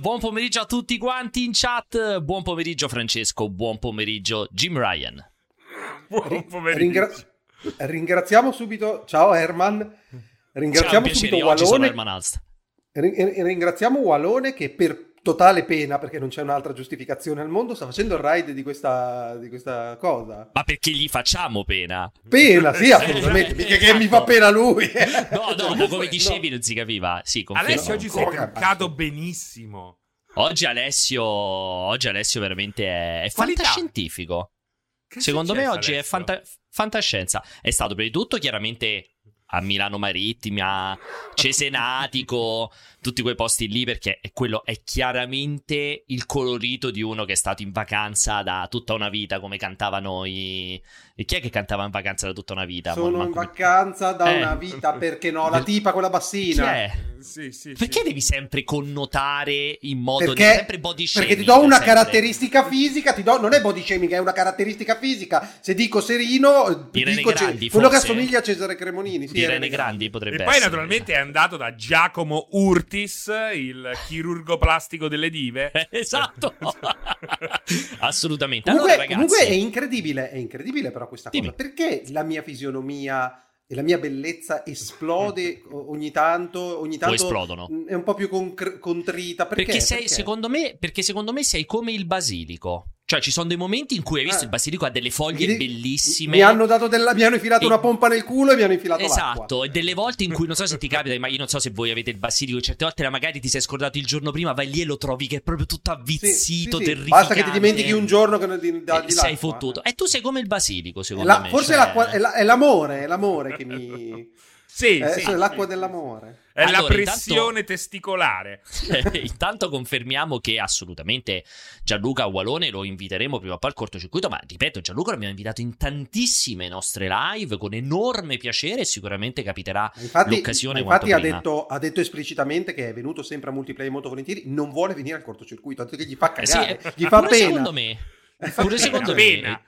Buon pomeriggio a tutti quanti in chat. Buon pomeriggio Francesco, buon pomeriggio Jim Ryan. Buon pomeriggio. Ringra- ringraziamo subito, ciao Herman. Ringraziamo subito Wallone. Ringraziamo Wallone che per totale pena perché non c'è un'altra giustificazione al mondo, sta facendo il ride di questa, di questa cosa. Ma perché gli facciamo pena? Pena, sì, assolutamente. Mica che mi fa pena lui. no, no, ma come dicevi no. non si capiva. Sì, Alessio oggi sei truccato benissimo. Oggi Alessio, oggi Alessio veramente è, è fantascientifico. Che Secondo me oggi Alessio? è fanta- fantascienza. È stato prima di tutto chiaramente a Milano Marittima, Cesenatico, tutti quei posti lì perché quello è chiaramente il colorito di uno che è stato in vacanza da tutta una vita come cantava noi. E chi è che cantava in vacanza da tutta una vita? Sono in vacanza da eh. una vita perché no? La tipa con la bassina. Chi è? Sì, sì, perché sì. devi sempre connotare in modo perché, sempre body shaming? Perché ti do una sempre. caratteristica fisica, ti do, non è body shaming, è una caratteristica fisica. Se dico Serino, Irene dico Grandi, quello che assomiglia a Cesare Cremonini. Sì, Irene Grandi potrebbe e essere. E poi naturalmente è andato da Giacomo Urtis, il chirurgo plastico delle dive. esatto. Assolutamente. Comunque, allora, ragazzi... comunque è incredibile, è incredibile però questa Dimmi. cosa. Perché la mia fisionomia e la mia bellezza esplode ogni tanto, ogni tanto esplodono. è un po' più concre- contrita. Perché? Perché, sei, perché? Secondo me, perché secondo me sei come il basilico. Cioè, ci sono dei momenti in cui hai visto eh. il basilico ha delle foglie mi, bellissime. Mi hanno, dato della, mi hanno infilato e... una pompa nel culo e mi hanno infilato esatto, l'acqua. e delle volte in cui non so se ti capita, ma io non so se voi avete il basilico, certe volte magari ti sei scordato il giorno prima, vai lì e lo trovi che è proprio tutto avvizzito, sì, sì, sì. Basta che ti dimentichi un giorno che non ti dà di Sei fottuto. E tu sei come il basilico, secondo la, me. Forse cioè... è, la, è l'amore, è l'amore che mi... Sì, è, sì, l'acqua dell'amore. È allora, la pressione intanto, testicolare. intanto confermiamo che assolutamente Gianluca Walone lo inviteremo prima o poi al cortocircuito, ma ripeto, Gianluca l'abbiamo invitato in tantissime nostre live con enorme piacere e sicuramente capiterà infatti, l'occasione Infatti ha detto, ha detto, esplicitamente che è venuto sempre a multiplayer molto volentieri, non vuole venire al cortocircuito, che gli fa cagare, eh sì, gli fa pure pena. secondo me. Pure secondo me.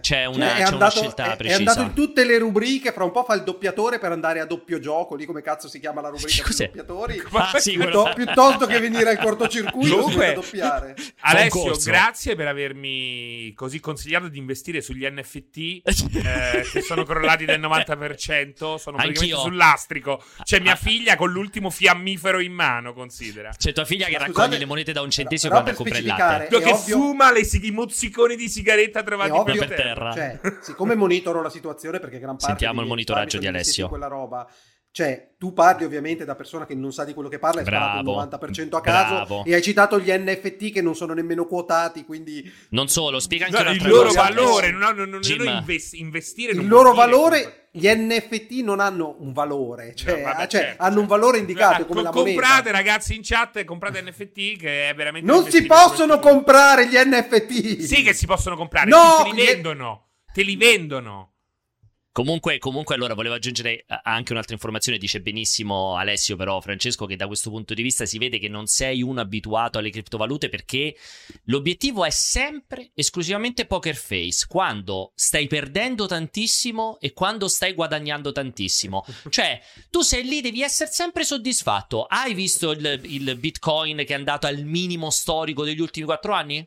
C'è una, cioè, c'è andato, una scelta è, precisa. È andato in tutte le rubriche, fra un po' fa il doppiatore per andare a doppio gioco, lì come cazzo si chiama la rubrica Cos'è? doppiatori. Ah, sì, Piuttosto, piuttosto che venire al cortocircuito Dunque, doppiare. Alessio, grazie per avermi così consigliato di investire sugli NFT eh, che sono crollati del 90%, sono praticamente Anch'io. sull'astrico. C'è mia ah. figlia con l'ultimo fiammifero in mano, considera. C'è tua figlia che raccoglie le monete da un centesimo quando compra il latte. Che ovvio... fuma le, i mozziconi di sigaretta trovati per terra. Cioè, siccome monitoro la situazione perché gran parte Sentiamo il monitoraggio di Alessio. Quella roba. Cioè, tu parli ovviamente da persona che non sa di quello che parla, hai sparato il 90% a caso bravo. e hai citato gli NFT che non sono nemmeno quotati, quindi... Non solo, spiega anche no, il loro cosa. valore, non, non, non, invest- investire... Il loro valore, gli NFT non hanno un valore, cioè, no, vabbè, cioè certo, hanno un valore indicato ah, come co- la moneta. Comprate ragazzi in chat, comprate NFT che è veramente... Non si possono comprare gli NFT! Sì che si possono comprare, no, te li vendono, te li vendono. Comunque, comunque, allora volevo aggiungere eh, anche un'altra informazione. Dice benissimo Alessio, però, Francesco, che da questo punto di vista si vede che non sei un abituato alle criptovalute perché l'obiettivo è sempre esclusivamente poker face. Quando stai perdendo tantissimo e quando stai guadagnando tantissimo. Cioè, tu sei lì, devi essere sempre soddisfatto. Hai visto il, il Bitcoin che è andato al minimo storico degli ultimi quattro anni?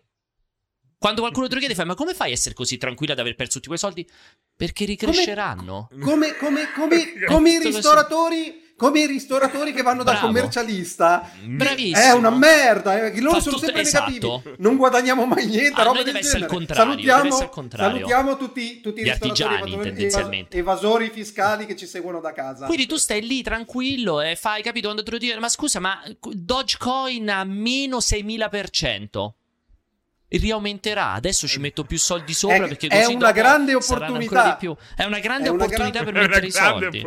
Quando qualcuno te lo chiede, fai: Ma come fai a essere così tranquilla ad aver perso tutti quei soldi? Perché ricresceranno. Come, come, come, come i ristoratori come i ristoratori che vanno dal commercialista. Bravissimo. È una merda. Eh. Loro Fa sono sempre esatto. negativi. Non guadagniamo mai niente. Ah, roba deve essere il contrario. Salutiamo, contrario. salutiamo tutti, tutti Gli i artigiani, tendenzialmente. evasori fiscali che ci seguono da casa. Quindi tu stai lì tranquillo e fai, capito? Quando te lo dicono, ma scusa, ma Dogecoin a meno 6000% riaumenterà. Adesso ci metto più soldi sopra è, perché così è una grande opportunità. È una grande è una opportunità grande, per mettere i soldi.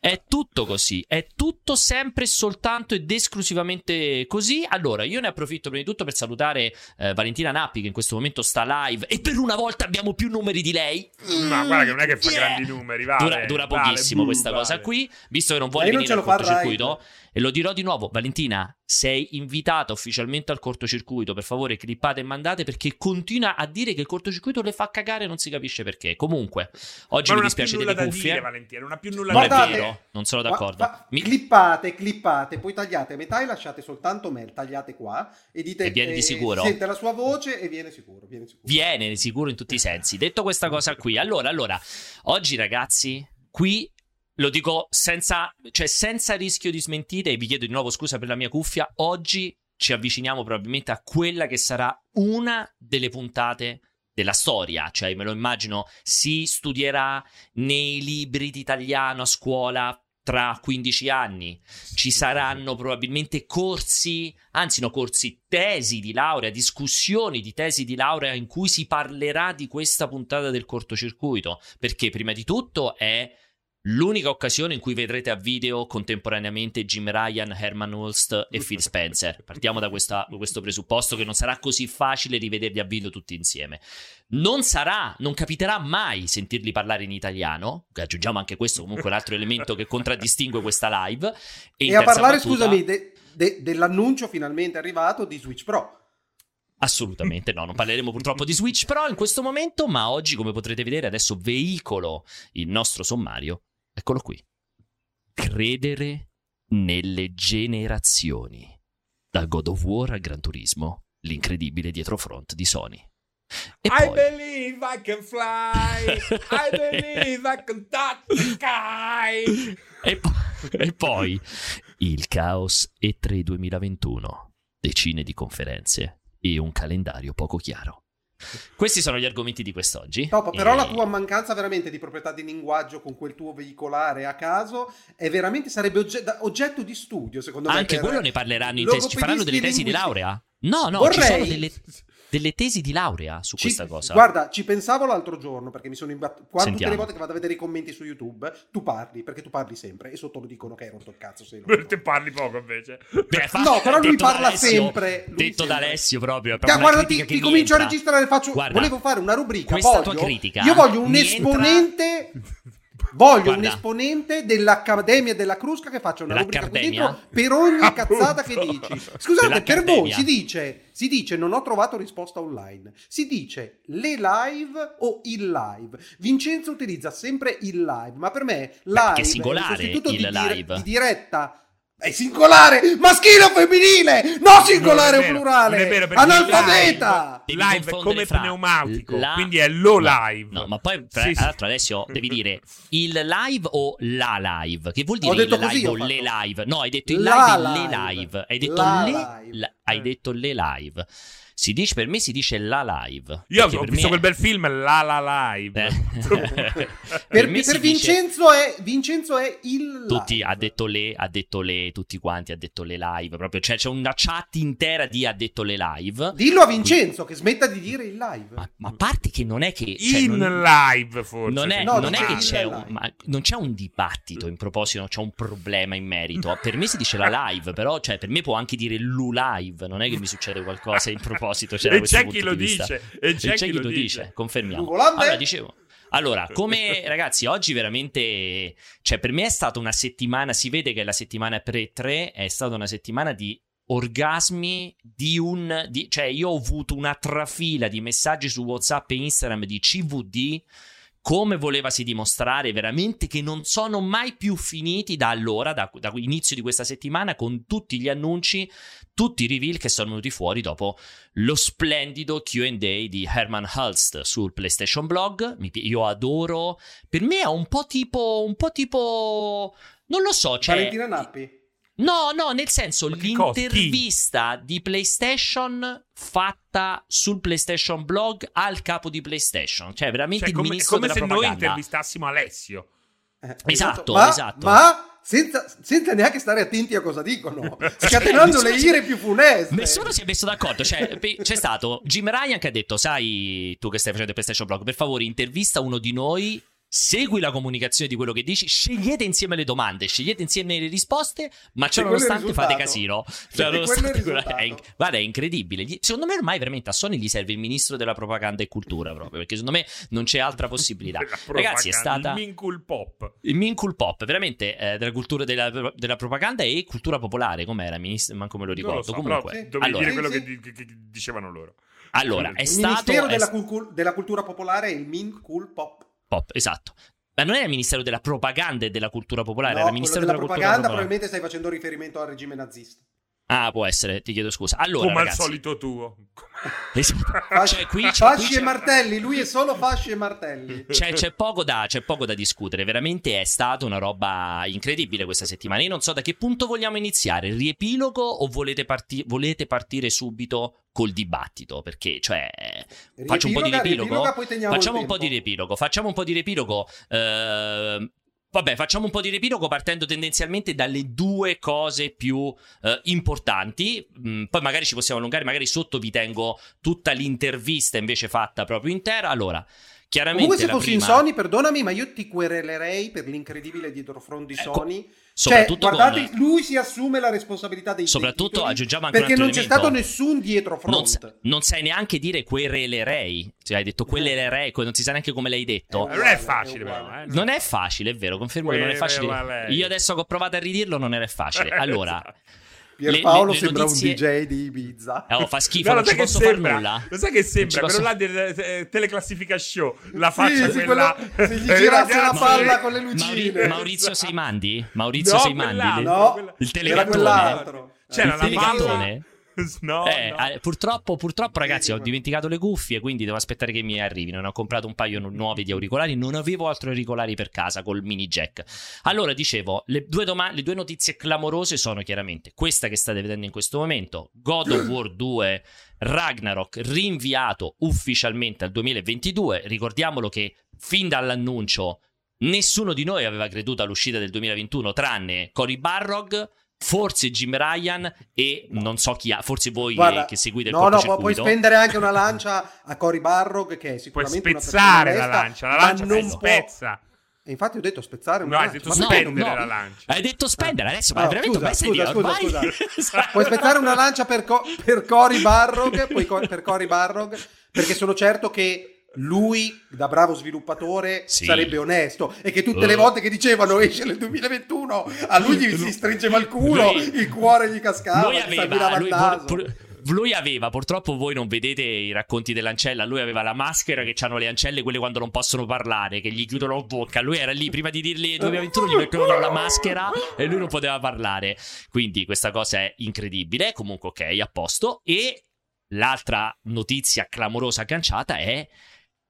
È tutto così, è tutto sempre soltanto ed esclusivamente così. Allora, io ne approfitto prima di tutto per salutare eh, Valentina Nappi che in questo momento sta live e per una volta abbiamo più numeri di lei. Ma guarda che non è che fa yeah. grandi numeri, vale, dura, dura pochissimo vale, questa vale. cosa qui, visto che non vuole venire al cortocircuito. E lo dirò di nuovo, Valentina, sei invitata ufficialmente al cortocircuito, per favore clippate e mandate perché continua a dire che il cortocircuito le fa cagare e non si capisce perché. Comunque, oggi mi dispiace delle cuffie. Dire, Valentina, non ha più nulla non da dire. Vero, non sono d'accordo. Ma, ma, mi... Clippate, clippate, poi tagliate a metà e lasciate soltanto me, tagliate qua e dite e viene di sicuro. Sente la sua voce e viene sicuro, viene sicuro. Viene sicuro in tutti i sensi. Detto questa cosa qui, allora, allora, oggi ragazzi, qui lo dico senza, cioè senza rischio di smentite e vi chiedo di nuovo scusa per la mia cuffia. Oggi ci avviciniamo probabilmente a quella che sarà una delle puntate della storia, cioè me lo immagino si studierà nei libri di italiano a scuola tra 15 anni, ci saranno probabilmente corsi, anzi no, corsi, tesi di laurea, discussioni di tesi di laurea in cui si parlerà di questa puntata del cortocircuito, perché prima di tutto è L'unica occasione in cui vedrete a video contemporaneamente Jim Ryan, Herman Hulst e Phil Spencer. Partiamo da, questa, da, questo presupposto che non sarà così facile rivederli a video tutti insieme. Non sarà, non capiterà mai sentirli parlare in italiano. Aggiungiamo anche questo, comunque, un altro elemento che contraddistingue questa live. E, e a parlare, battuta, scusami, de, de, dell'annuncio finalmente arrivato di Switch Pro. Assolutamente no, non parleremo purtroppo di Switch Pro in questo momento, ma oggi, come potrete vedere, adesso veicolo il nostro sommario Eccolo qui. Credere nelle generazioni. Da God of War a Gran Turismo, l'incredibile dietrofront di Sony. E I poi... believe I can fly. I believe I can touch the sky. E, po- e poi il caos E3 2021. Decine di conferenze e un calendario poco chiaro. Questi sono gli argomenti di quest'oggi. Top, però e... la tua mancanza veramente di proprietà di linguaggio con quel tuo veicolare a caso è veramente sarebbe ogge- oggetto di studio, secondo me. Anche quello ne parleranno in tesi, ci faranno delle tesi di laurea? No, no, Vorrei... ci sono delle delle tesi di laurea su ci, questa cosa. Guarda, ci pensavo l'altro giorno perché mi sono imbattuto. Quando tutte le volte che vado a vedere i commenti su YouTube, tu parli perché tu parli sempre e sotto lo dicono che hai rotto il cazzo. Sei te parli poco invece. Beh, fa... No, però lui parla Alessio, sempre. Lui detto sempre. da Alessio proprio. Cioè, guarda, ti, ti comincio a registrare. Faccio... Guarda, Volevo fare una rubrica. Questa voglio, tua critica. Io voglio un esponente. Voglio Guarda. un esponente dell'Accademia della Crusca che faccia una rubrica qui dentro per ogni cazzata che dici. Scusate, per voi si dice, si dice non ho trovato risposta online. Si dice le live o il live. Vincenzo utilizza sempre il live, ma per me live Beh, è singolare, il di, live. di diretta è singolare, maschile o femminile, no singolare o plurale, vero, analfabeta. Live, live è come pneumatico, la... quindi è lo live. No, ma poi tra, sì, l'altro adesso devi dire il live o la live, che vuol dire il live o le live? No, hai detto il live, live. le live, hai detto la le, live. La, hai detto le live. Si dice, per me si dice la live. Io ho visto me... quel bel film, La La Live. Eh. per, per, per Vincenzo, dice... è, Vincenzo, è, il Tutti, live. ha detto le, ha detto le, tutti quanti ha detto le live. Proprio, cioè, c'è una chat intera di ha detto le live. Dillo a Vincenzo Quindi... che smetta di dire il live. Ma, ma a parte che non è che... Cioè, in non... live forse. Non è, no, non è che c'è un, ma non c'è un dibattito in proposito, c'è un problema in merito. Per me si dice la live, però cioè, per me può anche dire lu live. Non è che mi succede qualcosa in proposito. Cioè, e c'è chi lo dice. E c'è, c'è chi, chi lo dice, dice. confermiamo. Allora, dicevo. Allora, come ragazzi, oggi veramente, cioè per me è stata una settimana, si vede che la settimana pre-3 è stata una settimana di orgasmi di un, di, cioè io ho avuto una trafila di messaggi su WhatsApp e Instagram di CVD come volevasi dimostrare veramente che non sono mai più finiti da allora, da, da inizio di questa settimana, con tutti gli annunci, tutti i reveal che sono venuti fuori dopo lo splendido QA di Herman Hulst sul PlayStation Blog. io adoro. Per me è un po' tipo. Un po' tipo. Non lo so. Cioè, Valentina Nappi. No, no, nel senso l'intervista di PlayStation fatta sul PlayStation blog al capo di PlayStation, cioè veramente cioè, il come, ministro come della se propaganda. noi intervistassimo Alessio. Eh, esatto, ma, esatto. Ma senza, senza, neanche stare attenti a cosa dicono, scatenando le ire più funeste. Nessuno si è messo d'accordo. Cioè, c'è stato Jim Ryan che ha detto: Sai, tu che stai facendo il PlayStation Blog, per favore, intervista uno di noi segui la comunicazione di quello che dici, scegliete insieme le domande, scegliete insieme le risposte, ma ciò nonostante fate casino. Cioè, nonostante è, guarda, è incredibile. Secondo me ormai veramente a Sony gli serve il ministro della propaganda e cultura proprio, perché secondo me non c'è altra possibilità. Ragazzi, è stata... Il Minkul Pop. Il Minkul Pop, veramente, eh, della cultura della, della, propaganda e cultura popolare, com'era, ministro, manco me lo ricordo. Lo so, Comunque, però, sì. dovevi allora, dire quello sì, che, che, che, dicevano loro. Allora, è il stato... Ministero della, cul- della cultura popolare è il Minkul Pop. Pop, esatto. Ma non è il Ministero della Propaganda e della Cultura Popolare, no, era il Ministero della, della Propaganda. probabilmente stai facendo riferimento al regime nazista. Ah, può essere, ti chiedo scusa. Allora, Come ragazzi, al solito tuo. Esatto. Fasci, cioè, qui, fasci qui e martelli, lui è solo fasci e martelli. C'è, c'è, poco da, c'è, poco da, discutere, veramente è stata una roba incredibile questa settimana. Io non so da che punto vogliamo iniziare, riepilogo o volete, parti- volete partire subito col dibattito? Perché, cioè, faccio un po' di riepilogo. Facciamo un po' di riepilogo. Facciamo un po' di riepilogo. Eh, Vabbè, facciamo un po' di riepilogo partendo tendenzialmente dalle due cose più eh, importanti. Mm, poi magari ci possiamo allungare, magari sotto vi tengo tutta l'intervista invece fatta proprio intera. Allora, chiaramente. Comunque, se fossi prima... in Sony, perdonami, ma io ti querelerei per l'incredibile dietrofront di ecco, Sony. Ecco Soprattutto cioè, guardate, con... lui si assume la responsabilità dei Soprattutto titoli, aggiungiamo anche perché non c'è stato nessun dietro front. Non, non, sai neanche dire querelerei. Cioè, hai detto querelerei, non si sa neanche come l'hai detto. Eh, non è facile, però. Eh. Non è facile, è vero, confermo che non è facile. Io adesso che ho provato a ridirlo non era facile. Allora, Pierpaolo le, le, le sembra notizie... un DJ di Ibiza. Oh, fa schifo, no, non ci posso sembra, far nulla. Lo sai che sembra? Quello là del eh, teleclassifica show, la faccia sì, quella... Quello, se gli girasse la palla con le lucine. Mauri- Maurizio Seimandi? Maurizio no, Seimandi? No, il telegattone. C'era la palla... No, eh, no. Purtroppo, purtroppo, ragazzi, ho dimenticato le cuffie, quindi devo aspettare che mi arrivino. Ne ho comprato un paio nuovi di auricolari. Non avevo altri auricolari per casa col mini jack. Allora, dicevo, le due, doma- le due notizie clamorose sono chiaramente questa che state vedendo in questo momento: God of War 2 Ragnarok rinviato ufficialmente al 2022. Ricordiamolo che fin dall'annuncio nessuno di noi aveva creduto all'uscita del 2021, tranne Cory Barrog forse Jim Ryan e non so chi ha, forse voi Guarda, che seguite il No, no, puoi spendere anche una lancia a Cory Barrog che è sicuramente puoi spezzare la lancia, la lancia non spezza. Può... E infatti ho detto spezzare una no, lancia. hai detto spendere no, no. la lancia. Hai detto spendere adesso, ma no, veramente scusa, scusa, scusa, scusa. Esatto. Puoi spezzare una lancia per, co- per Cory Barrog, poi co- per Cory Barrog, perché sono certo che lui da bravo sviluppatore sì. sarebbe onesto e che tutte le volte che dicevano esce nel 2021 a lui gli si stringeva il culo lui, il cuore gli cascava lui aveva, lui, pur, lui aveva, purtroppo voi non vedete i racconti dell'ancella, lui aveva la maschera che hanno le ancelle, quelle quando non possono parlare, che gli chiudono la bocca. Lui era lì, prima di dirgli 2021 gli mettevano la maschera e lui non poteva parlare. Quindi questa cosa è incredibile. Comunque ok, a posto. E l'altra notizia clamorosa agganciata è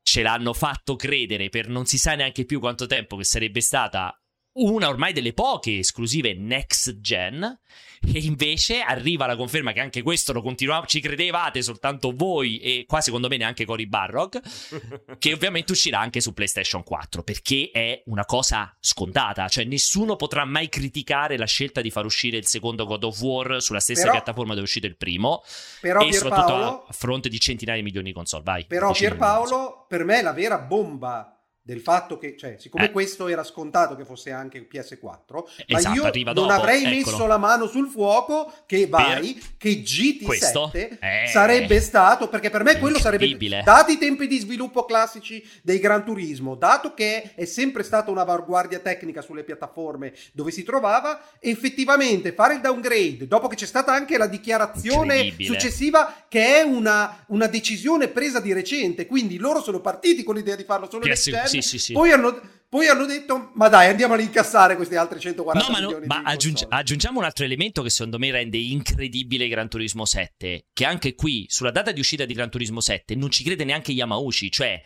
ce l'hanno fatto credere per non si sa neanche più quanto tempo che sarebbe stata una ormai delle poche esclusive next gen e invece arriva la conferma che anche questo lo continuavamo, ci credevate soltanto voi e qua secondo me neanche Cory Barrock, che ovviamente uscirà anche su PlayStation 4 perché è una cosa scontata, cioè nessuno potrà mai criticare la scelta di far uscire il secondo God of War sulla stessa però, piattaforma dove è uscito il primo però e soprattutto a fronte di centinaia di milioni di console. Vai. Però Pierpaolo, per me la vera bomba del fatto che, cioè, siccome eh. questo era scontato che fosse anche PS4, esatto, ma io non avrei eccolo. messo la mano sul fuoco che vai, per che GT7 eh. sarebbe stato, perché per me quello sarebbe, dati i tempi di sviluppo classici dei Gran Turismo, dato che è sempre stata una avanguardia tecnica sulle piattaforme dove si trovava, effettivamente fare il downgrade, dopo che c'è stata anche la dichiarazione successiva che è una, una decisione presa di recente, quindi loro sono partiti con l'idea di farlo solo PS, next sì, sì, sì. Poi hanno, poi hanno detto, ma dai, andiamo ad incassare questi altri 140 no, ma. No, ma aggiungi- aggiungiamo un altro elemento che secondo me rende incredibile Gran Turismo 7, che anche qui, sulla data di uscita di Gran Turismo 7, non ci crede neanche Yamauchi, cioè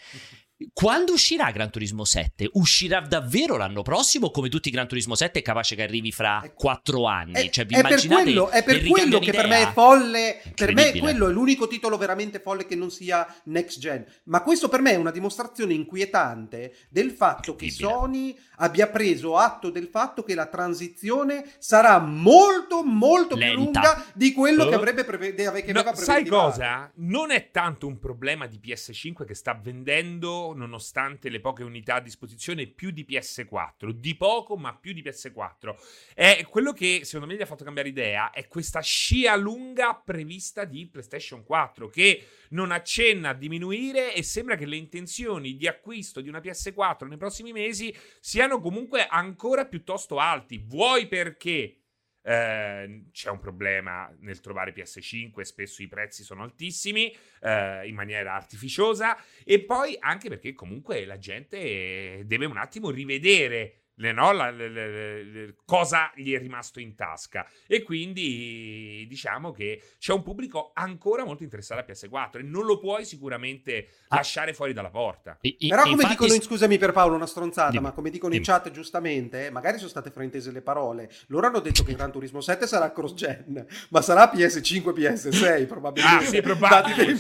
quando uscirà Gran Turismo 7? Uscirà davvero l'anno prossimo? Come tutti i Gran Turismo 7 è capace che arrivi fra quattro anni? È, cioè, vi è per quello, è per quello che per me è folle. Per me quello è l'unico titolo veramente folle che non sia next gen. Ma questo per me è una dimostrazione inquietante del fatto che Sony abbia preso atto del fatto che la transizione sarà molto, molto Lenta. più lunga di quello uh. che avrebbe preve- che aveva no, Sai cosa? Non è tanto un problema di PS5 che sta vendendo nonostante le poche unità a disposizione, più di PS4. Di poco, ma più di PS4. E quello che secondo me gli ha fatto cambiare idea è questa scia lunga prevista di PlayStation 4, che non accenna a diminuire e sembra che le intenzioni di acquisto di una PS4 nei prossimi mesi siano comunque ancora piuttosto alti. Vuoi perché eh, c'è un problema nel trovare PS5, spesso i prezzi sono altissimi eh, in maniera artificiosa e poi anche perché comunque la gente deve un attimo rivedere le, no, la, le, le, cosa gli è rimasto in tasca. E quindi diciamo che c'è un pubblico ancora molto interessato a PS4 e non lo puoi sicuramente ah. lasciare fuori dalla porta. I, i, però come infatti... dicono scusami per Paolo una stronzata dimmi, ma come dicono dimmi. in chat giustamente magari sono state fraintese le parole. Loro hanno detto che Gran Turismo 7 sarà cross gen ma sarà PS5 PS6 probabilmente ah sì probabile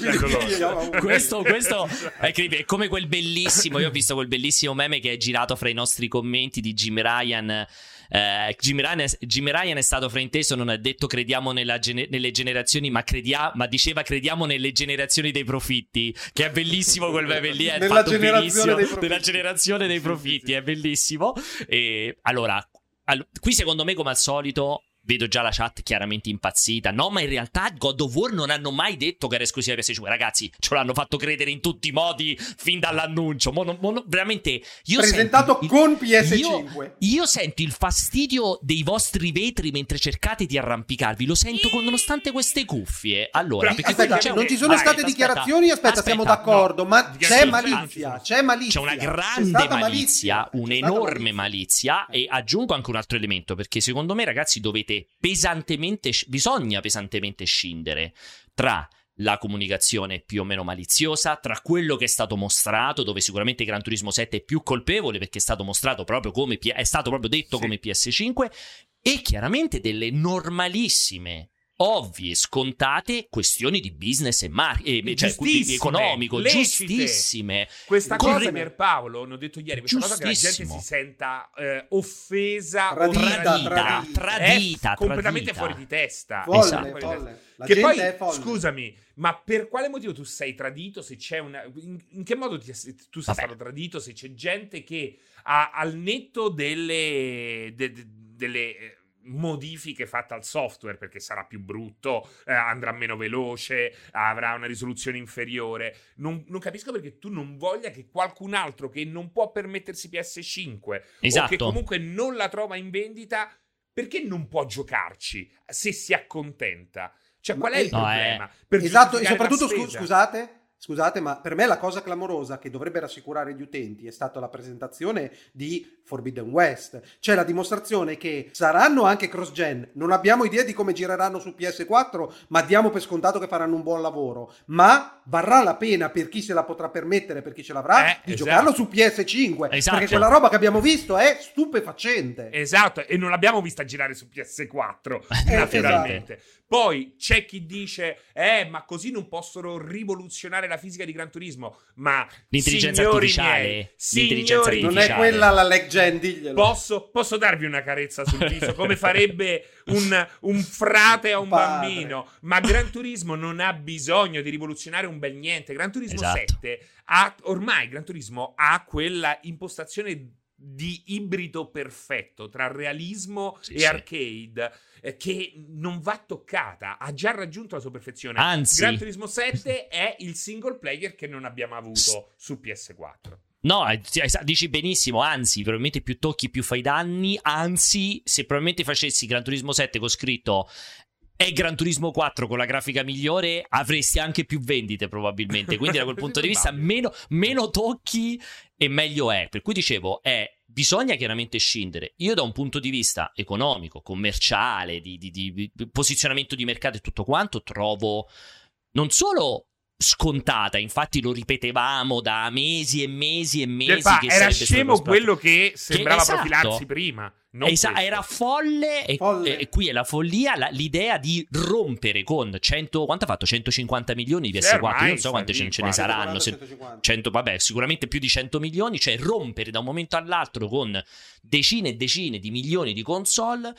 questo, questo è, è come quel bellissimo io ho visto quel bellissimo meme che è girato fra i nostri commenti di Jim Ryan. Eh, Jim, Ryan Jim, Ryan è stato frainteso, non ha detto crediamo gene- nelle generazioni, ma, credia- ma, diceva crediamo nelle generazioni dei profitti. Che è bellissimo quel meme lì. È nella generazione dei profitti. Nella generazione dei profitti, è bellissimo. E allora, all- qui secondo me, come al solito, Vedo già la chat chiaramente impazzita. No, ma in realtà God of War non hanno mai detto che era esclusiva PS5. Ragazzi, ce l'hanno fatto credere in tutti i modi fin dall'annuncio. Mono, mono, veramente. Io Presentato il, con PS5. Io, io, sento il fastidio dei vostri vetri mentre cercate di arrampicarvi. Lo sento con, nonostante queste cuffie. Allora, perché aspetta, non ci sono state aspetta, dichiarazioni. Aspetta, aspetta, siamo d'accordo. No, ma c'è malizia. C'è malizia. C'è una grande malizia, malizia un'enorme malizia. malizia. E aggiungo anche un altro elemento. Perché secondo me, ragazzi, dovete pesantemente, bisogna pesantemente scindere tra la comunicazione più o meno maliziosa, tra quello che è stato mostrato, dove sicuramente Gran Turismo 7 è più colpevole perché è stato mostrato proprio come è stato proprio detto sì. come PS5 e chiaramente delle normalissime ovvie, scontate questioni di business e marketing, cioè di economico, lecite. giustissime. Questa cosa per Paolo, ne ho detto ieri, questa cosa che la gente si senta eh, offesa tradita, tradita, tradita, tradita completamente fuori di testa. Folle, esatto. folle. La che poi, scusami, ma per quale motivo tu sei tradito? Se c'è una. In, in che modo ti, tu sei Vabbè. stato tradito? Se c'è gente che ha, al netto delle. De, de, delle eh, modifiche fatte al software perché sarà più brutto, eh, andrà meno veloce, avrà una risoluzione inferiore. Non, non, capisco perché tu non voglia che qualcun altro che non può permettersi PS5 esatto. o che comunque non la trova in vendita, perché non può giocarci se si accontenta? Cioè, qual è il no, problema? È... esatto, e soprattutto, scusate, Scusate, ma per me la cosa clamorosa che dovrebbe rassicurare gli utenti è stata la presentazione di Forbidden West, cioè la dimostrazione che saranno anche cross-gen, non abbiamo idea di come gireranno su PS4, ma diamo per scontato che faranno un buon lavoro, ma varrà la pena per chi se la potrà permettere, per chi ce l'avrà, eh, di esatto. giocarlo su PS5, esatto. perché quella roba che abbiamo visto è stupefacente. Esatto, e non l'abbiamo vista girare su PS4, eh, naturalmente. Esatto. Poi c'è chi dice, eh, ma così non possono rivoluzionare la fisica di Gran Turismo. Ma l'intelligenza artificiale, miei, l'intelligenza artificiale. non è quella la legend. Posso, posso darvi una carezza sul viso, come farebbe un, un frate a un Padre. bambino. Ma Gran Turismo non ha bisogno di rivoluzionare un bel niente. Gran Turismo esatto. 7 ha, ormai Gran Turismo ha quella impostazione di ibrido perfetto tra realismo sì, e sì. arcade eh, che non va toccata, ha già raggiunto la sua perfezione. Anzi, Gran Turismo 7 è il single player che non abbiamo avuto su PS4. No, eh, dici benissimo, anzi, probabilmente più tocchi più fai danni, anzi, se probabilmente facessi Gran Turismo 7 con scritto è Gran Turismo 4 con la grafica migliore, avresti anche più vendite probabilmente. Quindi da quel punto di vista meno, meno, tocchi e meglio è. Per cui dicevo, è, bisogna chiaramente scindere. Io da un punto di vista economico, commerciale, di, di, di posizionamento di mercato e tutto quanto, trovo non solo scontata. Infatti, lo ripetevamo da mesi e mesi e mesi. Fa, era scemo quello che sembrava che, esatto, profilarsi prima. Esa- era folle, e, folle. E, qui è la follia. La, l'idea di rompere con 100, quanto ha fatto? 150 milioni di PS4. Io non so quante ce, ce ne saranno. Se, 100, vabbè, sicuramente più di 100 milioni. Cioè, rompere da un momento all'altro con decine e decine di milioni di console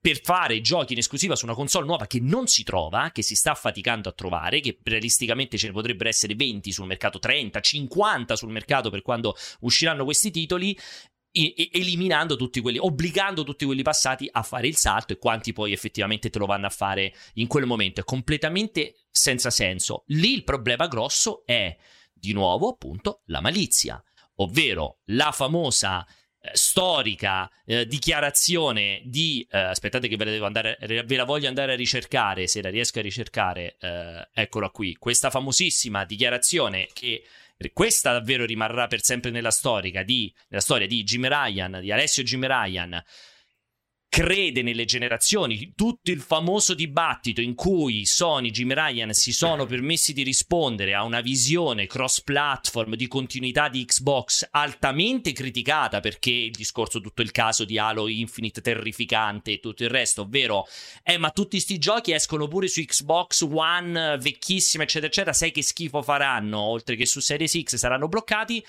per fare giochi in esclusiva su una console nuova che non si trova, che si sta faticando a trovare, che realisticamente ce ne potrebbero essere 20 sul mercato, 30, 50 sul mercato per quando usciranno questi titoli, eliminando tutti quelli, obbligando tutti quelli passati a fare il salto e quanti poi effettivamente te lo vanno a fare in quel momento. È completamente senza senso. Lì il problema grosso è, di nuovo, appunto, la malizia, ovvero la famosa eh, storica eh, dichiarazione di eh, aspettate che ve la, andare, ve la, voglio andare a ricercare se la riesco a ricercare eh, eccola qui questa famosissima dichiarazione che questa davvero rimarrà per sempre nella, di, nella storia di Jim Ryan, di Alessio Jim Ryan, crede nelle generazioni, tutto il famoso dibattito in cui Sony, Jim Ryan si sono permessi di rispondere a una visione cross-platform di continuità di Xbox altamente criticata perché il discorso, tutto il caso di Halo Infinite terrificante e tutto il resto, ovvero, eh ma tutti questi giochi escono pure su Xbox One vecchissima eccetera eccetera, sai che schifo faranno, oltre che su Series X saranno bloccati,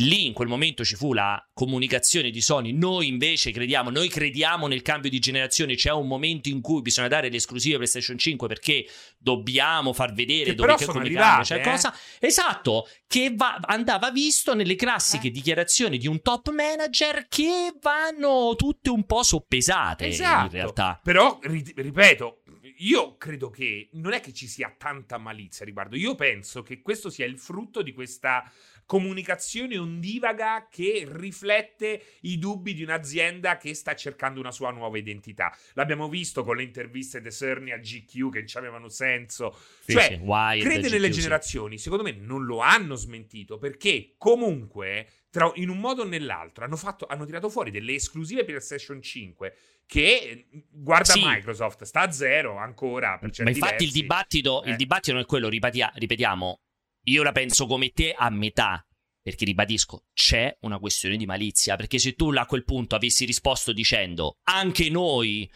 Lì in quel momento ci fu la comunicazione di Sony, noi invece crediamo, noi crediamo nel cambio di generazione, c'è un momento in cui bisogna dare le esclusive PlayStation 5 perché dobbiamo far vedere che dove che come cambia cioè eh? cosa. Esatto, che va, andava visto nelle classiche eh. dichiarazioni di un top manager che vanno tutte un po' soppesate esatto. in realtà. Però, ripeto, io credo che non è che ci sia tanta malizia riguardo. Io penso che questo sia il frutto di questa comunicazione ondivaga che riflette i dubbi di un'azienda che sta cercando una sua nuova identità. L'abbiamo visto con le interviste di Cerny a GQ che non avevano senso. Sì, cioè, sì, crede nelle GQ, generazioni, sì. secondo me non lo hanno smentito perché comunque tra, in un modo o nell'altro hanno, fatto, hanno tirato fuori delle esclusive PlayStation 5 che guarda sì. Microsoft sta a zero ancora per ma infatti il dibattito, eh. il dibattito non è quello ripetia, ripetiamo io la penso come te a metà. Perché ribadisco, c'è una questione di malizia. Perché se tu a quel punto avessi risposto dicendo anche noi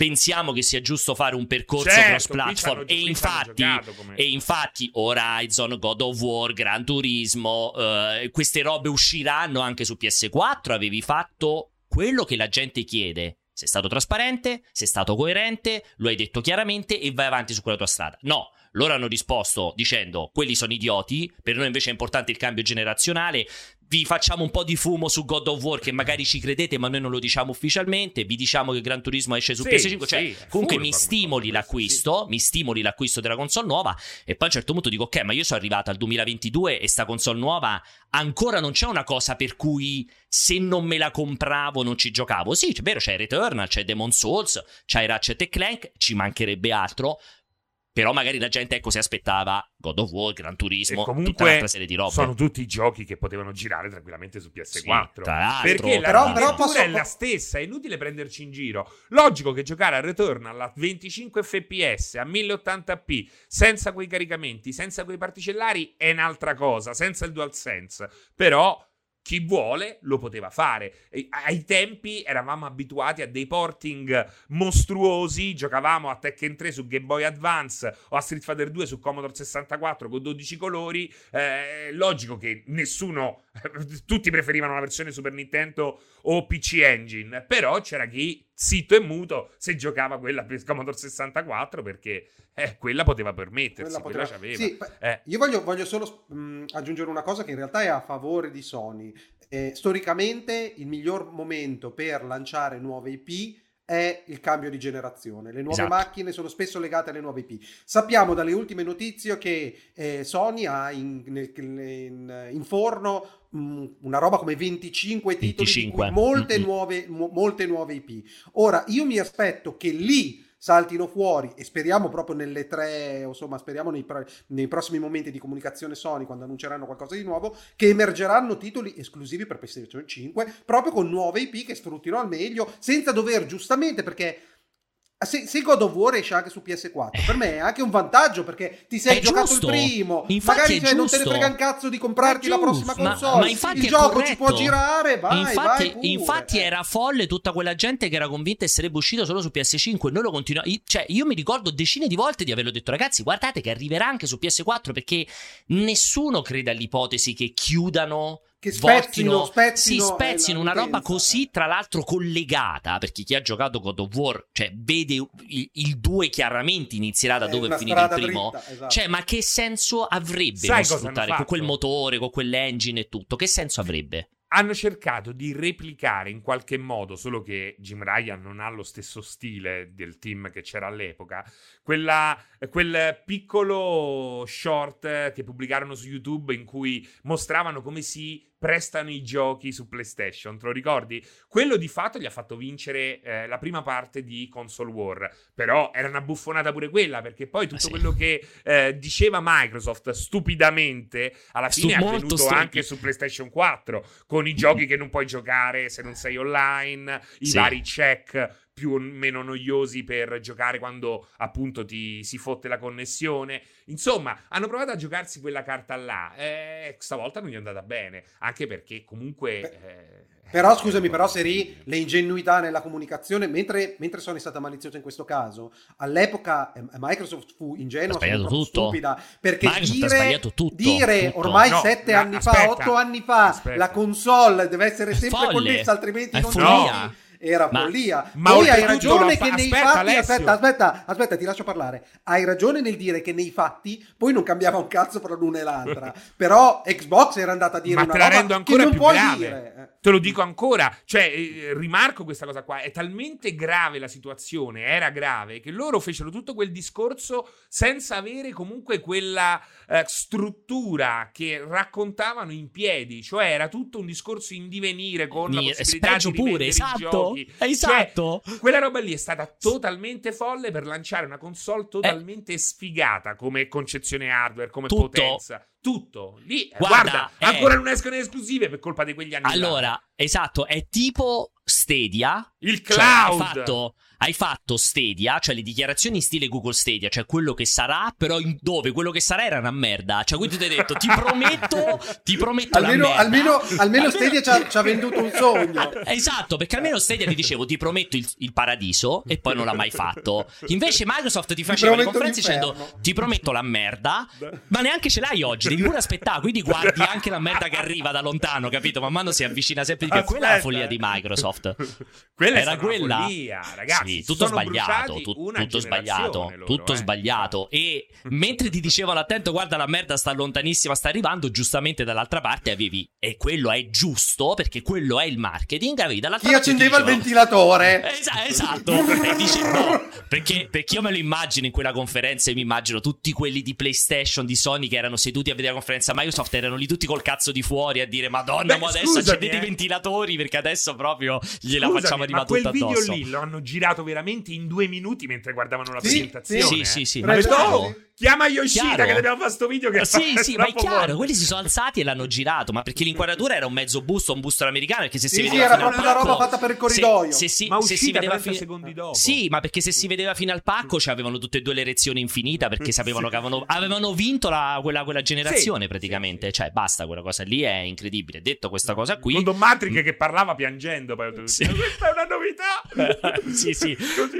pensiamo che sia giusto fare un percorso certo, cross-platform e infatti, e infatti Horizon, God of War, Gran Turismo, eh, queste robe usciranno anche su PS4, avevi fatto quello che la gente chiede. Sei stato trasparente, sei stato coerente, lo hai detto chiaramente e vai avanti su quella tua strada. No, loro hanno risposto dicendo quelli sono idioti, per noi invece è importante il cambio generazionale. Vi facciamo un po' di fumo su God of War che magari ci credete, ma noi non lo diciamo ufficialmente. Vi diciamo che Gran Turismo esce su sì, PS5. Cioè, sì, comunque mi stimoli l'acquisto, sì. mi stimoli l'acquisto della console nuova. E poi a un certo punto dico: Ok, ma io sono arrivato al 2022 e sta console nuova ancora non c'è una cosa per cui se non me la compravo non ci giocavo. Sì, è vero, c'è Returnal, c'è Demon Souls, c'è Ratchet Clank, ci mancherebbe altro. Però magari la gente ecco si aspettava God of War, Gran Turismo, comunque tutta un'altra serie di robe. Sono tutti giochi che potevano girare tranquillamente su PS4. Sì, perché la però, però posso... è la stessa, è inutile prenderci in giro. Logico che giocare a Returnal a 25 fps, a 1080p, senza quei caricamenti, senza quei particellari è un'altra cosa, senza il DualSense. Però chi vuole lo poteva fare. Ai tempi eravamo abituati a dei porting mostruosi, giocavamo a Tekken 3 su Game Boy Advance o a Street Fighter 2 su Commodore 64 con 12 colori. Eh, logico che nessuno, tutti preferivano la versione Super Nintendo o PC Engine, però c'era chi zitto e muto se giocava quella per Commodore 64 perché eh, quella poteva permettersi, quella, poteva... quella sì, eh. Io voglio, voglio solo mh, aggiungere una cosa che in realtà è a favore di Sony. Eh, storicamente il miglior momento per lanciare nuove IP è il cambio di generazione. Le nuove esatto. macchine sono spesso legate alle nuove IP. Sappiamo dalle ultime notizie che eh, Sony ha in, in, in forno mh, una roba come 25 titoli, 25. Molte, mm-hmm. nuove, mo, molte nuove IP. Ora, io mi aspetto che lì saltino fuori e speriamo proprio nelle tre, insomma, speriamo nei, nei, prossimi momenti di comunicazione Sony, quando annunceranno qualcosa di nuovo, che emergeranno titoli esclusivi per PlayStation 5, proprio con nuove IP che sfruttino al meglio, senza dover giustamente, perché se, se, God of War esce anche su PS4, per me è anche un vantaggio perché ti sei è giocato giusto. il primo, infatti magari cioè, non te ne frega un cazzo di comprarti la prossima console. Ma, ma infatti il gioco corretto. ci può girare, vai, infatti, vai infatti eh. era folle tutta quella gente che era convinta che sarebbe uscito solo su PS5 noi lo continuiamo. Cioè, io mi ricordo decine di volte di averlo detto, ragazzi, guardate che arriverà anche su PS4 perché nessuno crede all'ipotesi che chiudano che spezzino, spezzino, si spezzino una roba così, tra l'altro collegata, perché chi ha giocato God of War, cioè, vede il 2 chiaramente inizierà da dove è finito il primo. Dritta, esatto. Cioè, ma che senso avrebbe Sai sfruttare con quel motore, con quell'engine e tutto? Che senso avrebbe? hanno cercato di replicare in qualche modo, solo che Jim Ryan non ha lo stesso stile del team che c'era all'epoca, quella, quel piccolo short che pubblicarono su YouTube in cui mostravano come si prestano i giochi su PlayStation, te lo ricordi? Quello di fatto gli ha fatto vincere eh, la prima parte di Console War, però era una buffonata pure quella, perché poi tutto ah, sì. quello che eh, diceva Microsoft stupidamente, alla fine Stu- è avvenuto stupidi. anche su PlayStation 4, con i giochi che non puoi giocare se non sei online, i sì. vari check più o meno noiosi per giocare quando appunto ti si fotte la connessione. Insomma, hanno provato a giocarsi quella carta là. E stavolta non gli è andata bene, anche perché comunque... Eh, però scusami, però Seri, le ingenuità nella comunicazione, mentre, mentre Sony è stata maliziosa in questo caso, all'epoca eh, Microsoft fu ingenua, tutto. stupida, perché Microsoft dire, tutto, dire tutto. ormai no, sette anni aspetta, fa, otto anni fa, aspetta. la console deve essere sempre Folle. connessa, altrimenti è non follia era ma, follia. Ma Poi hai ragione che nei aspetta, fatti. Aspetta, aspetta, aspetta, ti lascio parlare. Hai ragione nel dire che nei fatti poi non cambiava un cazzo tra l'una e l'altra. Però Xbox era andata a dire ma una te la rendo ancora più grave. Dire. Te lo dico ancora, cioè, eh, rimarco questa cosa qua. È talmente grave la situazione, era grave, che loro fecero tutto quel discorso senza avere comunque quella eh, struttura che raccontavano in piedi. Cioè, era tutto un discorso in divenire con la possibilità di pure, esatto giochi. Esatto. Cioè, quella roba lì è stata totalmente folle per lanciare una console totalmente eh. sfigata come concezione hardware, come Tutto. potenza tutto lì. Guarda, guarda è... ancora non escono in esclusive per colpa di quegli anni. Allora, là. Esatto, è tipo Stadia. Il cloud. Cioè, fatto hai fatto Stadia, cioè le dichiarazioni in stile Google Stadia, cioè quello che sarà, però in dove quello che sarà era una merda. Cioè, quindi tu ti hai detto, ti prometto, ti prometto almeno, almeno, almeno, Stadia ci ha, ci ha, venduto un sogno. Esatto, perché almeno Stadia ti dicevo, ti prometto il, il paradiso, e poi non l'ha mai fatto. Invece Microsoft ti faceva le conferenze dicendo, ti prometto la merda, ma neanche ce l'hai oggi, devi pure aspettare, quindi guardi anche la merda che arriva da lontano, capito? Man mano si avvicina sempre di più. Quella è la follia di Microsoft. Quella era quella. Follia, ragazzi sì, tutto sbagliato, tu, tutto sbagliato, loro, tutto eh. sbagliato. E mentre ti dicevano attento, guarda la merda sta lontanissima, sta arrivando, giustamente dall'altra parte avevi, e quello è giusto perché quello è il marketing, avevi dall'altra Chi parte... accendeva il ventilatore? Es- esatto, e dice no, perché, perché io me lo immagino in quella conferenza e mi immagino tutti quelli di PlayStation, di Sony che erano seduti a vedere la conferenza Microsoft, erano lì tutti col cazzo di fuori a dire madonna, Beh, ma adesso accendete eh. i ventilatori perché adesso proprio gliela scusami, facciamo arrivare tutta addosso. Ma quel video lì lo hanno girato veramente in due minuti mentre guardavano la sì, presentazione. Sì, sì, sì. sì. Ma no, chiama Yoshida chiaro. che dobbiamo fare sto video che Sì, sì, ma è chiaro, buono. quelli si sono alzati e l'hanno girato, ma perché l'inquadratura era un mezzo busto, un busto americano, perché se sì, si vedeva sì, era proprio una roba fatta per il corridoio. Se, se, si, ma se si vedeva fino secondi dopo. Sì, ma perché se si vedeva fino al pacco avevano tutte e due l'erezione infinita perché sapevano sì. che avevano, avevano vinto la, quella, quella, generazione praticamente, cioè basta quella cosa lì è incredibile. Detto questa cosa qui Con Don Matrix che parlava piangendo, poi ho detto, questa è una novità. sì, sì.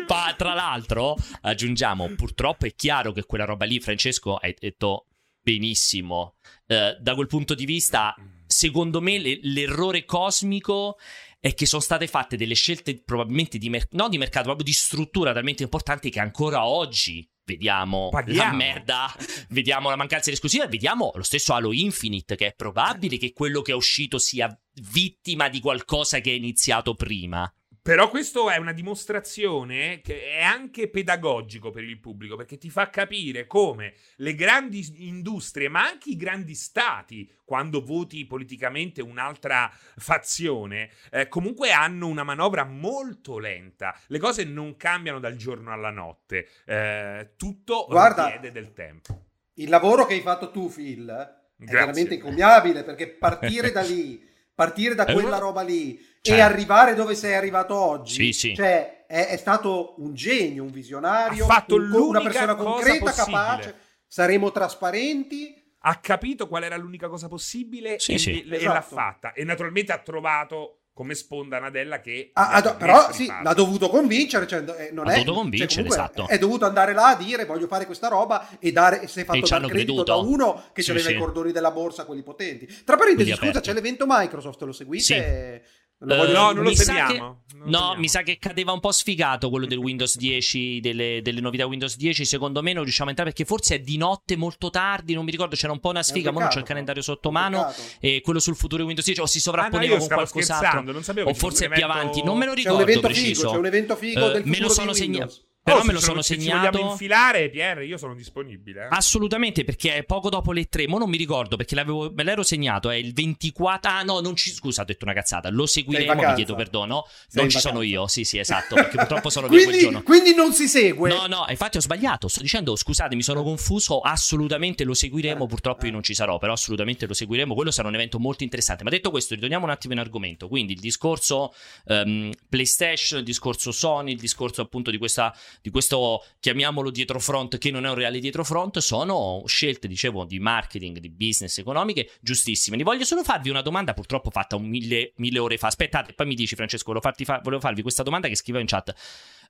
Pa- tra l'altro aggiungiamo, purtroppo è chiaro che quella roba lì Francesco hai detto benissimo. Uh, da quel punto di vista, secondo me, le, l'errore cosmico è che sono state fatte delle scelte probabilmente di, mer- no di mercato, proprio di struttura talmente importanti che ancora oggi vediamo Paghiamo. la merda, vediamo la mancanza di esclusiva e vediamo lo stesso Halo Infinite che è probabile che quello che è uscito sia vittima di qualcosa che è iniziato prima. Però questo è una dimostrazione che è anche pedagogico per il pubblico, perché ti fa capire come le grandi industrie, ma anche i grandi stati, quando voti politicamente un'altra fazione, eh, comunque hanno una manovra molto lenta. Le cose non cambiano dal giorno alla notte, eh, tutto Guarda, richiede del tempo. Il lavoro che hai fatto tu, Phil, è Grazie. veramente incommiabile, perché partire da lì, partire da quella roba lì cioè, e arrivare dove sei arrivato oggi. Sì, sì. Cioè, è, è, stato un genio, un visionario, ha fatto un, una persona concreta, capace. Saremo trasparenti. Ha capito qual era l'unica cosa possibile sì, e, sì. e esatto. l'ha fatta. E naturalmente ha trovato come sponda Nadella che... Ah, ad, però sì, l'ha dovuto convincere, cioè, eh, non ha è, dovuto convincere, cioè, esatto. È dovuto andare là a dire voglio fare questa roba e dare, si è fatto dar credito creduto. da uno che sì, aveva sì. i cordoni della borsa, quelli potenti. Tra parentesi, scusa, c'è l'evento Microsoft, lo seguite? Lo voglio... no, non lo seguiamo. Che... no, mi sa che cadeva un po' sfigato quello del Windows 10, delle, delle, novità Windows 10. Secondo me non riusciamo a entrare perché forse è di notte molto tardi. Non mi ricordo, c'era un po' una sfiga. Ma non c'è il calendario sotto mano. E quello sul futuro Windows 10 o si sovrapponeva ah, no, con qualcos'altro. o forse è più avanti. Non me lo ricordo. C'è un evento preciso. figo, c'è un evento figo uh, del Me lo sono segnato. Però oh, me lo sono se segnato. Se vogliamo infilare, Pierre, io sono disponibile. Eh. Assolutamente, perché è poco dopo le 3. Ma non mi ricordo perché me l'ero segnato. È il 24. Ah, no, non ci. Scusa, ho detto una cazzata. Lo seguiremo. Vi chiedo perdono. Sei non ci sono io. Sì, sì, esatto. Perché purtroppo sono quindi, via quel giorno. Quindi non si segue. No, no, infatti ho sbagliato. Sto dicendo, scusate, mi sono confuso. Assolutamente lo seguiremo. Eh, purtroppo eh. io non ci sarò, però assolutamente lo seguiremo. Quello sarà un evento molto interessante. Ma detto questo, ritorniamo un attimo in argomento. Quindi il discorso um, PlayStation, il discorso Sony, il discorso appunto di, questa, di questo chiamiamolo dietro front, che non è un reale dietro front, sono scelte, dicevo, di marketing, di business economiche giustissime. Ne voglio solo farvi una domanda, purtroppo fatta un mille, mille ore fa. Aspettate, poi mi dici, Francesco, volevo, farti fa- volevo farvi questa domanda che scrivevo in chat.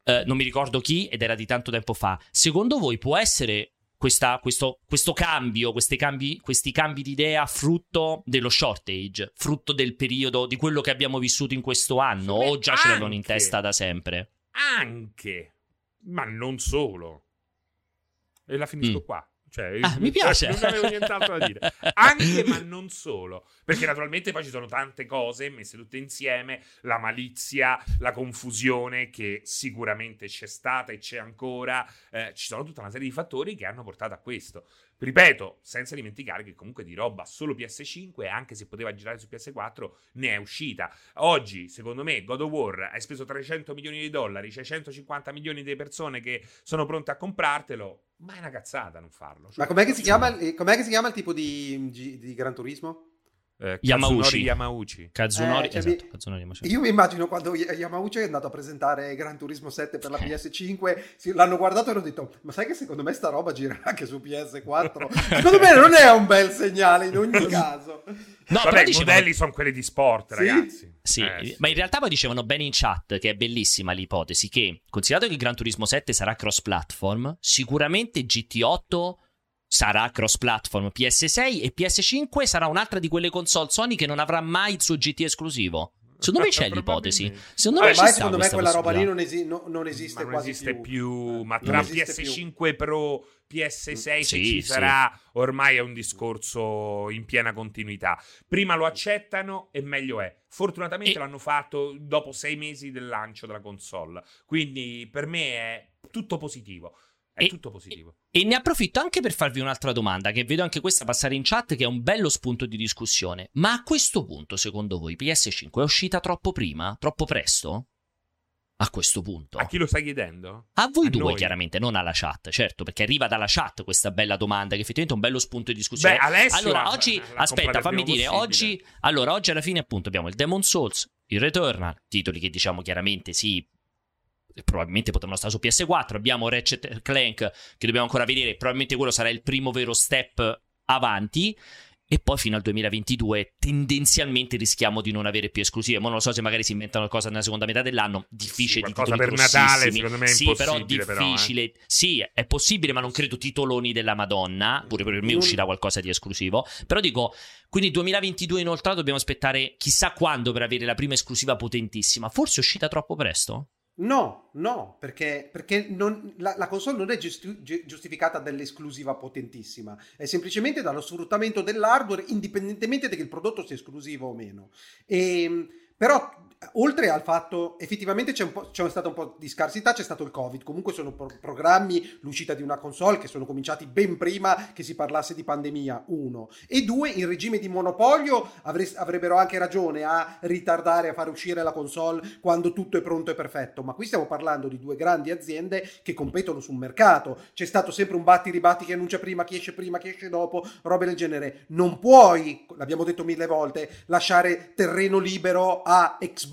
Uh, non mi ricordo chi ed era di tanto tempo fa. Secondo voi può essere questa, questo, questo, cambio, cambi, questi cambi di idea frutto dello shortage, frutto del periodo, di quello che abbiamo vissuto in questo anno, o già ce l'avevano in testa da sempre? Anche ma non solo. E la finisco mm. qua. Cioè, ah, mi piace. Non avevo nient'altro da dire. Anche, ma non solo. Perché naturalmente poi ci sono tante cose messe tutte insieme, la malizia, la confusione che sicuramente c'è stata e c'è ancora. Eh, ci sono tutta una serie di fattori che hanno portato a questo. Ripeto, senza dimenticare che comunque di roba solo PS5, anche se poteva girare su PS4, ne è uscita. Oggi, secondo me, God of War hai speso 300 milioni di dollari, c'è 150 milioni di persone che sono pronte a comprartelo. Ma è una cazzata non farlo. Cioè, Ma com'è che, chiama, com'è che, si chiama, il tipo di, di Gran Turismo? Eh, Yamauchi. Yamauchi. Kazunori, eh, cioè esatto, mi, Kazunori Io mi immagino quando Yamauchi è andato a presentare Gran Turismo 7 per la eh. PS5, l'hanno guardato e hanno detto, ma sai che secondo me sta roba gira anche su PS4? secondo me non è un bel segnale in ogni caso. No, Vabbè, i modelli sono quelli di sport, sì? ragazzi. Sì, eh, ma in realtà poi dicevano bene in chat che è bellissima l'ipotesi che, considerato che il Gran Turismo 7 sarà cross-platform, sicuramente GT8 sarà cross platform PS6 e PS5 sarà un'altra di quelle console Sony che non avrà mai il suo GT esclusivo. Secondo me c'è l'ipotesi. Secondo me, Vabbè, secondo me quella roba lì non, esi- no, non esiste ma non esiste più. più. Ma tra PS5 più. Pro, PS6 sì, se ci sarà, sì. ormai è un discorso in piena continuità. Prima lo accettano e meglio è. Fortunatamente e... l'hanno fatto dopo sei mesi del lancio della console. Quindi per me è tutto positivo. È e, tutto positivo. E, e, ne approfitto anche per farvi un'altra domanda, che vedo anche questa passare in chat, che è un bello spunto di discussione. Ma a questo punto, secondo voi, PS5 è uscita troppo prima? Troppo presto? A questo punto. A chi lo stai chiedendo? A voi a due, noi. chiaramente, non alla chat, certo, perché arriva dalla chat questa bella domanda, che effettivamente è un bello spunto di discussione. Beh, Alessio allora, oggi, aspetta, fammi dire, oggi, allora, oggi alla fine, appunto, abbiamo il Demon Souls, il Returnal, titoli che diciamo chiaramente sì, probabilmente potranno stare su PS4. Abbiamo Ratchet Clank che dobbiamo ancora vedere, probabilmente quello sarà il primo vero step avanti. E poi fino al 2022 tendenzialmente rischiamo di non avere più esclusive. Ma non lo so se magari si inventano qualcosa nella seconda metà dell'anno. Difficile sì, di titoli per Natale, secondo me è sì, però difficile. Però, eh. Sì, è possibile, ma non credo titoloni della Madonna. Pure per me uscirà qualcosa di esclusivo. Però dico, quindi 2022 inoltre dobbiamo aspettare chissà quando per avere la prima esclusiva potentissima. Forse è uscita troppo presto? No, no, perché, perché non, la, la, console non è giusti, giustificata dall'esclusiva potentissima, è semplicemente dallo sfruttamento dell'hardware indipendentemente da che il prodotto sia esclusivo o meno. E, ehm, però oltre al fatto, effettivamente c'è, c'è, stata un po' di scarsità, c'è stato il Covid, comunque sono pro- programmi, l'uscita di una console che sono cominciati ben prima che si parlasse di pandemia, uno. E due, in regime di monopolio avre- avrebbero anche ragione a ritardare a fare uscire la console quando tutto è pronto e perfetto, ma qui stiamo parlando di due grandi aziende che competono sul mercato, c'è stato sempre un batti ribatti che annuncia prima, chi esce prima, chi esce dopo, robe del genere. Non puoi, l'abbiamo detto mille volte, lasciare terreno libero a Xbox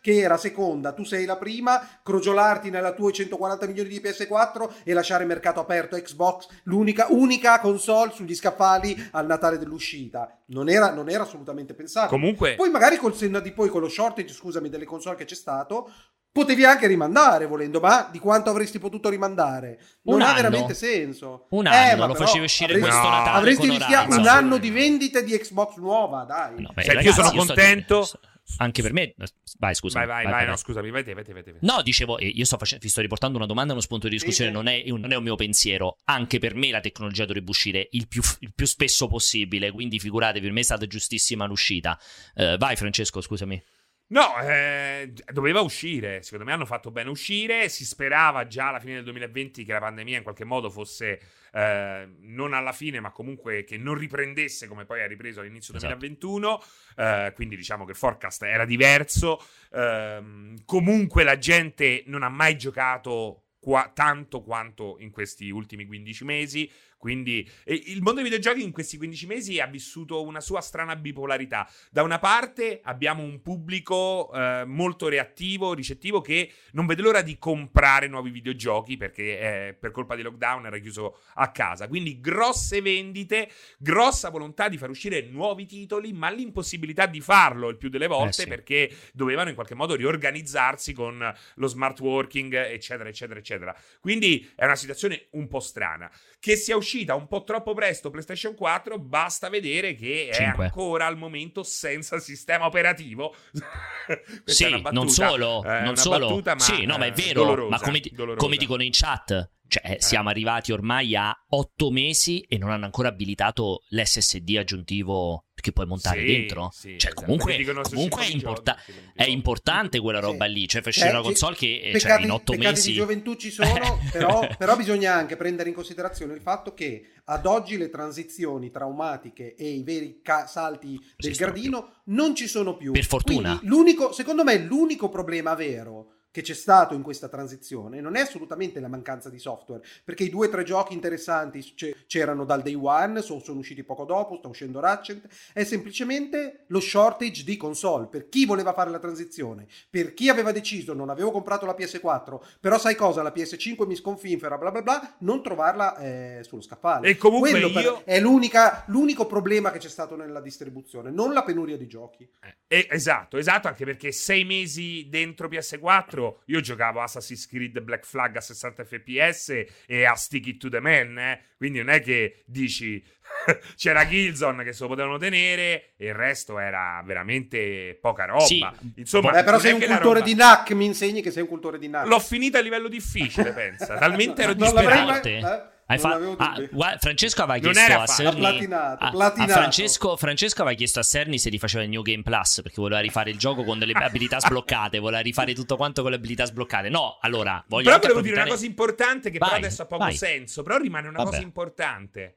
che era seconda, tu sei la prima, crogiolarti nella tua 140 milioni di PS4 e lasciare mercato aperto Xbox, l'unica unica console sugli scaffali al Natale dell'uscita. Non era, non era assolutamente pensato. Comunque... Poi magari col senno di poi con lo shortage, scusami, delle console che c'è stato, Potevi anche rimandare volendo, ma di quanto avresti potuto rimandare? Non un ha anno. veramente senso. Un eh, anno, lo facevi uscire avresti, questo Natale. Avresti rischiato un anno di vendite di Xbox nuova, dai. No, beh, Senti, io sono contento. Sto, anche per me, vai, scusa. Vai, vai, vai, vai, no, scusami, vai te, vai te, vai te. No, dicevo, io sto facendo, vi sto riportando una domanda, uno spunto di discussione, non, è, non, è, un mio pensiero. Anche per me la tecnologia dovrebbe uscire il più, il più spesso possibile, quindi figuratevi, per me è stata giustissima l'uscita. Uh, vai, Francesco, scusami. No, eh, doveva uscire, secondo me hanno fatto bene uscire, si sperava già alla fine del 2020 che la pandemia in qualche modo fosse eh, non alla fine, ma comunque che non riprendesse come poi ha ripreso all'inizio esatto. 2021, eh, quindi diciamo che il forecast era diverso, ehm, comunque la gente non ha mai giocato qua, tanto quanto in questi ultimi 15 mesi, quindi il mondo dei videogiochi in questi 15 mesi ha vissuto una sua strana bipolarità. Da una parte abbiamo un pubblico eh, molto reattivo, ricettivo, che non vede l'ora di comprare nuovi videogiochi perché eh, per colpa di lockdown era chiuso a casa. Quindi grosse vendite, grossa volontà di far uscire nuovi titoli, ma l'impossibilità di farlo il più delle volte eh sì. perché dovevano in qualche modo riorganizzarsi con lo smart working, eccetera, eccetera, eccetera. Quindi è una situazione un po' strana. Che sia uscita un po' troppo presto PlayStation 4, basta vedere che 5. è ancora al momento senza sistema operativo. sì, battuta, non solo, eh, non solo. Battuta, ma, sì, no, ma è vero, dolorosa, ma come, come dicono in chat, cioè, eh. siamo arrivati ormai a otto mesi e non hanno ancora abilitato l'SSD aggiuntivo che puoi montare sì, dentro. Sì, cioè, esatto. comunque, comunque è, importa- è, importante quella roba sì. lì. Cioè, fai eh, una console che peccati, cioè, in otto mesi. di gioventù ci sono, però, però, bisogna anche prendere in considerazione il fatto che ad oggi le transizioni traumatiche e i veri ca- salti del gradino non ci sono più. Per fortuna. Quindi, l'unico, secondo me, l'unico problema vero che c'è stato in questa transizione non è assolutamente la mancanza di software, perché i due o tre giochi interessanti c'erano dal day one, sono, sono usciti poco dopo, sta uscendo Ratchet, è semplicemente lo shortage di console, per chi voleva fare la transizione, per chi aveva deciso non avevo comprato la PS4, però sai cosa, la PS5 mi sconfinfera, bla bla bla, non trovarla eh, sullo scaffale. E comunque io... è l'unico problema che c'è stato nella distribuzione, non la penuria di giochi. Eh, esatto, esatto, anche perché sei mesi dentro PS4 4 io giocavo Assassin's Creed Black Flag a 60 fps e a Stick It to the Man, eh? quindi non è che dici c'era Gilzon che se lo potevano tenere e il resto era veramente poca roba. Sì. Insomma, Beh, però sei un cultore roba... di NAC, mi insegni che sei un cultore di NAC. L'ho finita a livello difficile, pensa, talmente ero disperato. Hai fa- ah, Francesco aveva chiesto a Cerny platinato, a, platinato. a Francesco, Francesco aveva chiesto a Cerny se rifaceva il New Game Plus perché voleva rifare il gioco con delle abilità sbloccate, voleva rifare tutto quanto con le abilità sbloccate. No, allora voglio Però volevo dire una cosa importante che vai, però adesso ha poco vai. senso, però rimane una Vabbè. cosa importante.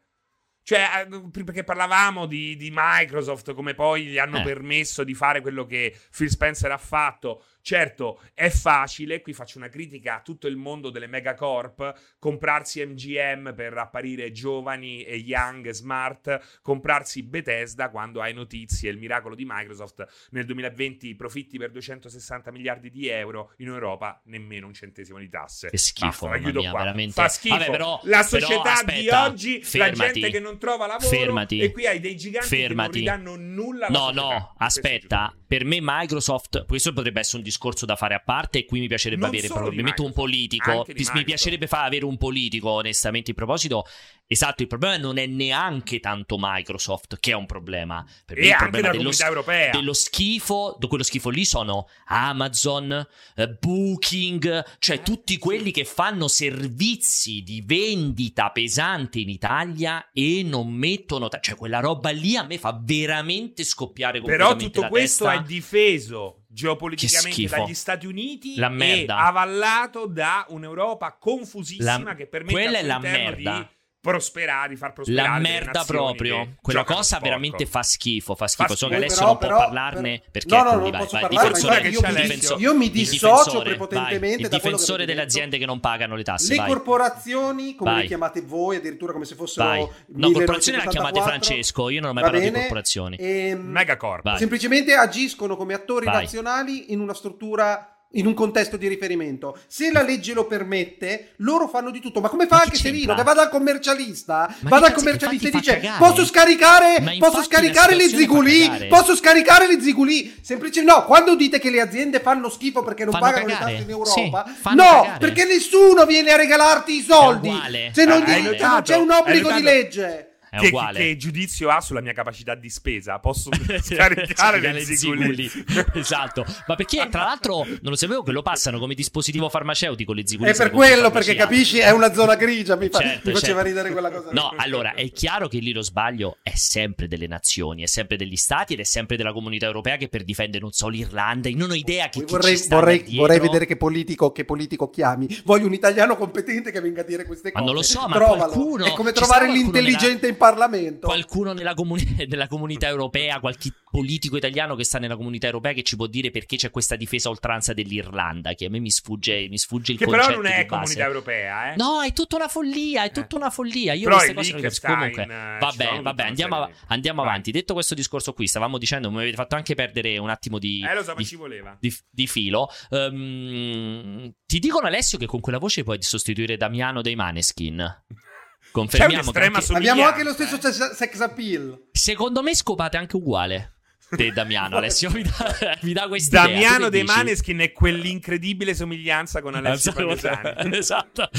Cioè, eh, perché parlavamo di, di, Microsoft, come poi gli hanno eh. permesso di fare quello che Phil Spencer ha fatto. Certo, è facile, qui faccio una critica a tutto il mondo delle megacorp, comprarsi MGM per apparire giovani e young e smart, comprarsi Bethesda quando hai notizie, il miracolo di Microsoft nel 2020 profitti per 260 miliardi di euro, in Europa nemmeno un centesimo di tasse. Che schifo, Basta, mia, qua. veramente. Fa schifo. Vabbè, però, la società però, aspetta, di oggi, fermati, la gente che non trova lavoro fermati, e qui hai dei giganti fermati. che non ridanno nulla No, no, aspetta, per me Microsoft, questo potrebbe essere un discorso da fare a parte e qui mi piacerebbe non avere probabilmente un politico, mi piacerebbe fare avere un politico onestamente in proposito. Esatto, il problema non è neanche tanto Microsoft che è un problema. Per me e il problema dello, europea. dello schifo, quello schifo lì sono Amazon, eh, Booking, cioè tutti quelli che fanno servizi di vendita pesante in Italia e non mettono, cioè quella roba lì a me fa veramente scoppiare Però tutto questo testa. è difeso geopoliticamente dagli Stati Uniti la e avallato da un'Europa confusissima la... che permette Quella è la merda. di prosperare, di far prosperare la merda proprio. Quella cosa veramente fa schifo. Fa schifo. Fa so che adesso però, non però, può parlarne però, perché no, no, non vai, posso vai, parlare, difensore, io, difensore, io mi dissocio prepotentemente vai, il difensore delle aziende che non pagano le tasse. Le vai. corporazioni, come le chiamate voi, addirittura come se fossero vai. No, corporazioni le chiamate Francesco. Io non ho mai parlato di corporazioni. Ehm, Megacorp. Semplicemente agiscono come attori nazionali in una struttura in un contesto di riferimento. Se la legge lo permette, loro fanno di tutto. Ma come fa ma anche Serino che va dal commercialista, ma va dal commercialista e dice posso scaricare, posso scaricare le ziguli, posso scaricare le ziguli. Semplicemente no, quando dite che le aziende fanno schifo perché non fanno pagano cagare. le tasse in Europa, sì, no, cagare. perché nessuno viene a regalarti i soldi. Se non, gli, non c'è un obbligo di legge che, che, giudizio ha sulla mia capacità di spesa? Posso scaricare le ziguli? esatto. Ma perché, tra l'altro, non lo sapevo che lo passano come dispositivo farmaceutico le ziguli. È per quello, perché capisci, è una zona grigia. Mi, fa, certo, mi faceva certo. ridere quella cosa. No, allora, è chiaro che lì lo sbaglio è sempre delle nazioni, è sempre degli stati ed è sempre della comunità europea che per difendere, non so, l'Irlanda. Non ho idea che vorrei, vorrei, vorrei, vedere che politico, che politico chiami. Voglio un italiano competente che venga a dire queste cose. Ma non lo so, ma Trovalo. qualcuno... È come trovare l'intelligente in Parlamento. Qualcuno nella, comuni- nella, comunità europea, qualche politico italiano che sta nella comunità europea che ci può dire perché c'è questa difesa a oltranza dell'Irlanda, che a me mi sfugge, mi sfugge il che concetto Che però non è comunità europea, eh? No, è tutta una follia, è tutta una follia. Io però queste cose non capisco. Comunque, eh, vabbè, vabbè, andiamo, andiamo avanti. Detto questo discorso qui, stavamo dicendo, mi avete fatto anche perdere un attimo di... Eh, lo so, di, ci voleva. Di, di filo. Um, ti dicono, Alessio, che con quella voce puoi sostituire Damiano dei Maneskin. Confermiamo che anche... abbiamo anche lo stesso eh. sex appeal. Secondo me scopate anche uguale. Te Damiano, Alessio mi dà, mi dà questa Damiano dei Maneskin è quell'incredibile somiglianza con Alessio Palesani. esatto.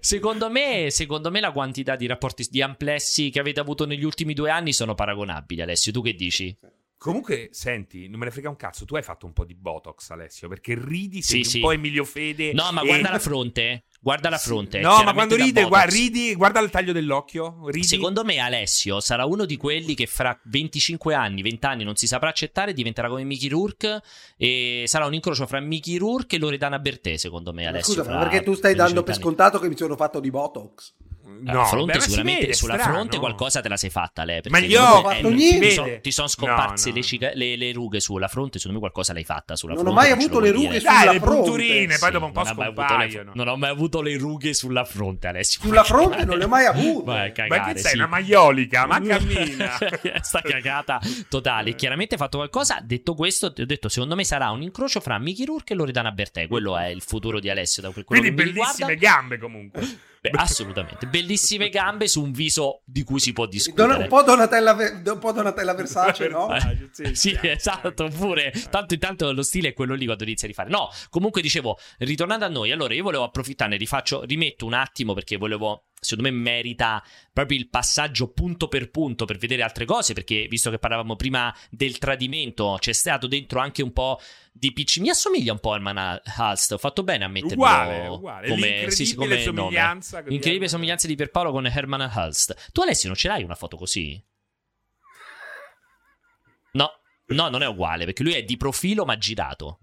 Secondo me, secondo me la quantità di rapporti di amplessi che avete avuto negli ultimi due anni sono paragonabili, Alessio. Tu che dici? Comunque, senti, non me ne frega un cazzo. Tu hai fatto un po' di Botox, Alessio, perché ridi, sei sì, un po' Emilio Fede. No, ma e... guarda la fronte. Guarda la fronte. No, ma quando ride, guarda, ridi, guarda il taglio dell'occhio. Ridi. Secondo me Alessio sarà uno di quelli che fra 25 anni, 20 anni non si saprà accettare, diventerà come Mickey Rourke e sarà un incrocio fra Mickey Rourke e Loredana Bertè, secondo me Alessio. Scusa, ma perché tu stai dando per scontato che mi sono fatto di Botox? No, fronte, beh, sicuramente sulla strano. fronte qualcosa te la sei fatta lei. Ma io ho fatto niente. Ti, so, ti sono scomparse no, no. Le, le, le, rughe sulla fronte. Secondo me qualcosa l'hai fatta sulla non fronte. Non ho mai avuto le rughe sulla Dai, fronte. le punturine, poi dopo un po' scompaiono. Non ho mai avuto le rughe sulla fronte, Alessio. Sulla fronte non le ho mai avute. Vai, cagare, ma che sei, sì. una maiolica? Ma cammina. Sta cagata totale. Chiaramente hai fatto qualcosa. Detto questo, ti ho detto, secondo me sarà un incrocio fra Mickey Rourke e Loredana Bertè. Quello è il futuro di Alessio. Da quel Quindi bellissime gambe comunque. Beh, assolutamente. Bellissime gambe su un viso di cui si può discutere. Un po' Donatella, un po Donatella Versace, no? sì, sì, esatto, pure. Tanto intanto lo stile è quello lì quando inizia a rifare. No, comunque dicevo, ritornando a noi, allora io volevo approfittarne, rifaccio, rimetto un attimo perché volevo secondo me merita proprio il passaggio punto per punto per vedere altre cose, perché visto che parlavamo prima del tradimento, c'è stato dentro anche un po' di PC. Mi assomiglia un po' a Herman Halst, ho fatto bene a metterlo uguale, uguale. come, sì, sì, come somiglianza. Incredibile somiglianza di Pierpaolo con Herman Halst. Tu Alessio non ce l'hai una foto così? No, no, non è uguale, perché lui è di profilo ma girato.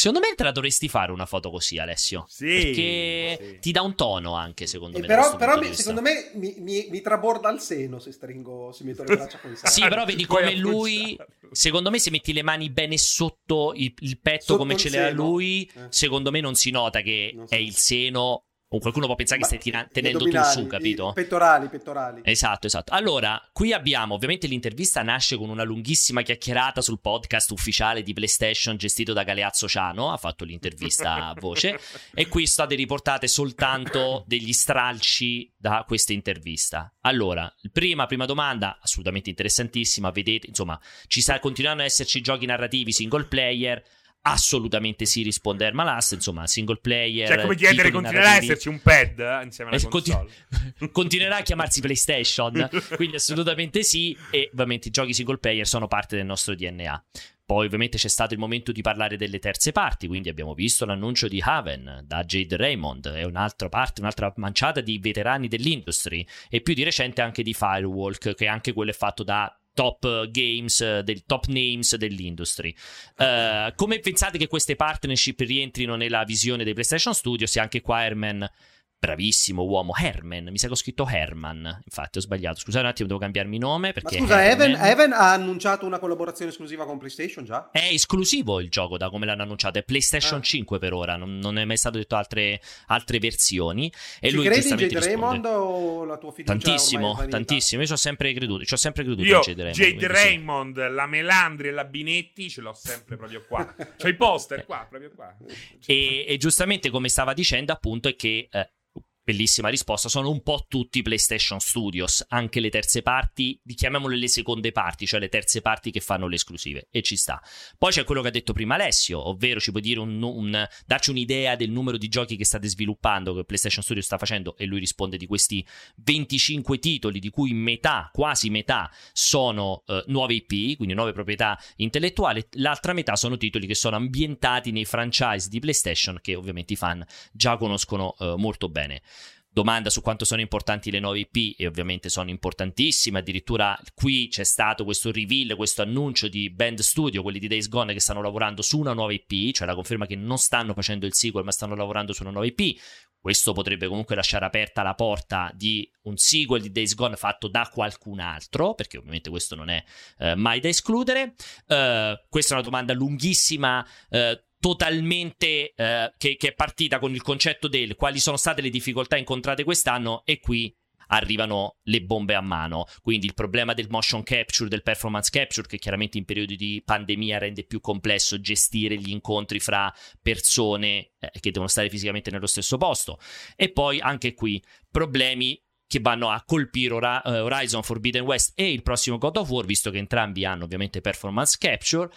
Secondo me te la dovresti fare una foto così, Alessio. Sì. Perché sì. ti dà un tono anche, secondo eh, me. Però, però mi, secondo me mi, mi, mi, traborda il seno se stringo, se metto le braccia con Sì, però vedi come lui. Secondo me, se metti le mani bene sotto il, il petto sotto come ce l'ha lui, eh. secondo me non si nota che è il seno o qualcuno può pensare Ma che stai tenendo tu su, capito? Pettorali, pettorali. Esatto, esatto. Allora, qui abbiamo, ovviamente l'intervista nasce con una lunghissima chiacchierata sul podcast ufficiale di PlayStation gestito da Galeazzo Ciano, ha fatto l'intervista a voce, e qui state riportate soltanto degli stralci da questa intervista. Allora, prima, prima domanda, assolutamente interessantissima, vedete, insomma, ci sa, continuano ad esserci giochi narrativi single player, Assolutamente sì, risponde Hermalast. Insomma, single player. Cioè, come chiedere, continuerà a esserci un pad eh, insieme alla eh, console. Continu- continuerà a chiamarsi PlayStation. quindi, assolutamente sì. E ovviamente i giochi single player sono parte del nostro DNA. Poi, ovviamente, c'è stato il momento di parlare delle terze parti. Quindi, abbiamo visto l'annuncio di Haven da Jade Raymond e un'altra parte, un'altra manciata di veterani dell'industry. E più di recente anche di Firewalk, che anche quello è fatto da top games, del top names dell'industry. Uh, come pensate che queste partnership rientrino nella visione dei PlayStation Studios? E anche qua Airman bravissimo uomo, Herman, mi sa che ho scritto Herman, infatti ho sbagliato, scusate un attimo, devo cambiarmi nome perché... Ma scusa, Evan, Evan, ha annunciato una collaborazione esclusiva con PlayStation già? È esclusivo il gioco da come l'hanno annunciato, è PlayStation ah. 5 per ora, non, non, è mai stato detto altre, altre versioni. E Ci lui credi in Jade Raymond o la tua fiducia Tantissimo, tantissimo, io ci ho sempre creduto, ci ho sempre creduto io, in Jade Raymond. Jade Raymond, sì. la Melandri e la Binetti ce l'ho sempre proprio qua, c'ho i poster qua, proprio qua. E, e giustamente come stava dicendo appunto è che... Eh, Bellissima risposta, sono un po' tutti PlayStation Studios, anche le terze parti, chiamiamole le seconde parti, cioè le terze parti che fanno le esclusive, e ci sta. Poi c'è quello che ha detto prima Alessio, ovvero ci puoi dire un, un, darci un'idea del numero di giochi che state sviluppando, che PlayStation Studios sta facendo, e lui risponde di questi 25 titoli, di cui metà, quasi metà, sono uh, nuove IP, quindi nuove proprietà intellettuali, l'altra metà sono titoli che sono ambientati nei franchise di PlayStation, che ovviamente i fan già conoscono uh, molto bene domanda su quanto sono importanti le nuove IP e ovviamente sono importantissime, addirittura qui c'è stato questo reveal, questo annuncio di Band Studio, quelli di Days Gone che stanno lavorando su una nuova IP, cioè la conferma che non stanno facendo il sequel ma stanno lavorando su una nuova IP. Questo potrebbe comunque lasciare aperta la porta di un sequel di Days Gone fatto da qualcun altro, perché ovviamente questo non è eh, mai da escludere. Uh, questa è una domanda lunghissima. Uh, totalmente eh, che, che, è partita con il concetto del quali sono state le difficoltà incontrate quest'anno e qui arrivano le bombe a mano. Quindi il problema del motion capture, del performance capture, che chiaramente in periodi di pandemia rende più complesso gestire gli incontri fra persone eh, che devono stare fisicamente nello stesso posto. E poi anche qui problemi che vanno a colpire Horizon Forbidden West e il prossimo God of War, visto che entrambi hanno ovviamente performance capture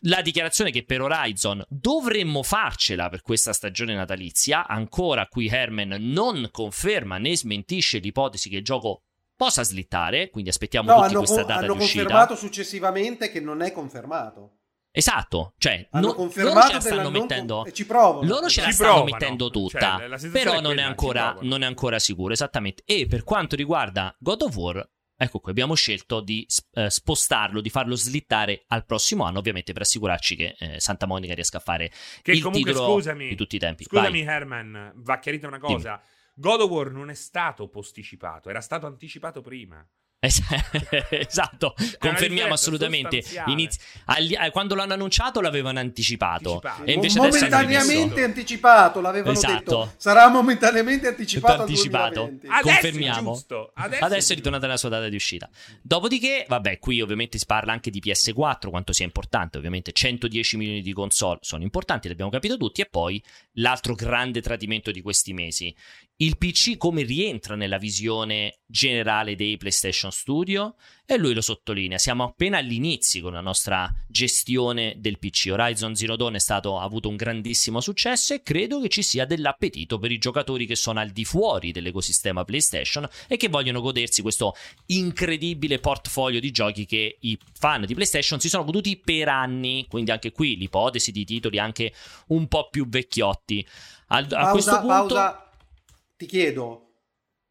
la dichiarazione che per Horizon dovremmo farcela per questa stagione natalizia, ancora qui Herman non conferma né smentisce l'ipotesi che il gioco possa slittare, quindi aspettiamo no, tutti questa data hanno di uscita. Hanno confermato successivamente che non è confermato. Esatto, cioè hanno no, confermato loro ce la stanno mettendo e ci provano. Loro ce la stanno provano. mettendo tutta, cioè, però non è, ancora, non è ancora sicuro, esattamente. E per quanto riguarda God of War, Ecco qui, abbiamo scelto di eh, spostarlo, di farlo slittare al prossimo anno, ovviamente per assicurarci che eh, Santa Monica riesca a fare che il comunque, titolo scusami, di tutti i tempi. Scusami Vai. Herman, va chiarita una cosa. Dimmi. God of War non è stato posticipato, era stato anticipato prima. esatto, confermiamo assolutamente. Inizi- agli- eh, quando l'hanno annunciato l'avevano anticipato. anticipato. E invece momentaneamente anticipato, l'avevano esatto. detto. Sarà momentaneamente anticipato. anticipato. Adesso confermiamo. Adesso, Adesso è ritornata nella sua data di uscita. Dopodiché, vabbè, qui ovviamente si parla anche di PS4, quanto sia importante. Ovviamente 110 milioni di console sono importanti, l'abbiamo capito tutti. E poi l'altro grande tradimento di questi mesi, il PC come rientra nella visione generale dei PlayStation Studio e lui lo sottolinea. Siamo appena all'inizio con la nostra gestione del PC. Horizon Zero Dawn è stato, ha avuto un grandissimo successo e credo che ci sia dell'appetito per i giocatori che sono al di fuori dell'ecosistema PlayStation e che vogliono godersi questo incredibile portfolio di giochi che i fan di PlayStation si sono goduti per anni. Quindi anche qui l'ipotesi di titoli anche un po' più vecchiotti. A, a pausa, questo punto... Pausa ti chiedo,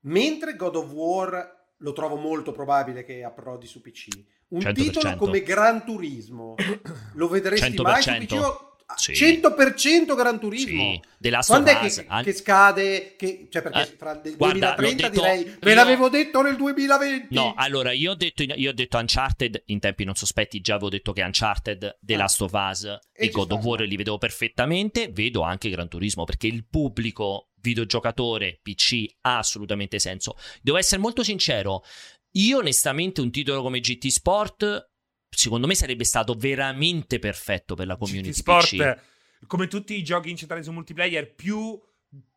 mentre God of War lo trovo molto probabile che approdi su PC, un 100%. titolo come Gran Turismo lo vedresti 100%. mai su PC? Sì. 100% Gran Turismo. Sì. The Last Quando è che, che, scade? Che, cioè perché eh, fra il 2030 detto, direi ve l'avevo detto nel 2020. No, allora io ho detto, io ho detto Uncharted in tempi non sospetti. Già avevo detto che Uncharted, The ah. Last of Us e, e God of War li vedevo perfettamente. Vedo anche Gran Turismo perché il pubblico videogiocatore PC ha assolutamente senso. Devo essere molto sincero. Io onestamente un titolo come GT Sport secondo me sarebbe stato veramente perfetto per la community GT Sport, PC. come tutti i giochi incentrati su multiplayer, più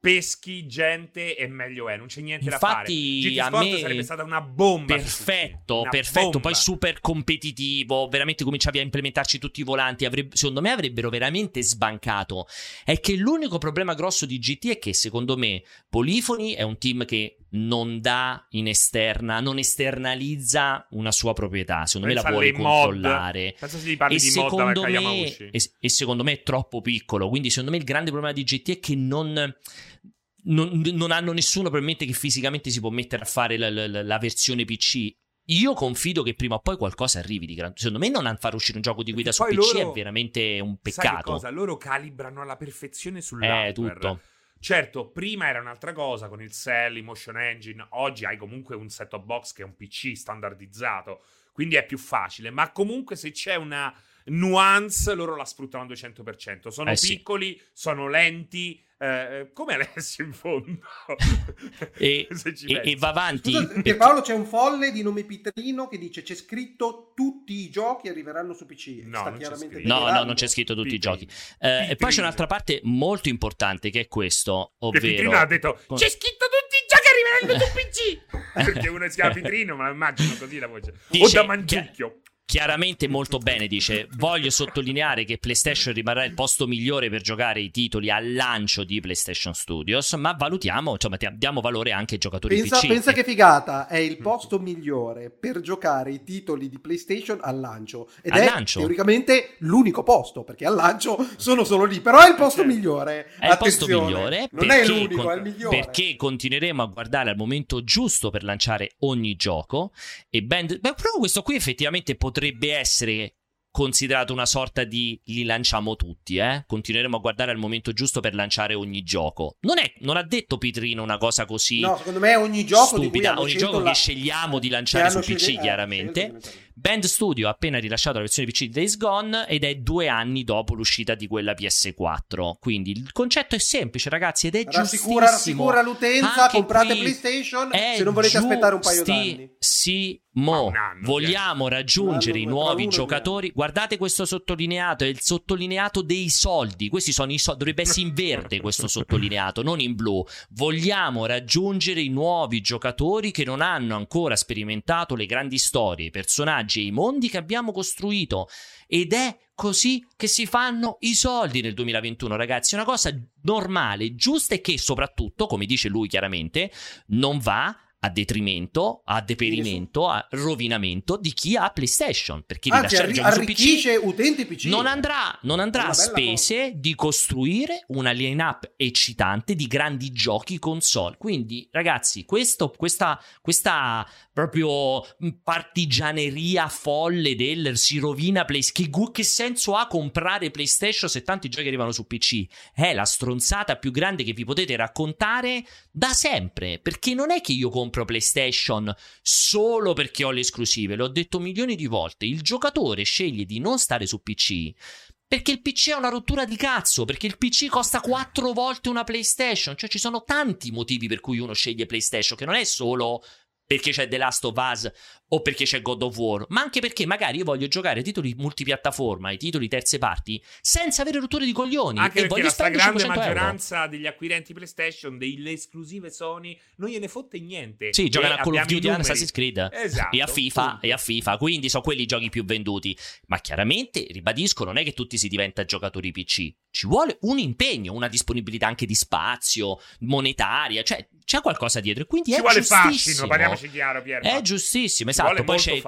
peschi gente e meglio è, non c'è niente Infatti, da fare. GT a me sarebbe stata una bomba. Perfetto, una perfetto, bomba. poi super competitivo, veramente cominciavi a implementarci tutti i volanti, avrebbe, secondo me avrebbero veramente sbancato. È che l'unico problema grosso di GT è che secondo me Polifoni è un team che non dà in esterna, non esternalizza una sua proprietà, secondo Pensa me la vuole controllare. Penso si parli e di secondo mod me, e, e secondo me è troppo piccolo, quindi secondo me il grande problema di GT è che non non, non, hanno nessuno probabilmente che fisicamente si può mettere a fare la, la, la, versione PC. Io confido che prima o poi qualcosa arrivi di grande. Secondo me non far uscire un gioco di guida su PC loro, è veramente un peccato. Sai cosa? Loro calibrano alla perfezione sull'hardware. Eh, tutto. Certo, prima era un'altra cosa con il Cell, il Motion Engine, oggi hai comunque un set-top box che è un PC standardizzato, quindi è più facile, ma comunque se c'è una nuance loro la sfruttano al 200%. Sono eh piccoli, sì. sono lenti, eh, come Alessio in fondo. E, e, e, va avanti. Scusa, per Paolo c'è un folle di nome Pitrino che dice c'è scritto tutti i giochi arriveranno su PC no, non c'è, no, no, non c'è scritto tutti Pitrino. i giochi. Eh, e poi c'è un'altra parte molto importante che è questo ovvero che Pitrino ha detto c'è scritto tutti i giochi PC perché uno si chiama Pitrino ma immagino così la voce. Dice, o da Mangiucchio chiaramente molto bene dice voglio sottolineare che PlayStation rimarrà il posto migliore per giocare i titoli al lancio di PlayStation Studios ma valutiamo insomma diamo valore anche ai giocatori pensa, PC pensa che figata è il posto migliore per giocare i titoli di PlayStation al lancio. Ed al è lancio. teoricamente l'unico posto perché al lancio sono solo lì però è il posto migliore è il posto migliore non è l'unico con, è il migliore. perché continueremo a guardare al momento giusto per lanciare ogni gioco e ben beh, proprio questo qui effettivamente potrebbe potrebbe essere considerato una sorta di li lanciamo tutti, eh? Continueremo a guardare al momento giusto per lanciare ogni gioco. Non, è, non ha detto Pitrino una cosa così. No, secondo me ogni gioco stupida, ogni gioco la... che scegliamo di lanciare su PC, scel- chiaramente. Band Studio ha appena rilasciato la versione PC di Days Gone ed è due anni dopo l'uscita di quella PS4. Quindi il concetto è semplice, ragazzi, ed è rassicura, rassicura l'utenza, Anche comprate PlayStation se non volete aspettare un paio d'anni. Sì, Mo anno, vogliamo cioè. raggiungere i nuovi giocatori. Via. Guardate questo sottolineato: è il sottolineato dei soldi. Questi sono i soldi. Dovrebbe essere in verde questo sottolineato, non in blu. Vogliamo raggiungere i nuovi giocatori che non hanno ancora sperimentato le grandi storie, i personaggi e i mondi che abbiamo costruito. Ed è così che si fanno i soldi nel 2021, ragazzi. Una cosa normale, giusta e che soprattutto, come dice lui chiaramente, non va a detrimento, a deperimento, a rovinamento di chi ha PlayStation. Perché Anzi, arri- arricchisce PC utenti PC. Non andrà, non andrà a spese cosa. di costruire una line-up eccitante di grandi giochi console. Quindi, ragazzi, questo, questa, questa proprio partigianeria folle del si rovina PlayStation. Che, che senso ha comprare PlayStation se tanti giochi arrivano su PC? È la stronzata più grande che vi potete raccontare da sempre. Perché non è che io compro compro PlayStation solo perché ho le esclusive. L'ho detto milioni di volte. Il giocatore sceglie di non stare su PC perché il PC è una rottura di cazzo, perché il PC costa quattro volte una PlayStation, cioè ci sono tanti motivi per cui uno sceglie PlayStation, che non è solo perché c'è The Last of Us o perché c'è God of War, ma anche perché magari io voglio giocare titoli multipiattaforma, i titoli terze parti, senza avere rotture di coglioni. Anche e perché la stragrande maggioranza euro. degli acquirenti PlayStation, delle esclusive Sony, non gliene fotte niente. Sì, giocano a Call of Duty, Assassin's Creed esatto, e, a FIFA, e a FIFA, quindi sono quelli i giochi più venduti. Ma chiaramente, ribadisco, non è che tutti si diventa giocatori PC. Ci vuole un impegno, una disponibilità anche di spazio, monetaria, cioè c'è qualcosa dietro. Quindi Ci è vuole fascino, parliamoci chiaro, Pier. È giustissimo, esatto. Poi c'è,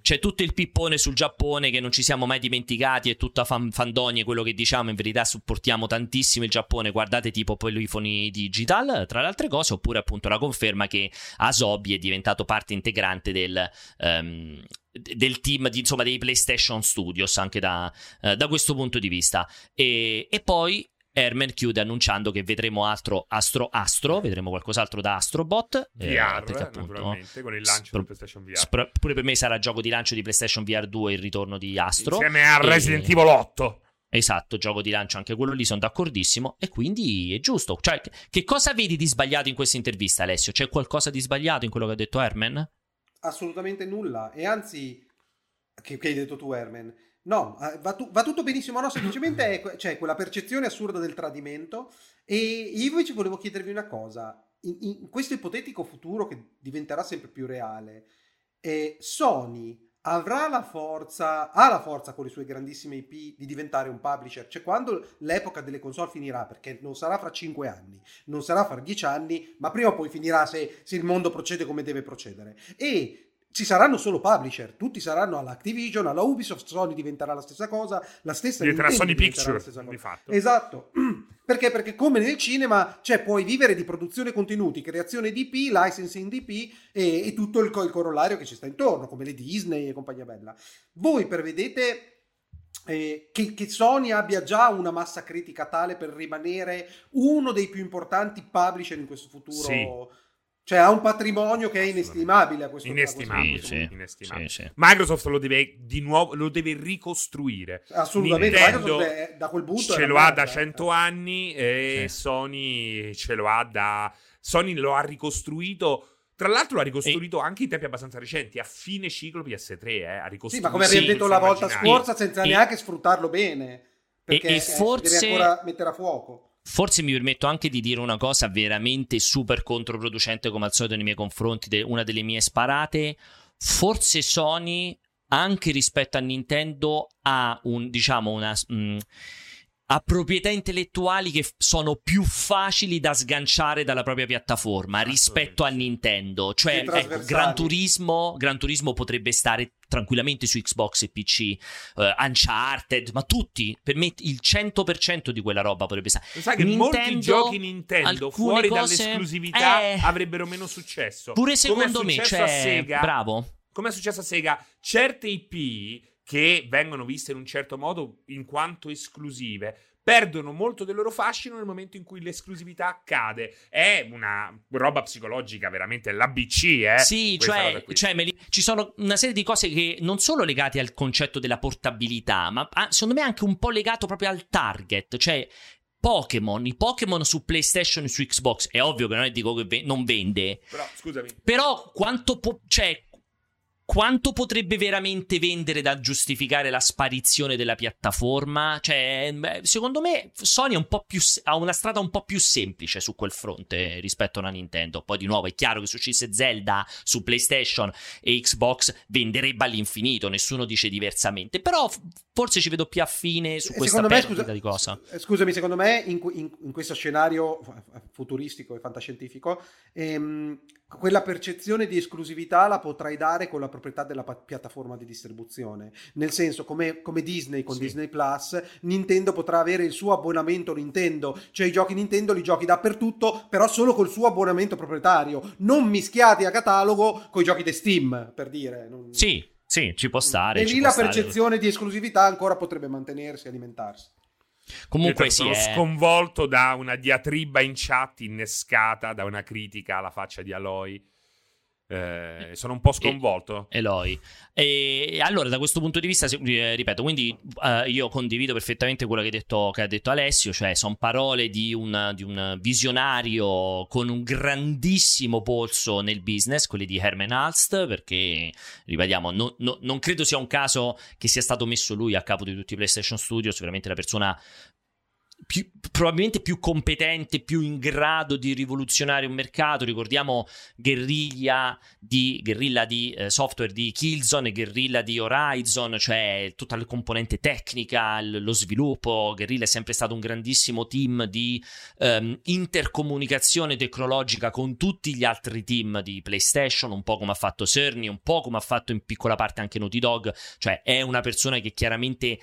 c'è, tutto il pippone sul Giappone che non ci siamo mai dimenticati, è tutta fan, fandonie quello che diciamo. In verità supportiamo tantissimo il Giappone. Guardate tipo Polifoni Digital, tra le altre cose, oppure appunto la conferma che Asobi è diventato parte integrante del... Um, del team di, insomma, dei PlayStation Studios anche da, uh, da questo punto di vista e, e poi Herman chiude annunciando che vedremo altro Astro Astro, vedremo qualcos'altro da Astrobot. VR, eh, appunto, naturalmente, con il lancio spro- di PlayStation VR. Spro- pure per me sarà gioco di lancio di PlayStation VR 2 il ritorno di Astro. Insieme a Resident Evil 8. Esatto, gioco di lancio anche quello lì, sono d'accordissimo. E quindi è giusto. Cioè, che cosa vedi di sbagliato in questa intervista, Alessio? C'è qualcosa di sbagliato in quello che ha detto Herman? Assolutamente nulla. E anzi, che, che hai detto tu, Herman, No, eh, va, tu, va, tutto benissimo, no, semplicemente c'è cioè, quella percezione assurda del tradimento. E io invece volevo chiedervi una cosa, in, in questo ipotetico futuro che diventerà sempre più reale, eh, Sony avrà la forza, ha la forza con le sue grandissime IP di diventare un publisher, cioè quando l'epoca delle console finirà, perché non sarà fra 5 anni, non sarà fra 10 anni, ma prima o poi finirà se, se il mondo procede come deve procedere. E ci saranno solo publisher, tutti saranno all'Activision, alla Ubisoft, Sony diventerà la stessa cosa, la stessa diventerà Sony Pictures, di fatto. Esatto. Perché? Perché come nel cinema, cioè puoi vivere di produzione contenuti, creazione di IP, licensing di IP e, e tutto il, il, corollario che ci sta intorno, come le Disney e compagnia bella. Voi prevedete eh, che, che, Sony abbia già una massa critica tale per rimanere uno dei più importanti publisher in questo futuro. Sì. Cioè ha un patrimonio che è inestimabile a questo, inestimabile, a questo sì, inestimabile. Sì, sì. Microsoft lo deve di nuovo lo deve ricostruire. Assolutamente, Nintendo è, da quel punto ce lo ha da 100 anni e Sony ce lo ha da Sony lo ha ricostruito tra l'altro l'ha ricostruito e... anche in tempi abbastanza recenti, a fine ciclo PS3, eh, ha ricostruito. Sì, ma come abbiamo detto la volta scorsa, senza e... neanche sfruttarlo bene, perché e, e forse... deve ancora mettere a fuoco. Forse mi permetto anche di dire una cosa veramente super controproducente come al solito nei miei confronti, de- una delle mie sparate. Forse Sony, anche rispetto a Nintendo, ha un, diciamo, una... Mh, ha proprietà intellettuali che sono più facili da sganciare dalla propria piattaforma rispetto a Nintendo. Cioè, ecco, Gran Turismo, Gran Turismo potrebbe stare tranquillamente su Xbox e PC, uh, eh, Uncharted, ma tutti, per me il 100% di quella roba potrebbe stare. Lo sai che Nintendo, molti giochi Nintendo fuori cose, dall'esclusività eh, avrebbero meno successo. Pure secondo me, cioè, Sega, bravo. Come è successo a Sega, certe IP che vengono viste in un certo modo in quanto esclusive perdono molto del loro fascino nel momento in cui l'esclusività cade. È una roba psicologica, veramente l'ABC, eh? Sì, cioè, cioè li, ci sono una serie di cose che non solo legate al concetto della portabilità, ma secondo me anche un po' legato proprio al target, cioè Pokémon, i Pokémon su PlayStation e su Xbox, è ovvio che non è dico che non vende. Però, scusami. Però quanto po- cioè quanto potrebbe veramente vendere da giustificare la sparizione della piattaforma? Cioè, secondo me Sony più, ha una strada un po' più semplice su quel fronte rispetto a una Nintendo. Poi di nuovo è chiaro che se uscisse Zelda su PlayStation e Xbox venderebbe all'infinito, nessuno dice diversamente. Però forse ci vedo più affine su questa secondo me, scusa, di cosa. Eh, scusami, secondo me in, in, in, questo scenario futuristico e fantascientifico ehm, quella percezione di esclusività la potrai dare con la proprietà della piattaforma di distribuzione. Nel senso, come, come Disney con sì. Disney Plus, Nintendo potrà avere il suo abbonamento Nintendo, cioè i giochi Nintendo li giochi dappertutto, però solo col suo abbonamento proprietario, non mischiati a catalogo con i giochi di Steam, per dire. Non... Sì, sì, ci può stare. E lì la percezione di esclusività ancora potrebbe mantenersi, alimentarsi. Comunque sì, sono è... sconvolto da una diatriba in chat innescata da una critica alla faccia di Aloy eh, sono un po' sconvolto. Eloy. E allora, da questo punto di vista, eh, ripeto, quindi uh, io condivido perfettamente quello che, detto, che, ha detto Alessio, cioè sono parole di un, di un, visionario con un grandissimo polso nel business, quelli di Herman Alst, perché, ripetiamo, no, no, non credo sia un caso che sia stato messo lui a capo di tutti i PlayStation Studios, veramente la persona più, probabilmente più competente, più in grado di rivoluzionare un mercato. Ricordiamo Guerriglia di, guerrilla di eh, software di Killzone Guerrilla di Horizon, cioè tutta la componente tecnica, l- lo sviluppo. Guerrilla è sempre stato un grandissimo team di um, intercomunicazione tecnologica con tutti gli altri team di PlayStation, un po' come ha fatto Cerny, un po' come ha fatto in piccola parte anche Naughty Dog, cioè è una persona che chiaramente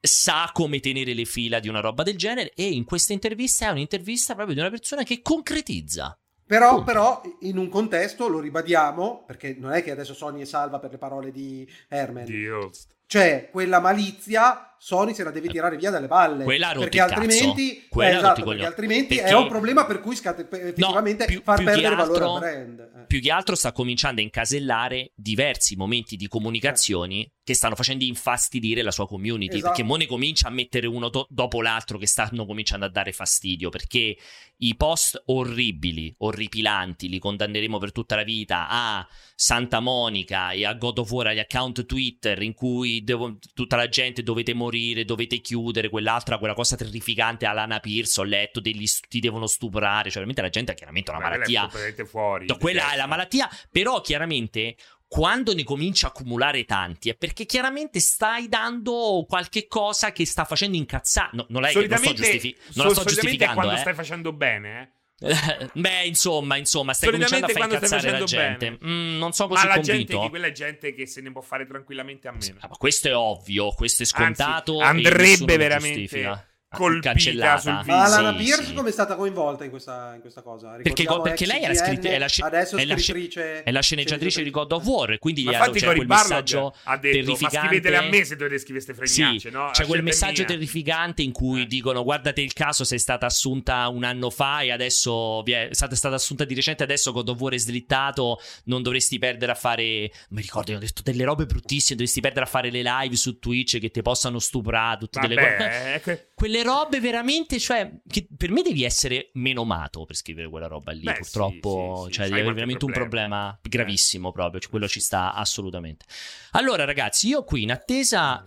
sa come tenere le fila di una roba del genere e in questa intervista è un'intervista proprio di una persona che concretizza. Però, però, in un contesto, lo ribadiamo, perché non è che adesso Sony è salva per le parole di Herman. Dio. Cioè, quella malizia Sony se la deve tirare via dalle balle. Quella perché altrimenti, eh, esatto, perché altrimenti perché... è un problema per cui scate, effettivamente no, più, far più perdere altro, valore al brand. Eh. Più che altro sta cominciando a incasellare diversi momenti di comunicazioni eh. che stanno facendo infastidire la sua community. Esatto. Perché Mone comincia a mettere uno to- dopo l'altro che stanno cominciando a dare fastidio. Perché i post orribili, orripilanti, li condanneremo per tutta la vita a Santa Monica e a God of War, agli account Twitter in cui devo, tutta la gente dovete morire morire, dovete chiudere, quell'altra, quella cosa terrificante Alana Pierce, ho letto, degli, ti devono stuprare, cioè veramente la gente ha chiaramente una Beh, malattia. Fuori, no, quella è la malattia, però chiaramente quando ne comincia a accumulare tanti è perché chiaramente stai dando qualche cosa che sta facendo incazzare. No, non, è, non sto, giustifi- non sto giustificando. quando eh. stai facendo bene, eh. Beh, insomma, insomma, stai cominciando a far incazzare la gente. Mm, non so così ma la gente di quella gente che se ne può fare tranquillamente a meno. Sì, questo è ovvio, questo è scontato. Anzi, andrebbe veramente colpita sul video. Ma Alana sì, Pierce sì. come è stata coinvolta in questa, in questa cosa? Perché, perché lei era scritta, è la, adesso è, scrittrice, è la sceneggiatrice di God of War, quindi ma infatti c'è quel messaggio ha detto, terrificante. Ma scrivetele a me se dovete scrivere queste fregnacce, sì, no? C'è quel messaggio mia. terrificante in cui eh. dicono guardate il caso, sei stata assunta un anno fa e adesso è stata, stata assunta di recente, adesso God of War è slittato, non dovresti perdere a fare, mi ricordo, ho detto delle robe bruttissime, dovresti perdere a fare le live su Twitch che ti possano stuprare, tutte Vabbè, delle cose. Ecco. Quelle robe veramente, cioè, che per me devi essere meno mato per scrivere quella roba lì, Beh, purtroppo, sì, sì, cioè devi avere veramente problema. un problema gravissimo eh. proprio, cioè, quello ci sta assolutamente. Allora ragazzi, io qui in attesa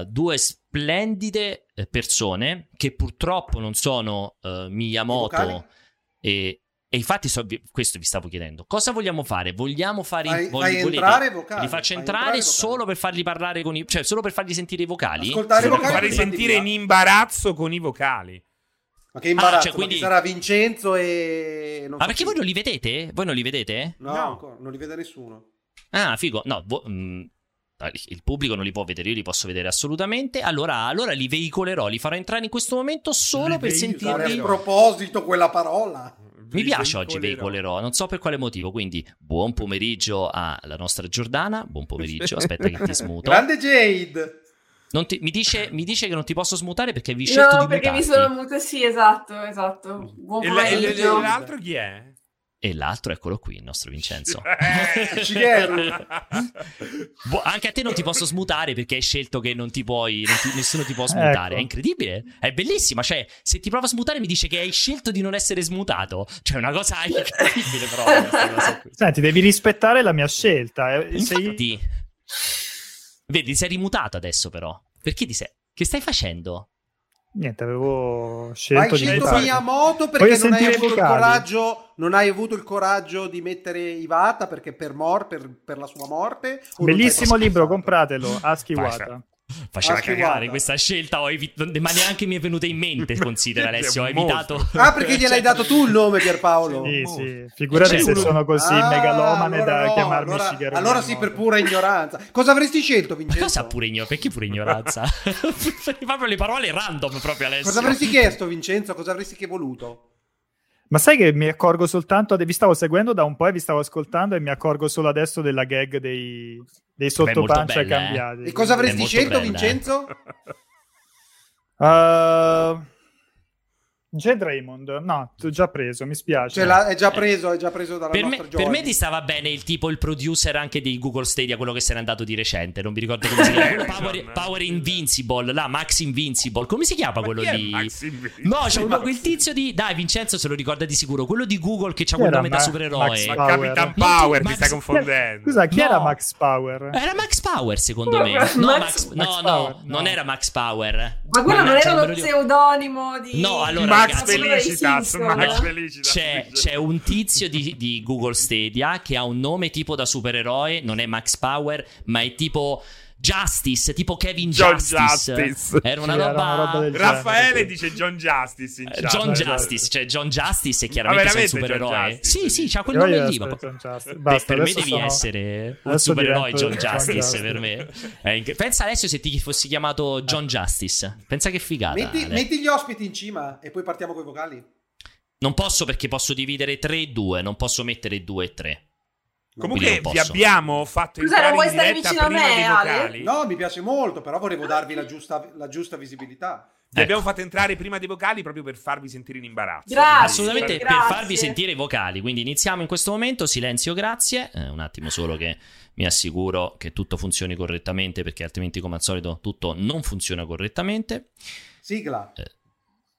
uh, due splendide eh, persone che purtroppo non sono uh, Miyamoto e e infatti, so, questo vi stavo chiedendo. Cosa vogliamo fare? Vogliamo fare. Fai, voglio, fai entrare vocali. Li faccio entrare, solo per fargli parlare con i. cioè, solo per fargli sentire i vocali? Ascoltare i vocali. Per farli sentire in imbarazzo con i vocali. Ma che imbarazzo, ah, cioè, quindi... sarà Vincenzo e... Non Ma perché voi non li vedete? Voi non li vedete? No, no. non li vede nessuno. Ah, figo. No, vo- mh, mm, il pubblico non li può vedere, io li posso vedere assolutamente. Allora, allora li veicolerò, li farò entrare in questo momento solo li per sentirli. A proposito, quella parola. Mi piace oggi veicolerò, non so per quale motivo. Quindi, buon pomeriggio alla nostra Giordana. Buon pomeriggio, aspetta che ti smuto. Grande Jade. Ti, mi, dice, mi, dice, che non ti posso smutare perché vi scelto no, di perché mutarti. mi sono muta, sì, esatto, esatto. Buon e, e, e l'altro chi è? E l'altro, eccolo qui, il nostro Vincenzo. boh, anche a te non ti posso smutare perché hai scelto che non ti puoi, non ti, nessuno ti può smutare. Ecco. È incredibile, è bellissima. Cioè, se ti prova a smutare, mi dice che hai scelto di non essere smutato. Cioè, una cosa incredibile, proprio. Senti, devi rispettare la mia scelta. Eh, Infatti, sei... vedi, sei rimutato adesso, però. Perché ti sei. Che stai facendo? Niente, avevo scelto hai di scelto Miyamoto perché non hai avuto il coraggio non hai avuto il coraggio di mettere Ivata perché per, mor- per, per la sua morte? Bellissimo libro compratelo Ask Iwata Faceva Ask cagare questa scelta, ho evit- ma neanche mi è venuta in mente. Considera Alessio, ho evitato. Ah, perché gliel'hai dato tu il nome, Pierpaolo? Sì, sì. Figurati se sono così ah, megalomane allora da no, chiamarmi allora, Shigeru. Allora sì, per pura ignoranza. Cosa avresti scelto, Vincenzo? Ma cosa pure ignoranza? Perché pure ignoranza? proprio le parole random, proprio Alessio. Cosa avresti chiesto, Vincenzo? Cosa avresti che voluto? Ma sai che mi accorgo soltanto, vi stavo seguendo da un po' e vi stavo ascoltando e mi accorgo solo adesso della gag dei, dei sottopancia bella, eh. cambiati. Eh? E cosa avresti scelto, bella, Vincenzo? Uh, c'è Draymond? No, ti ho già preso, mi spiace. Cioè, è già preso, è già preso dalla per nostra me, Per me ti stava bene il tipo, il producer anche di Google Stadia, quello che se n'è andato di recente, non mi ricordo come si chiama. Power, Power, Invincible, là, Max Invincible, come si chiama quello lì? No, c'è uno, quel tizio di... Dai, Vincenzo se lo ricorda di sicuro, quello di Google che c'ha quel nome da supereroe. Ma Capitan Power, ti stai confondendo. Scusa, chi no. era Max Power? Era Max Power, secondo me. No, Max, no, no, non era Max Power. Ma quello non era lo pseudonimo di... No, allora Max Felicitas, Max Felicitas. C'è, c'è, un tizio di, di, Google Stadia che ha un nome tipo da supereroe, non è Max Power, ma è tipo... Justice, tipo Kevin John Justice. Justice. Era una roba... Era una roba Raffaele genere. dice John Justice. In chat. John Justice, cioè John Justice è chiaramente un supereroe. Sì, sì, c'ha quel nome lì. Ma... Basta, per me devi sono... essere un supereroe John Justice, Justice per me. Eh, pensa Alessio se ti fossi chiamato John Justice. Pensa che figata. Metti, metti gli ospiti in cima e poi partiamo con i vocali. Non posso perché posso dividere 3 e 2, non posso mettere 2 e 3. Comunque vi abbiamo fatto Scusa, entrare in diretta prima me, dei vocali. No, mi piace molto, però volevo darvi la giusta, la giusta visibilità. Vi ecco. abbiamo fatto entrare prima dei vocali proprio per farvi sentire in imbarazzo. Grazie, Assolutamente grazie. per farvi sentire i vocali. Quindi iniziamo in questo momento. Silenzio, grazie. Eh, un attimo solo che mi assicuro che tutto funzioni correttamente, perché altrimenti, come al solito, tutto non funziona correttamente. Sigla. Eh,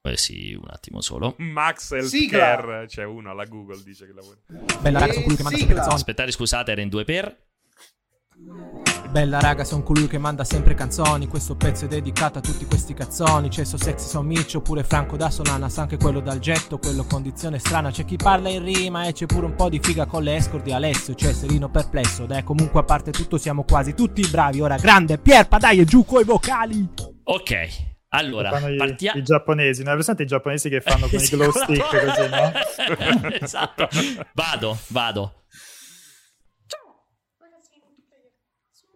eh sì, un attimo solo. Max Healthcare, c'è uno alla Google dice che lavora. Bella raga, sono colui che manda sempre canzoni. Aspettate, scusate, era in due per. Bella raga, sono colui che manda sempre canzoni. Questo pezzo è dedicato a tutti questi cazzoni. C'è So Sexy, So Miccio, pure Franco da Solana. Sa anche quello dal getto, quello condizione strana. C'è chi parla in rima e c'è pure un po' di figa con le escort di Alessio. C'è Serino perplesso. Dai, comunque a parte tutto, siamo quasi tutti bravi. Ora, grande Pierpa, dai, e giù coi vocali. Ok. Allora, partiamo. I giapponesi, non hai presente i giapponesi che fanno con i glow stick così, no? esatto. Vado, vado.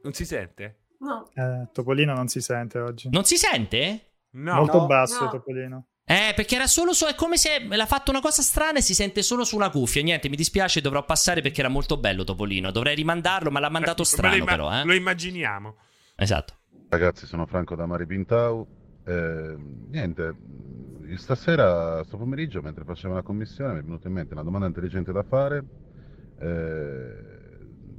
Non si sente? No. Eh, Topolino non si sente oggi. Non si sente? No. Molto no. basso, no. Topolino. Eh, perché era solo su. È come se l'ha fatto una cosa strana e si sente solo su una cuffia. Niente, mi dispiace, dovrò passare perché era molto bello Topolino. Dovrei rimandarlo, ma l'ha mandato strano, imma- però. Eh. Lo immaginiamo. Esatto. Ragazzi, sono Franco da Mari Pintau. Eh, niente, stasera, questo pomeriggio, mentre facevo la commissione, mi è venuta in mente una domanda intelligente da fare. Eh,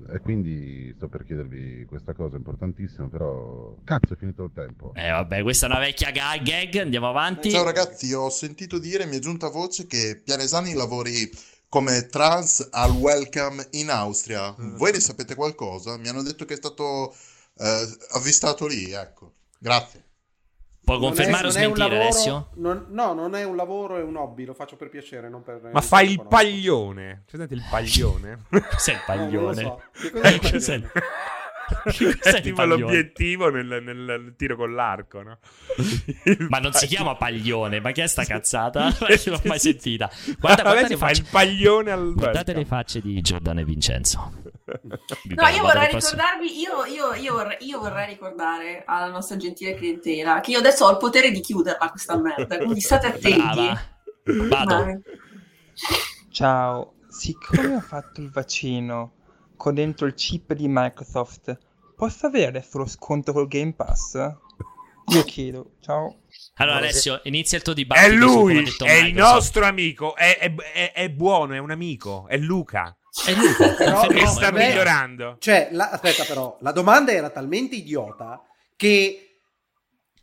e quindi sto per chiedervi questa cosa importantissima, però cazzo è finito il tempo. Eh vabbè, questa è una vecchia gag, andiamo avanti. Ciao ragazzi, ho sentito dire, mi è giunta voce che Pianesani lavori come trans al Welcome in Austria. Mm. Voi ne sapete qualcosa? Mi hanno detto che è stato eh, avvistato lì, ecco. Grazie. Può confermare è, o smentire lavoro, Alessio? Non, no, non è un lavoro, è un hobby, lo faccio per piacere, non per... Ma fai il paglione. C'è il paglione? Cos'è il paglione? No, so. Che cos'è il paglione? è tipo l'obiettivo nel, nel, nel, tiro con l'arco, no? ma non si chiama paglione, ma che è sta cazzata? non l'ho mai sentita. Guarda, guarda si fa il paglione al Guardate le facce di Giordano e Vincenzo. No, io vorrei ricordarvi, io, io, io, vorrei, io, vorrei, ricordare alla nostra gentile clientela che io adesso ho il potere di chiuderla questa merda, quindi state attenti. Vado. Ciao, siccome ho fatto il vaccino con dentro il chip di Microsoft, posso avere adesso lo sconto col Game Pass? Io chiedo, ciao. Allora Alessio, inizia il tuo dibattito. È lui, è il nostro amico, è, è, è, è, buono, è un amico, è Luca. È Luca, però, che sta migliorando. Cioè, la, aspetta però, la domanda era talmente idiota che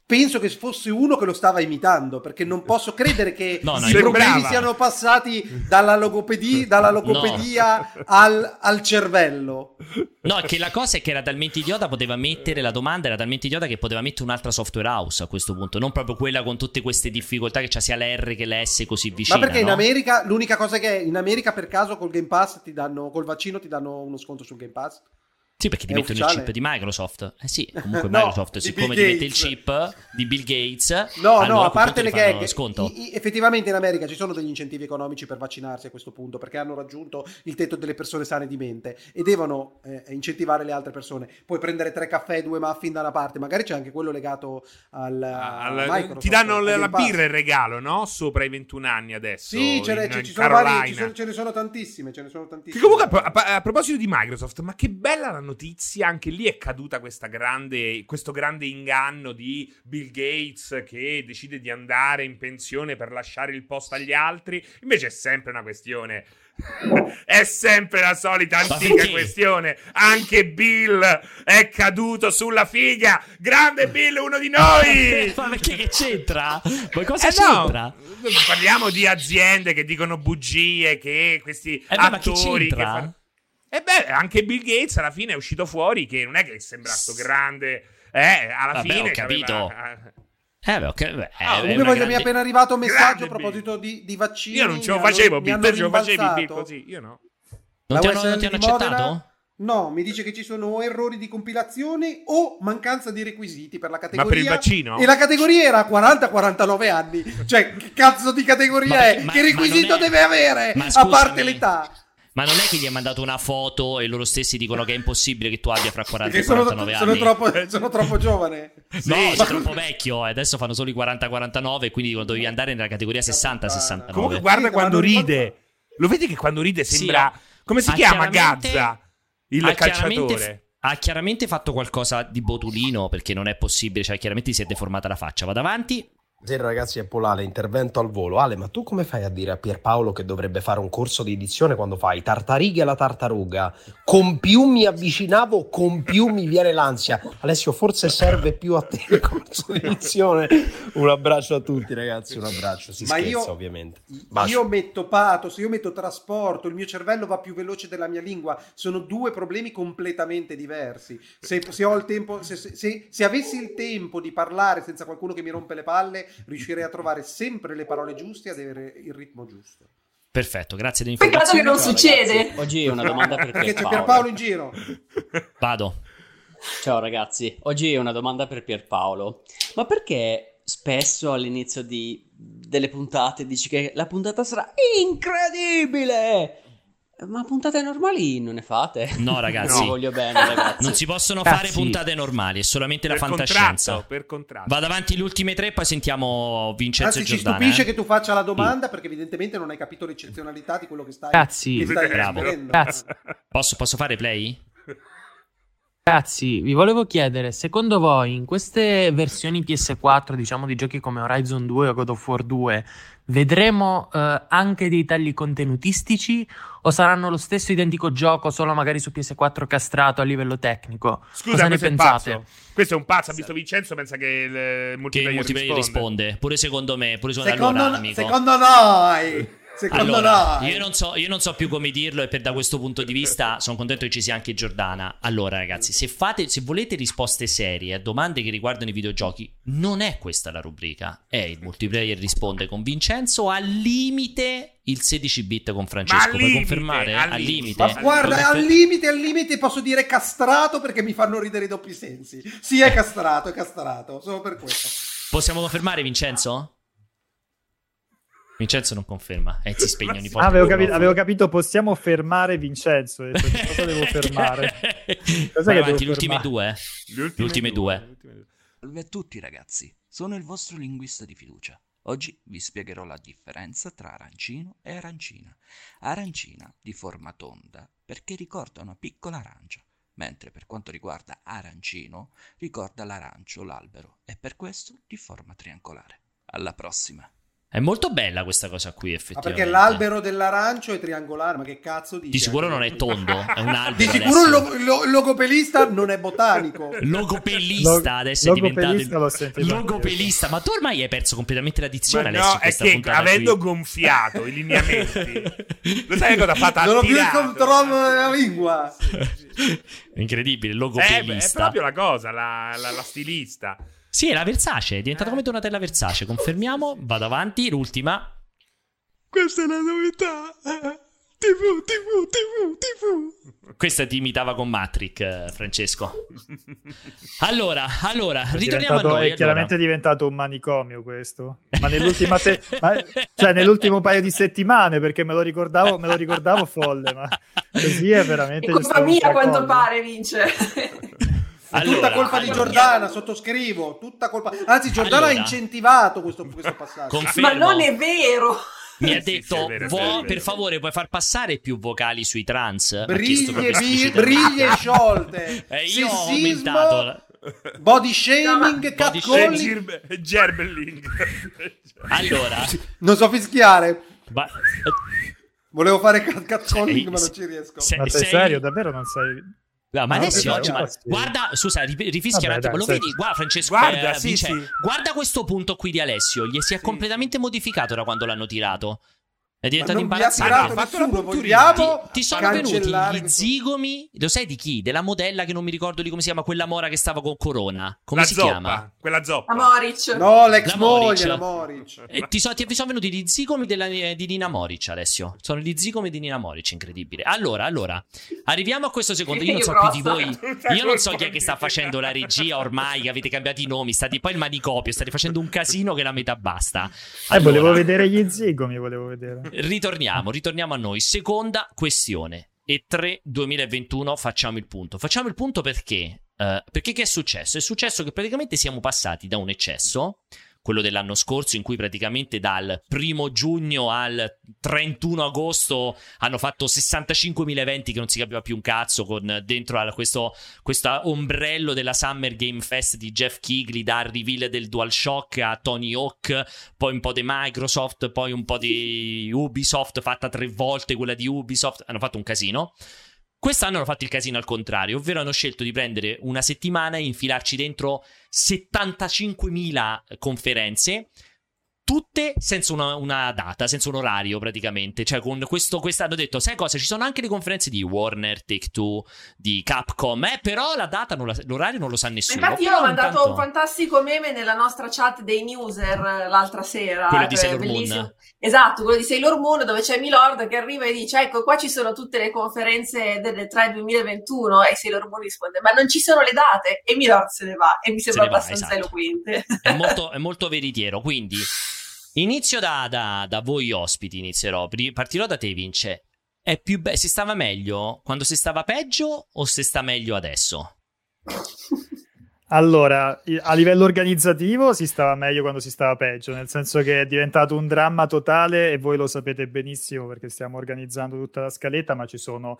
penso che fosse uno che lo stava imitando, perché non posso credere che no, no, i problemi siano passati dalla logopedia, dalla logopedia no. al, al, cervello. No, che la cosa è che era talmente idiota, poteva mettere la domanda, era talmente idiota che poteva mettere un'altra software house a questo punto, non proprio quella con tutte queste difficoltà che c'ha sia l'R che l'S così vicina. Ma perché in America, l'unica cosa è che in America per caso col Game Pass ti danno, col vaccino ti danno uno sconto sul Game Pass? Sì, perché ti mettono il chip di Microsoft. Eh sì, comunque no, Microsoft, siccome ti mette il chip di Bill Gates, no, no, a parte le gag, i, effettivamente in America ci sono degli incentivi economici per vaccinarsi a questo punto, perché hanno raggiunto il tetto delle persone sane di mente e devono eh, incentivare le altre persone. Puoi prendere tre caffè e due muffin da una parte, magari c'è anche quello legato al, al Microsoft. Ti danno la, la birra in regalo, no? Sopra i 21 anni adesso. Sì, ce, in, ci, ci, sono vari, ci sono, ce ne sono tantissime, ce ne sono tantissime. Che comunque a, a, a proposito di Microsoft, ma che bella la notizia anche lì è caduta grande, questo grande inganno di Bill Gates che decide di andare in pensione per lasciare il posto agli altri. Invece è sempre una questione. è sempre la solita antica questione. Anche Bill è caduto sulla figlia. Grande Bill, uno di noi. Ma perché che c'entra? Ma cosa eh c'entra? No, parliamo di aziende che dicono bugie, che questi eh beh, attori che fanno e beh, anche Bill Gates alla fine è uscito fuori che non è che sembra sto grande. Eh, alla Vabbè, fine. Ho capito. Aveva... Eh, beh, okay, beh, ah, comunque grande... mi è appena arrivato un messaggio a proposito di, di, vaccini. Io non ce lo facevo, Bill, te ce lo facevi Bill così, io no. Non ti hanno, non ti hanno accettato? No, mi dice che ci sono errori di compilazione o mancanza di requisiti per la categoria. Ma per il vaccino? E la categoria era 40-49 anni. Cioè, che cazzo di categoria ma, è? Ma, che requisito è... deve avere? a parte l'età. Ma non è che gli hai mandato una foto e loro stessi dicono che è impossibile che tu abbia fra 40 e 49 sono, anni. Sono troppo, sono troppo giovane. No, sì, sei troppo vecchio. Eh, adesso fanno solo i 40-49, quindi dovevi andare nella categoria 60-69. Comunque, guarda sì, quando ride. Lo vedi che quando ride sembra. Sì, come si chiama Gazza? Il calciatore. Ha chiaramente fatto qualcosa di botulino perché non è possibile, cioè chiaramente si è deformata la faccia. Vado avanti. Buonasera ragazzi, è Polale, intervento al volo. Ale, ma tu come fai a dire a Pierpaolo che dovrebbe fare un corso di edizione quando fai tartarighe alla tartaruga? Con più mi avvicinavo, con più mi viene l'ansia. Alessio, forse serve più a te il corso di edizione. Un abbraccio a tutti ragazzi, un abbraccio, si ma scherza io, ovviamente. Bacio. Io metto pathos, io metto trasporto, il mio cervello va più veloce della mia lingua. Sono due problemi completamente diversi. Se, se ho il tempo, se, se, se avessi il tempo di parlare senza qualcuno che mi rompe le palle riuscirei a trovare sempre le parole giuste e ad avere il ritmo giusto. Perfetto, grazie dell'informazione. Peccato che non succede. Ragazzi, oggi è una domanda per Perché c'è Pierpaolo in giro. Vado. Ciao ragazzi, oggi è una domanda per Pierpaolo. Ma perché spesso all'inizio di, delle puntate dici che la puntata sarà incredibile? Ma puntate normali non ne fate? No, ragazzi. No, voglio bene, ragazzi. Non si possono ragazzi. fare puntate normali, è solamente per la fantascienza. Contratto, per contratto. Vado avanti le ultime tre, poi sentiamo Vincenzo Anzi, e Giordana. ci stupisce eh? che tu faccia la domanda perché evidentemente non hai capito l'eccezionalità di quello che stai Ragazzi, che stai bravo. Ragazzi. Posso, posso fare play? Ragazzi, vi volevo chiedere, secondo voi in queste versioni PS4, diciamo di giochi come Horizon 2 o God of War 2, vedremo eh, anche dei tagli contenutistici o saranno lo stesso identico gioco, solo magari su PS4 castrato a livello tecnico? Scusa, Cosa ne questo pensate? È un pazzo. questo è un pazzo, ha visto Vincenzo, pensa che il multiplayer, che il multiplayer risponde. risponde. Pure secondo me, pure secondo, secondo, allora, amico. secondo noi. Secondo allora. Io non, so, io non so più come dirlo e per da questo punto di vista sono contento che ci sia anche Giordana. Allora ragazzi, se, fate, se volete risposte serie a domande che riguardano i videogiochi, non è questa la rubrica. È il multiplayer risponde con Vincenzo, al limite il 16 bit con Francesco. Puoi limite, confermare? al Al limite. limite. Ma guarda, al limite, al limite posso dire castrato perché mi fanno ridere i doppi sensi. Sì, è castrato, è castrato, solo per questo. Possiamo confermare Vincenzo? Vincenzo non conferma e si spegnono i Ah, avevo, capito, avevo capito, possiamo fermare Vincenzo. Detto, Cosa devo fermare? Cos'è Vai che avanti, devo le ultime fermare? due. Le ultime, Le ultime due. Salve a tutti ragazzi, sono il vostro linguista di fiducia. Oggi vi spiegherò la differenza tra arancino e arancina. Arancina di forma tonda perché ricorda una piccola arancia, mentre per quanto riguarda arancino ricorda l'arancio, l'albero, e per questo di forma triangolare. Alla prossima! È molto bella questa cosa qui, Ma effettivamente. perché l'albero dell'arancio è triangolare, ma che cazzo dici? Di sicuro non è tondo, è un albero. Di sicuro il, lo- lo- logopelista non è botanico. Logopelista Log- adesso è diventato logopelista il... logopelista ma tu ormai hai perso completamente la dizione Ma Alessio, no, è che avendo qui. gonfiato i lineamenti, lo sai cosa ha fatto? Ha Non ho più il controllo della lingua. incredibile Eh, beh, è logopelista proprio la cosa, la, la- la stilista. Sì è la Versace è diventata come Donatella Versace confermiamo vado avanti l'ultima Questa è la novità. TV, TV, TV, TV. questa ti imitava con Matrix eh, Francesco allora allora È, ritorniamo a noi è chiaramente diventato un manicomio questo. Ma nell'ultima se- ma- cioè nell'ultimo paio di settimane, perché me lo ricordavo, me lo ricordavo folle, ma così è veramente. È colpa mia a quanto tracollo. pare, vince. Allora, tutta colpa di. Giordana, sottoscrivo. Tutta colpa. Anzi, Giordana Allora. ha incentivato questo, questo passaggio. Confermo. Ma non è vero. mi ha Sì, detto sì, è vero, è "Vo- vero, vero. per favore puoi far passare più vocali sui trans Briglie, esplicitamente. briglie sciolte. Eh, io ho Sessismo, aumentato la- Body shaming, Body E catcalling. Gerbelling. allora Non so fischiare. ba- Volevo fare cat- catcalling, Sei- ma non ci riesco. se- Ma sei sei- serio, davvero non sai. No, ma No, adesso però, oggi, ma- guarda, scusa, ri- rifischia un Vabbè, attimo. dai, Lo sai- vedi? Guarda, Francesco, Guarda, eh, sì, sì. guarda questo punto qui di Alessio. Gli si è completamente modificato da quando l'hanno tirato. È diventato imbarazzante. Ha fatto la vogliamo Ti, ti sono venuti gli zigomi. Lo sai di chi? Della modella che non mi ricordo di come si chiama, quella mora che stava con Corona. Come la si zoppa, chiama? quella zoppa. Amoric. No, l'ex La Moric. moglie, la Moric. E ti, so- ti sono venuti gli zigomi della- di Nina Moric, Alessio. Sono gli zigomi di Nina Moric, incredibile. Allora, allora, arriviamo a questo secondo. Io non so più di voi. Io non so chi è che sta facendo la regia ormai, che avete cambiato i nomi. State poi il manicopio, state facendo un casino che la metà basta. Eh, volevo Allora, vedere gli zigomi, volevo vedere. Ritorniamo, ritorniamo a noi. Seconda questione. E3 2021 facciamo il punto. Facciamo il punto perché? Eh, perché che è successo? È successo che praticamente siamo passati da un eccesso, quello dell'anno scorso, in cui praticamente dal primo giugno al 31 agosto hanno fatto 65.000 eventi che non si capiva più un cazzo, con dentro a questo, questo ombrello della Summer Game Fest di Jeff Kigley, dal reveal del DualShock a Tony Hawk, poi un po' di Microsoft, poi un po' di Ubisoft fatta tre volte, quella di Ubisoft, hanno fatto un casino. Quest'anno hanno fatto il casino al contrario, ovvero hanno scelto di prendere una settimana e infilarci dentro 75.000 conferenze, tutte senza una, una data, senza un orario praticamente. Cioè, con questo, questa hanno detto, sai cosa? Ci sono anche le conferenze di Warner, Take-Two, di Capcom, eh, però la data, non la- l'orario non lo sa nessuno. Infatti io ho mandato intanto- un fantastico meme nella nostra chat dei newser eh, l'altra sera. Quello di eh, Sailor Moon. Esatto, quello di Sailor Moon dove c'è Milord che arriva e dice ecco qua ci sono tutte le conferenze delle 3 2021 e Sailor Moon risponde ma non ci sono le date e Milord se ne va e mi sembra ne va, abbastanza esatto. eloquente. è molto, è molto veritiero. Quindi inizio da, da- da voi ospiti. Inizierò. Partirò da te, Vince. è più be- si stava meglio quando si stava peggio o si sta meglio adesso? Allora, a livello organizzativo si stava meglio quando si stava peggio, nel senso che è diventato un dramma totale e voi lo sapete benissimo perché stiamo organizzando tutta la scaletta, ma ci sono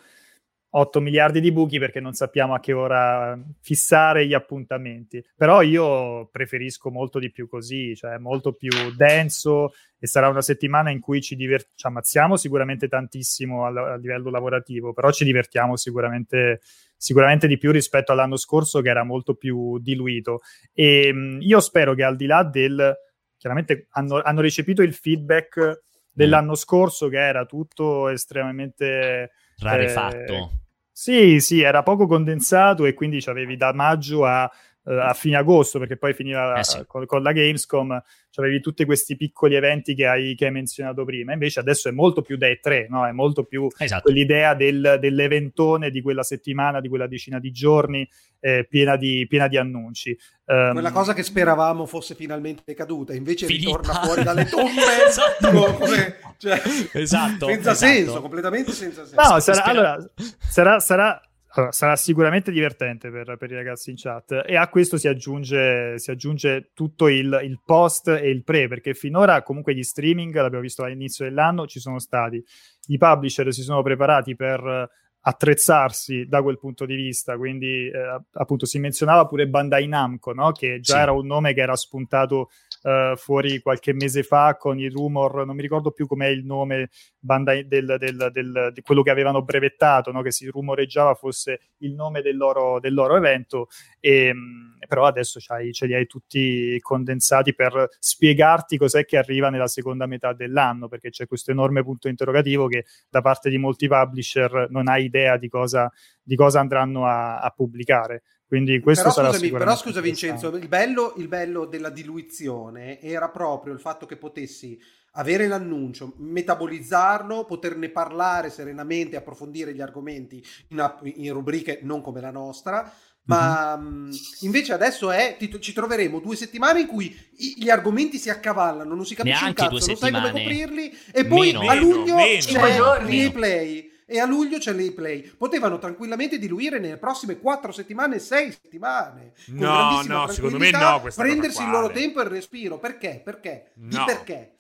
8 miliardi di buchi perché non sappiamo a che ora fissare gli appuntamenti. Però io preferisco molto di più così, cioè molto più denso e sarà una settimana in cui ci, divert- ci ammazziamo sicuramente tantissimo a, a, livello lavorativo, però ci divertiamo sicuramente, sicuramente di più rispetto all'anno scorso che era molto più diluito. E mh, io spero che al di là del... Chiaramente hanno, hanno recepito il feedback dell'anno scorso che era tutto estremamente rarefatto. Eh, sì, sì, era poco condensato e quindi avevi da maggio a a fine agosto, perché poi finiva eh sì. con, con, la Gamescom, avevi tutti questi piccoli eventi che hai, che hai, menzionato prima. Invece adesso è molto più da E3, no? è molto più esatto. quell'idea del, dell'eventone di quella settimana, di quella decina di giorni, eh, piena, di, piena, di, annunci. Um, quella cosa che speravamo fosse finalmente caduta, invece Finita. ritorna fuori dalle tombe esatto. come, cioè, esatto, senza esatto. senso, completamente senza senso. No, sarà, allora, sarà, sarà allora, sarà sicuramente divertente per, per, i ragazzi in chat e a questo si aggiunge, si aggiunge tutto il, il, post e il pre, perché finora comunque gli streaming, l'abbiamo visto all'inizio dell'anno, ci sono stati. I publisher si sono preparati per attrezzarsi da quel punto di vista, quindi eh, appunto si menzionava pure Bandai Namco, no? che già sì. era un nome che era spuntato uh, fuori qualche mese fa con i rumor, non mi ricordo più com'è il nome Bandai, del, del, del, di quello che avevano brevettato, no? che si rumoreggiava fosse il nome del loro, del loro evento, e, ehm, però adesso ce li hai tutti condensati per spiegarti cos'è che arriva nella seconda metà dell'anno, perché c'è questo enorme punto interrogativo che da parte di molti publisher non hai idea di cosa, di cosa andranno a, a pubblicare. Quindi questo però, sarà scusami, però scusa Vincenzo, il bello, il bello della diluizione era proprio il fatto che potessi avere l'annuncio, metabolizzarlo, poterne parlare serenamente, approfondire gli argomenti in, in rubriche non come la nostra, ma mm-hmm. invece adesso è, ti, ci troveremo due settimane in cui i, gli argomenti si accavallano, non si capisce Neanche un cazzo, non sai come coprirli e poi meno, a luglio meno, c'è meno. replay e a luglio c'è l'E-Play. Potevano tranquillamente diluire nelle prossime 4 settimane, 6 settimane. No, no, secondo me no. Prendersi il loro tempo e il respiro. Perché? Perché? No. Di perché?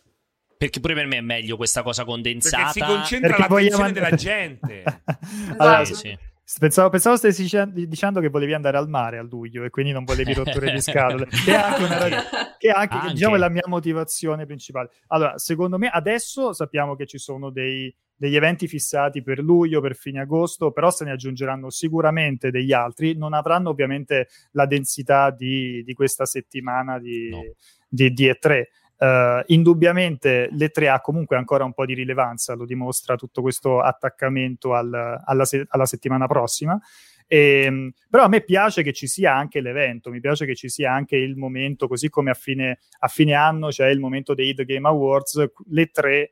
Perché pure per me è meglio questa cosa condensata. Perché si concentra Perché l'attenzione vogliamo... della gente. allora, sì, sì. Pensavo, pensavo stessi dicendo che volevi andare al mare a luglio e quindi non volevi rotture di scatole. che è anche, una, che è anche, anche. diciamo, la mia motivazione principale. Allora, secondo me adesso sappiamo che ci sono dei, degli eventi fissati per luglio, per fine agosto, però se ne aggiungeranno sicuramente degli altri. Non avranno ovviamente la densità di, di questa settimana di, no. di, di E3 Uh, indubbiamente l'E3 ha comunque ancora un po' di rilevanza, lo dimostra tutto questo attaccamento al, alla, se- alla, settimana prossima. E, ehm, però a me piace che ci sia anche l'evento, mi piace che ci sia anche il momento, così come a fine, a fine anno c'è il momento dei The Game Awards, l'E3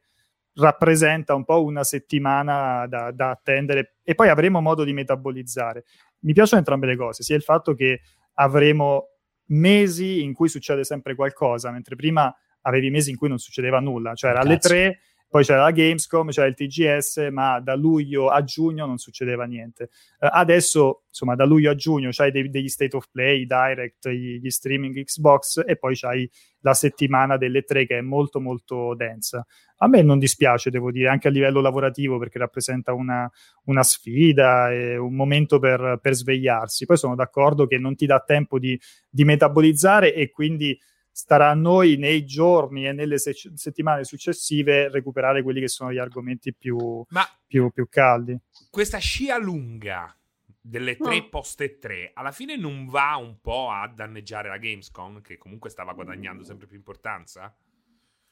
rappresenta un po' una settimana da, da attendere e poi avremo modo di metabolizzare. Mi piacciono entrambe le cose, sia il fatto che avremo mesi in cui succede sempre qualcosa, mentre prima avevi mesi in cui non succedeva nulla, cioè era alle 3, poi c'era la Gamescom, c'era il TGS, ma da luglio a giugno non succedeva niente. Uh, adesso, insomma, da luglio a giugno c'hai dei, degli state of play, direct, gli, gli, streaming Xbox e poi c'hai la settimana delle tre che è molto molto densa. A me non dispiace, devo dire, anche a livello lavorativo perché rappresenta una, una sfida e un momento per, per, svegliarsi. Poi sono d'accordo che non ti dà tempo di, di metabolizzare e quindi starà a noi nei giorni e nelle se- settimane successive recuperare quelli che sono gli argomenti più, Ma più, più caldi. Questa scia lunga delle tre no. poste 3 alla fine non va un po' a danneggiare la Gamescom che comunque stava guadagnando sempre più importanza?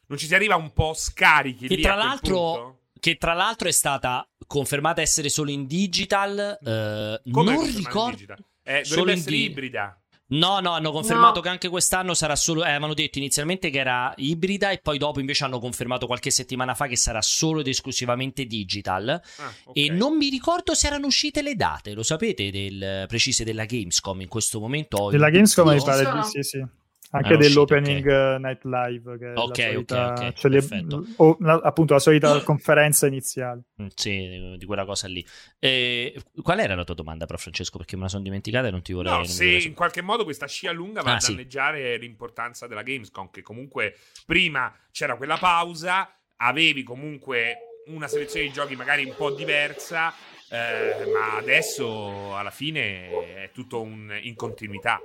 Non ci si arriva un po' scarichi che tra l'altro che tra l'altro è stata confermata essere solo in digital eh, Come non ricordo eh, dovrebbe essere di- ibrida No, no, hanno confermato no. che anche quest'anno sarà solo. Eh, avevano detto inizialmente che era ibrida e poi dopo invece hanno confermato qualche settimana fa che sarà solo ed esclusivamente digital. Ah, okay. E non mi ricordo se erano uscite le date, lo sapete, del, precise della Gamescom in questo momento. Della Gamescom mi pare di sì, sì. Anche dell'opening okay. night live che ok, è solita, okay, cioè le, o, la, appunto la solita conferenza iniziale. Mm, sì di quella cosa lì. E, qual era la tua domanda però Francesco? Perché me la sono dimenticata e non ti vorrei no se in qualche modo questa scia lunga va ah, a danneggiare sì. l'importanza della Gamescom che comunque prima c'era quella pausa avevi comunque una selezione di giochi magari un po' diversa eh, ma adesso alla fine è tutto un, in continuità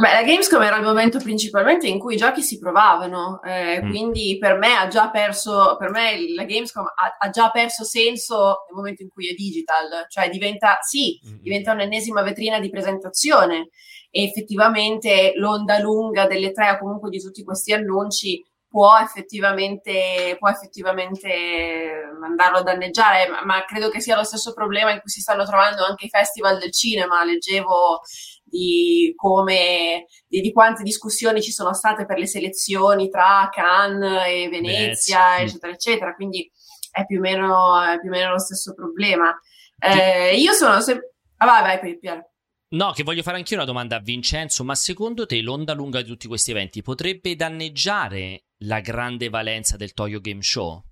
Beh, la Gamescom era il momento principalmente in cui i giochi si provavano, eh, mm. quindi per me ha già perso, per me la Gamescom ha, ha, già perso senso nel momento in cui è digital, cioè diventa, sì, mm. diventa un'ennesima vetrina di presentazione e effettivamente l'onda lunga delle tre o comunque di tutti questi annunci può effettivamente, può effettivamente mandarlo a danneggiare, ma, ma, credo che sia lo stesso problema in cui si stanno trovando anche i festival del cinema. Leggevo di come di, di quante discussioni ci sono state per le selezioni tra Cannes e Venezia, yes. eccetera, eccetera. Quindi è più o meno, è più o meno lo stesso problema. Eh, io sono sempre. Ah, vai, vai, Pier. No, che voglio fare anch'io una domanda a Vincenzo, ma secondo te l'onda lunga di tutti questi eventi potrebbe danneggiare la grande valenza del Toyo Game Show?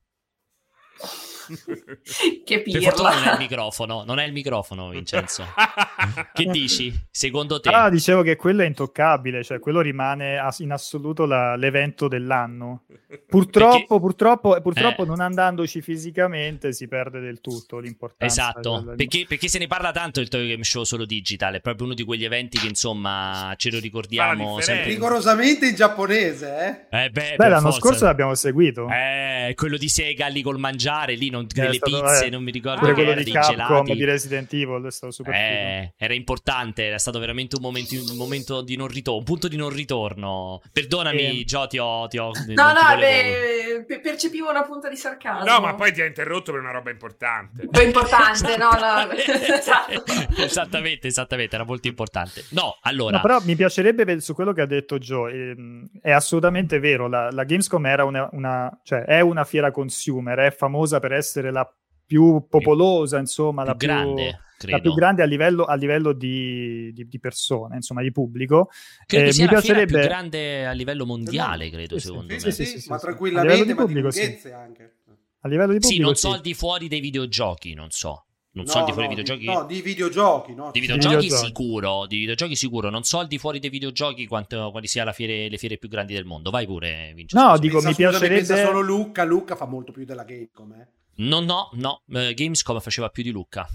Che pirla. Per fortuna non è il microfono, non è il microfono, Vincenzo. che dici? Secondo te? Ah, dicevo che quello è intoccabile, cioè quello rimane in assoluto la, l'evento dell'anno. Purtroppo, perché... purtroppo, purtroppo eh. non andandoci fisicamente si perde del tutto l'importanza. Esatto, della... perché, perché, se ne parla tanto del Tokyo Game Show solo digital, è proprio uno di quegli eventi che insomma ce lo ricordiamo sempre. Rigorosamente in giapponese, eh? eh beh, beh l'anno forza. scorso l'abbiamo seguito. Eh, quello di Sega lì col mangiare, lì non, le stato, pizze, eh, non mi ricordo pure quello di Capcom di Resident Evil è stato super eh, era importante era stato veramente un momento, un momento, di non ritorno un punto di non ritorno. Perdonami eh. Gio ti ho, ti ho no no beh, percepivo una punta di sarcasmo. No ma poi ti ha interrotto per una roba importante. Importante no no. Esatto. esattamente esattamente era molto importante. No allora. No, però mi piacerebbe su quello che ha detto Joe ehm, è assolutamente vero la, la Gamescom era una, una cioè è una fiera consumer è famosa per essere la più popolosa, insomma, più la, più, grande, la più grande a livello, a livello di, di, di, persone, insomma, di pubblico. Credo eh, sia mi la piacerebbe... più grande a livello mondiale, credo, sì, secondo sì, me. Sì, sì, sì, ma tranquillamente, ma pubblico, di anche. A livello di pubblico, sì, non so al di fuori dei videogiochi, non so. Non no, so al di fuori no, dei videogiochi. No, di videogiochi. No. Di videogiochi, videogiochi sicuro. Di videogiochi sicuro. Non so al di fuori dei videogiochi quanto, quali siano le fiere più grandi del mondo. Vai pure, Vincenzo. No, dico, pensa, mi piacerebbe... Pensa solo Luca. Luca fa molto più della Gamecom, eh. No, no, no, uh, Gamescom faceva più di Luca.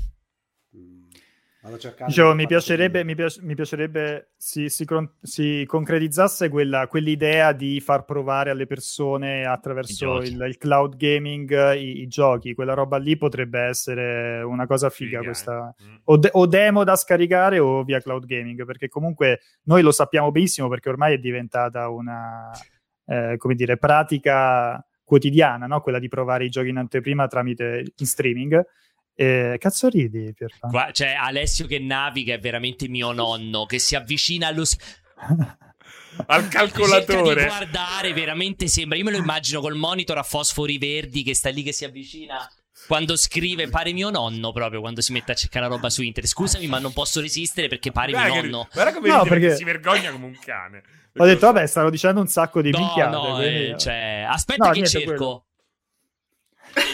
Dicevo, mi piacerebbe, mi, piace, mi piacerebbe si, si, si concretizzasse quella, quell'idea di far provare alle persone attraverso il, il, cloud gaming i, i, giochi. Quella roba lì potrebbe essere una cosa figa, figa questa. Eh. Mm. O, de- o, demo da scaricare o via cloud gaming, perché comunque noi lo sappiamo benissimo perché ormai è diventata una, eh, come dire, pratica quotidiana, no? quella di provare i giochi in anteprima tramite in streaming. Eh, cazzo ridi, Pierpa? Qua c'è Alessio che naviga, è veramente mio nonno, che si avvicina allo... al calcolatore. di guardare, veramente sembra. Io me lo immagino col monitor a fosfori verdi che sta lì che si avvicina. Quando scrive, pare mio nonno proprio quando si mette a cercare la roba su internet. Scusami, ma non posso resistere perché pare guarda mio che, nonno. Guarda come no, perché... si vergogna come un cane. Ho detto, vabbè, stanno dicendo un sacco di no, minchiate. No, quindi... eh, cioè, aspetta no, che cerco. Quello.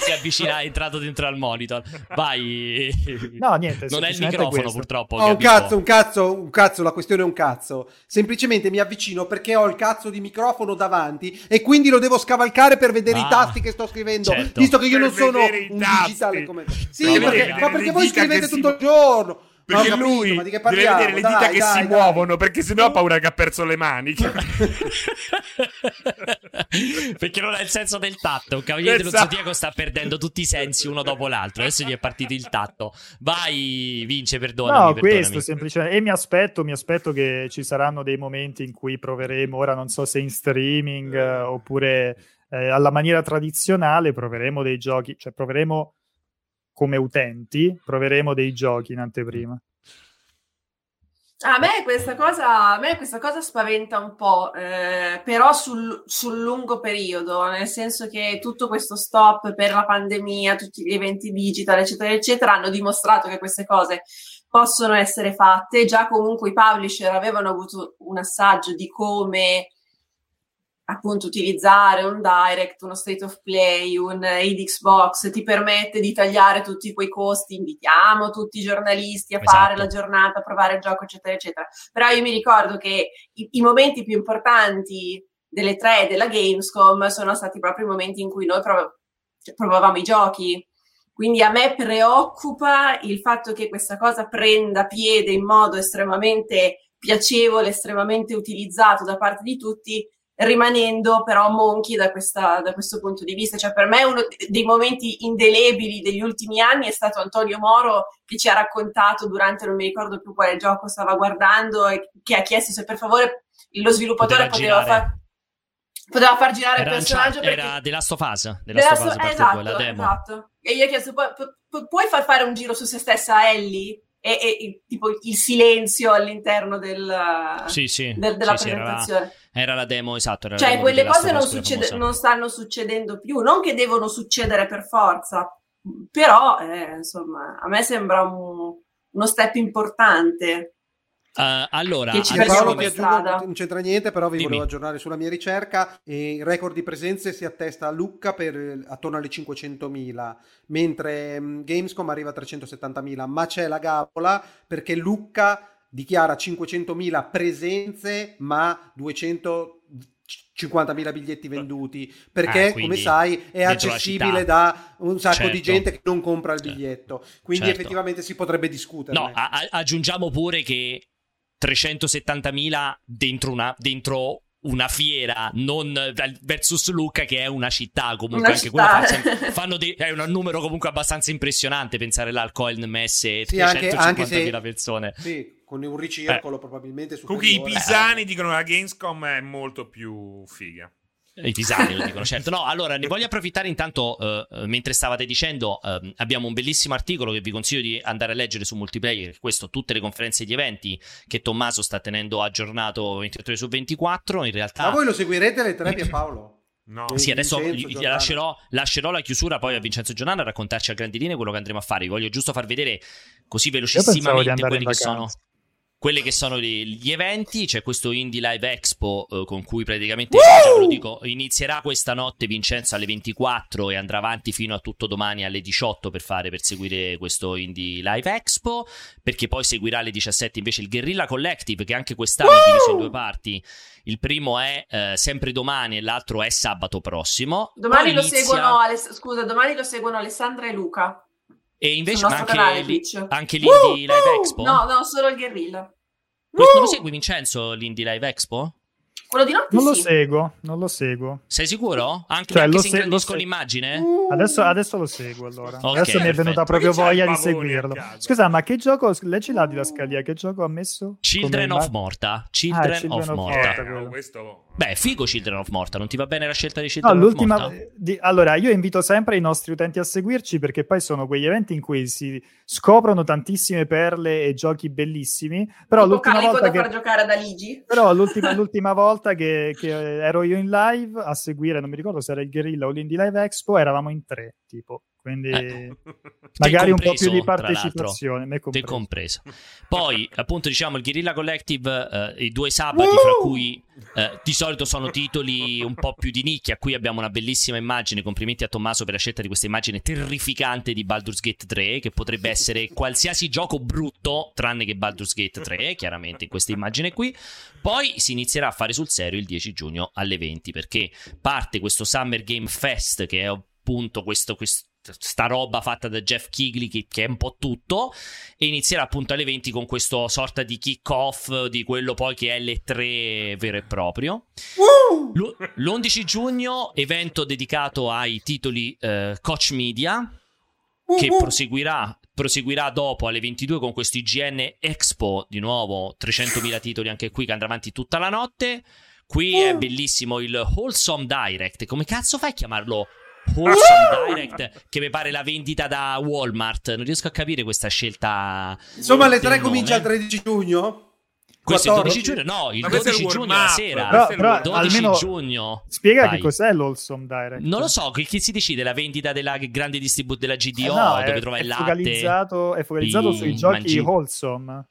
si avvicina, è entrato dentro al monitor. Vai. No, niente. Non è il microfono, questo. purtroppo. Oh, un cazzo, un cazzo, un cazzo. La questione è un cazzo. Semplicemente mi avvicino perché ho il cazzo di microfono davanti e quindi lo devo scavalcare per vedere ah, i tasti che sto scrivendo. Certo. Visto che io per non sono un digitale come. Sì, perché, ma perché voi scrivete tutto il giorno. Perché capito, lui deve vedere le dita dai, che dai, si dai. muovono, perché sennò ha paura che ha perso le mani. perché non ha il senso del tatto. Un cavaliere esatto. dello zodiaco sta perdendo tutti i sensi uno dopo l'altro. Adesso gli è partito il tatto. Vai, vince, perdonami. No, perdonami. questo semplicemente. E mi aspetto, mi aspetto che ci saranno dei momenti in cui proveremo, ora non so se in streaming eh, oppure eh, alla maniera tradizionale, proveremo dei giochi, cioè proveremo come utenti proveremo dei giochi in anteprima. A me questa cosa, a me questa cosa spaventa un po', eh, però sul, sul, lungo periodo, nel senso che tutto questo stop per la pandemia, tutti gli eventi digital, eccetera, eccetera, hanno dimostrato che queste cose possono essere fatte. Già comunque i publisher avevano avuto un assaggio di come appunto utilizzare un direct, uno state of play, un id Xbox ti permette di tagliare tutti quei costi, invitiamo tutti i giornalisti a esatto. fare la giornata, a provare il gioco, eccetera, eccetera. Però io mi ricordo che i, i momenti più importanti delle tre della Gamescom sono stati proprio i momenti in cui noi prov- cioè, provavamo i giochi. Quindi a me preoccupa il fatto che questa cosa prenda piede in modo estremamente piacevole, estremamente utilizzato da parte di tutti, rimanendo però monchi da, questa, da, questo punto di vista. Cioè, per me uno dei momenti indelebili degli ultimi anni è stato Antonio Moro che ci ha raccontato durante, non mi ricordo più quale gioco stava guardando, e che ha chiesto se per favore lo sviluppatore poteva, poteva far poteva far girare era il personaggio perché... era The Last of Us, The Last of Us esatto, esatto. e io ho chiesto pu- puoi far fare un giro su se stessa a Ellie e, e, tipo il silenzio all'interno del, sì, sì, del, della sì, presentazione. Era, era, la demo, esatto. cioè, demo quelle cose non, succede, non, stanno succedendo più, non che devono succedere per forza, però eh, insomma, a me sembra un, uno step importante. Uh, allora, che ci Paolo ti aggiungo, non c'entra niente, però vi Dimmi. volevo aggiornare sulla mia ricerca. E il record di presenze si attesta a Lucca per attorno alle 500.000, mentre um, Gamescom arriva a 370.000, ma c'è la gabola perché Lucca dichiara 500.000 presenze, ma 200 50.000 biglietti venduti perché, ah, come sai, è accessibile da un sacco certo. di gente che non compra il biglietto. Quindi, certo. effettivamente si potrebbe discutere. No, a- aggiungiamo pure che 370.000 dentro una, dentro una fiera non versus Lucca che è una città comunque una anche città. quella fanno dei, è un numero comunque abbastanza impressionante pensare là al Coin Messe sì, 350.000 persone sì con un ricircolo eh. probabilmente su comunque i pisani eh. dicono che la Gamescom è molto più figa i pisani lo dicono, certo. No, allora ne voglio approfittare intanto, uh, mentre stavate dicendo, uh, abbiamo un bellissimo articolo che vi consiglio di andare a leggere su Multiplayer, questo tutte le conferenze di eventi che Tommaso sta tenendo aggiornato 24 ore su 24, in realtà... Ma voi lo seguirete le tre Pierpaolo? No. Sì, adesso gli lascerò, lascerò, la chiusura poi a Vincenzo Giordano a raccontarci a grandi linee quello che andremo a fare. Vi voglio giusto far vedere così velocissimamente quelli che sono quelli che sono gli eventi, c'è questo Indie Live Expo eh, con cui praticamente, diciamo, lo dico, inizierà questa notte Vincenzo alle 24 e andrà avanti fino a tutto domani alle 18 per fare, per seguire questo Indie Live Expo, perché poi seguirà alle 17 invece il Guerrilla Collective che anche quest'anno è diviso in due parti. Il primo è eh, sempre domani e l'altro è sabato prossimo. Domani lo inizia... seguono, Aless- scusa, domani lo seguono Alessandra e Luca. E invece anche, canale, anche l'Indie uh, Live Expo? No, no, solo il Guerrilla. Questo non lo segui Vincenzo l'Indie Live Expo? Quello di notte non sì. lo seguo, non lo seguo. Sei sicuro? Anche, cioè, anche se ingrandisco se- l'immagine? Adesso, adesso, lo seguo allora. Okay, adesso mi è venuta proprio voglia di seguirlo. Scusa, ma che gioco, leggi là di la scalia, che gioco ha messo? Children of Morta. Children, ah, Children of, of, Morta. Morta eh, questo... Beh, figo Children of Morta, non ti va bene la scelta di Children no, of Morta? Di, allora, io invito sempre i nostri utenti a seguirci perché poi sono quegli eventi in cui si scoprono tantissime perle e giochi bellissimi, però tipo l'ultima volta che... far giocare da Ligi. Però l'ultima, l'ultima volta che, che, ero io in live a seguire, non mi ricordo se era il Guerrilla o l'Indie Live Expo, eravamo in tre, tipo quindi eh. magari un po' più di partecipazione me compreso. Te compreso poi appunto diciamo il Guerrilla Collective eh, i due sabati uh! fra cui eh, di solito sono titoli un po' più di nicchia qui abbiamo una bellissima immagine complimenti a Tommaso per la scelta di questa immagine terrificante di Baldur's Gate 3 che potrebbe essere qualsiasi gioco brutto tranne che Baldur's Gate 3 chiaramente in questa immagine qui poi si inizierà a fare sul serio il 10 giugno alle 20 perché parte questo Summer Game Fest che è appunto questo, questo sta roba fatta da Jeff Kigley che, che, è un po' tutto e inizierà appunto alle 20 con questo sorta di kick off di quello poi che è L3 vero e proprio uh! l'11 giugno evento dedicato ai titoli eh, Coach Media che uh-huh. proseguirà, proseguirà dopo alle 22 con questo IGN Expo di nuovo 300.000 titoli anche qui che andrà avanti tutta la notte qui uh. è bellissimo il Wholesome Direct come cazzo fai a chiamarlo Wholesome Direct che mi pare la vendita da Walmart. Non riesco a capire questa scelta. Insomma, le tre comincia il 13 giugno. Questo 14? il 12 giugno? No, il 12 giugno la sera. Però, però 12 giugno. Spiega Vai. che cos'è l'Holsome Direct. Non lo so, chi si decide la vendita della grande distribuzione della GDO eh no, dove è, trovai il latte? Focalizzato, è focalizzato sui giochi mangi... wholesome.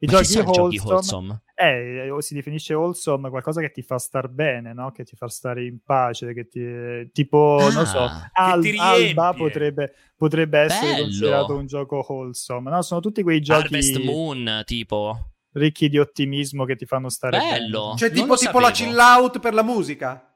I giochi wholesome, giochi wholesome? Eh, si definisce wholesome qualcosa che ti fa star bene, no? Che ti fa stare in pace, che ti, tipo, ah, non so, Al, Alba potrebbe, potrebbe essere Bello. considerato un gioco wholesome, no? Sono tutti quei giochi... Harvest Moon, tipo ricchi di ottimismo che ti fanno stare Bello. bene. Cioè, tipo, tipo la chill out per la musica.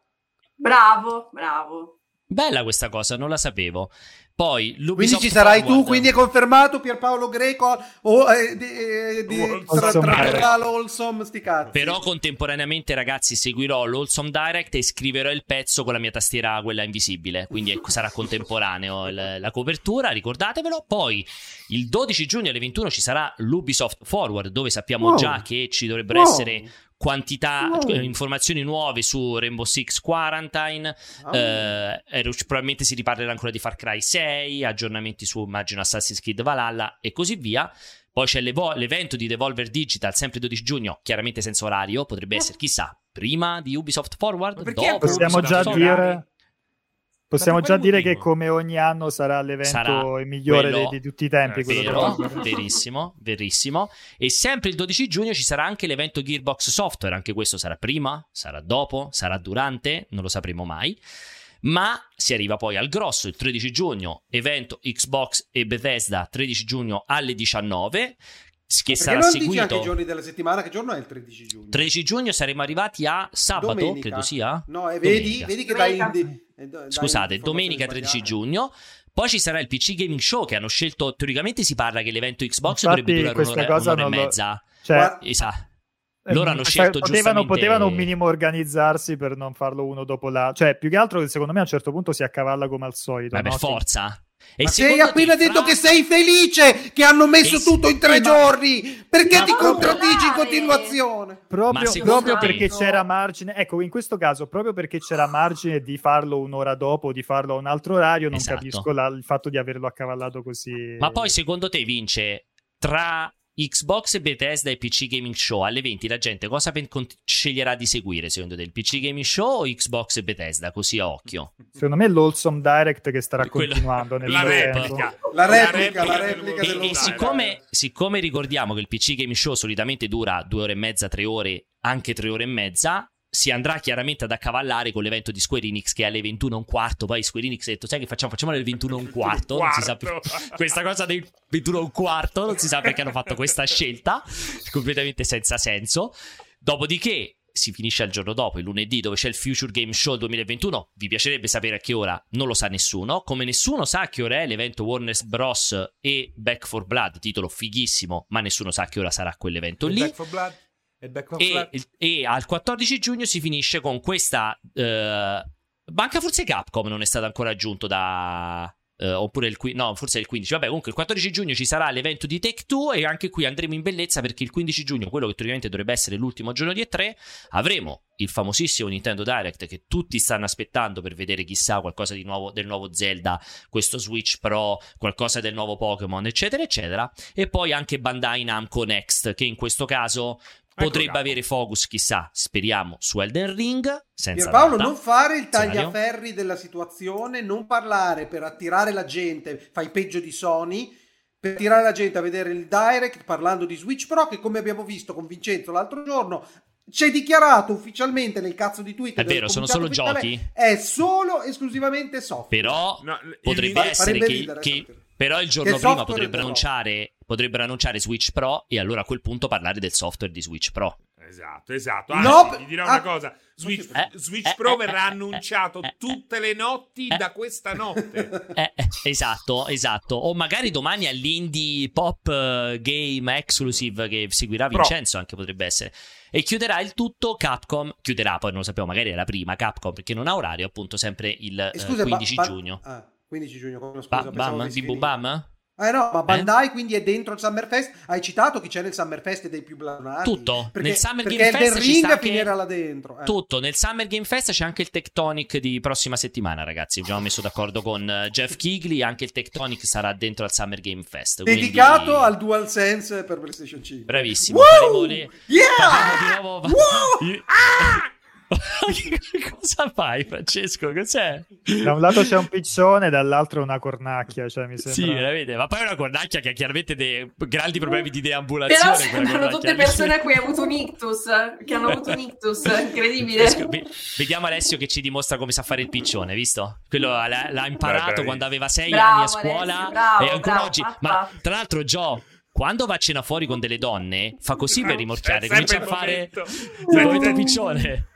Bravo, bravo. Bella questa cosa, non la sapevo. Poi Quindi ci sarai Forward. tu, quindi è confermato Pierpaolo Greco o eh, di, eh, di, tra, tra, l'Olsom sti cazzi. Però contemporaneamente ragazzi seguirò l'Olsom Direct e scriverò il pezzo con la mia tastiera quella invisibile, quindi ecco, sarà contemporaneo il, la copertura, ricordatevelo. Poi il 12 giugno alle 21 ci sarà l'Ubisoft Forward dove sappiamo wow. già che ci dovrebbero wow. essere quantità, oh. informazioni nuove su Rainbow Six Quarantine. Oh. Eh, probabilmente si riparlerà ancora di Far Cry 6, aggiornamenti su immagino Assassin's Creed Valhalla e così via. Poi c'è l'evo- l'evento di Devolver Digital, sempre 12 giugno, chiaramente senza orario, potrebbe oh. essere chissà, prima di Ubisoft Forward, dopo possiamo già dire Possiamo già dire motivo? che come ogni anno sarà l'evento sarà migliore quello... di, di, tutti i tempi. Eh, vero, verissimo, verissimo. E sempre il 12 giugno ci sarà anche l'evento Gearbox Software, anche questo sarà prima, sarà dopo, sarà durante, non lo sapremo mai. Ma si arriva poi al grosso, il 13 giugno, evento Xbox e Bethesda, 13 giugno alle 19, che sarà non seguito. anche i giorni della settimana, che giorno è il 13 giugno? 13 giugno saremo arrivati a sabato, domenica. credo sia. No, e vedi, vedi che dai Scusate, domenica 13 giugno. Poi ci sarà il PC Gaming Show che hanno scelto, teoricamente si parla che l'evento Xbox Infatti, dovrebbe durare un'ora, un'ora e mezza. Lo... Cioè, esatto. Loro hanno scelto potevano, giustamente... potevano un minimo organizzarsi per non farlo uno dopo l'altro. Cioè, più che altro, secondo me a un certo punto si accavalla come al solito. Ma no? per forza. E Ma sei appena detto fra... che sei felice che hanno messo e tutto in tre ma... giorni. Perché ma ti contraddici in continuazione? Proprio, proprio perché c'era margine. Ecco, in questo caso, proprio perché c'era margine di farlo un'ora dopo, di farlo a un altro orario, non esatto. capisco la, il fatto di averlo accavallato così. Ma poi, secondo te, vince tra Xbox, Bethesda e PC Gaming Show alle 20 la gente cosa pen- sceglierà di seguire secondo te? Il PC Gaming Show o Xbox e Bethesda? Così a occhio. Secondo me l'Awesome Direct che starà Quello... continuando nel la replica. La replica, la replica, e, e siccome, siccome ricordiamo che il PC Gaming Show solitamente dura due ore e mezza, tre ore, anche tre ore e mezza, si andrà chiaramente ad accavallare con l'evento di Square Enix che è alle 21 e un quarto. Poi Square Enix ha detto: Sai che facciamo? Facciamo alle 21 e un quarto. Non si sa più. Questa cosa dei 21 e un quarto, non si sa perché hanno fatto questa scelta, completamente senza senso. Dopodiché si finisce al giorno dopo, il lunedì, dove c'è il Future Game Show 2021. Vi piacerebbe sapere a che ora? Non lo sa nessuno. Come nessuno sa a che ora è l'evento Warner Bros. e Back for Blood, titolo fighissimo, ma nessuno sa a che ora sarà quell'evento lì. Back for Blood e, e, al 14 giugno si finisce con questa. Uh, Banca forse Capcom non è stato ancora aggiunto da. Uh, oppure il, no, forse il 15. Vabbè, comunque il 14 giugno ci sarà l'evento di Take Two e anche qui andremo in bellezza perché il 15 giugno, quello che teoricamente dovrebbe essere l'ultimo giorno di E3, avremo il famosissimo Nintendo Direct che tutti stanno aspettando per vedere chissà qualcosa di nuovo del nuovo Zelda, questo Switch Pro, qualcosa del nuovo Pokémon, eccetera, eccetera. E poi anche Bandai Namco Next, che in questo caso Potrebbe ecco avere focus, chissà, speriamo, su Elden Ring. Senza Paolo, non fare il tagliaferri della situazione, non parlare per attirare la gente, fai peggio di Sony, per attirare la gente a vedere il direct parlando di Switch Pro, che come abbiamo visto con Vincenzo l'altro giorno, c'è dichiarato ufficialmente nel cazzo di Twitter. È vero, sono solo giochi. È solo esclusivamente software. Però no, potrebbe essere che, che però il giorno prima potrebbero annunciare, potrebbero annunciare Switch Pro e allora a quel punto parlare del software di Switch Pro. Esatto, esatto. Anzi, no, ti dirò ah, una cosa: Switch, eh, Switch eh, Pro eh, verrà eh, annunciato eh, tutte le notti da questa notte. esatto, esatto. O magari domani all'Indie Pop Game Exclusive che seguirà Vincenzo, Pro. anche potrebbe essere. E chiuderà il tutto Capcom. Chiuderà, poi non lo sappiamo, magari è la prima Capcom perché non ha orario, appunto, sempre il scusa, 15 ba- ba- giugno. Ah. 15 giugno, come scusa, ba- Bam, di Bubam? Eh no, ma Bandai eh? quindi è dentro il Summerfest. Hai citato chi c'è nel Summerfest dei più blasonati? Tutto. Perché, nel Summer Game Fest il Ring finirà là dentro. Eh. Tutto. Nel Summer Game Fest c'è anche il Tectonic di prossima settimana, ragazzi. Abbiamo messo d'accordo con eh, Jeff Kigley. Anche il Tectonic sarà dentro al Summer Game Fest. Dedicato quindi... al DualSense per PlayStation 5. Bravissimo. Woo! Le... Yeah! Di nuovo... ah! Cosa fai, Francesco? Cos'è? Da un lato c'è un piccione, dall'altro una cornacchia. Cioè, mi sembra... Sì, vede, ma poi è una cornacchia che ha chiaramente dei grandi problemi di deambulazione. Però sembrano tutte persone a cui ha avuto un ictus, che hanno avuto un ictus, incredibile. Vediamo Alessio che ci dimostra come sa fare il piccione, visto? Quello l'ha, l'ha imparato Beh, quando aveva sei bravo, anni a scuola Alessio, bravo, e ancora bravo, oggi. Ma tra l'altro, Gio, quando va a cena fuori con delle donne, fa così per rimorchiare, comincia a fare il piccione.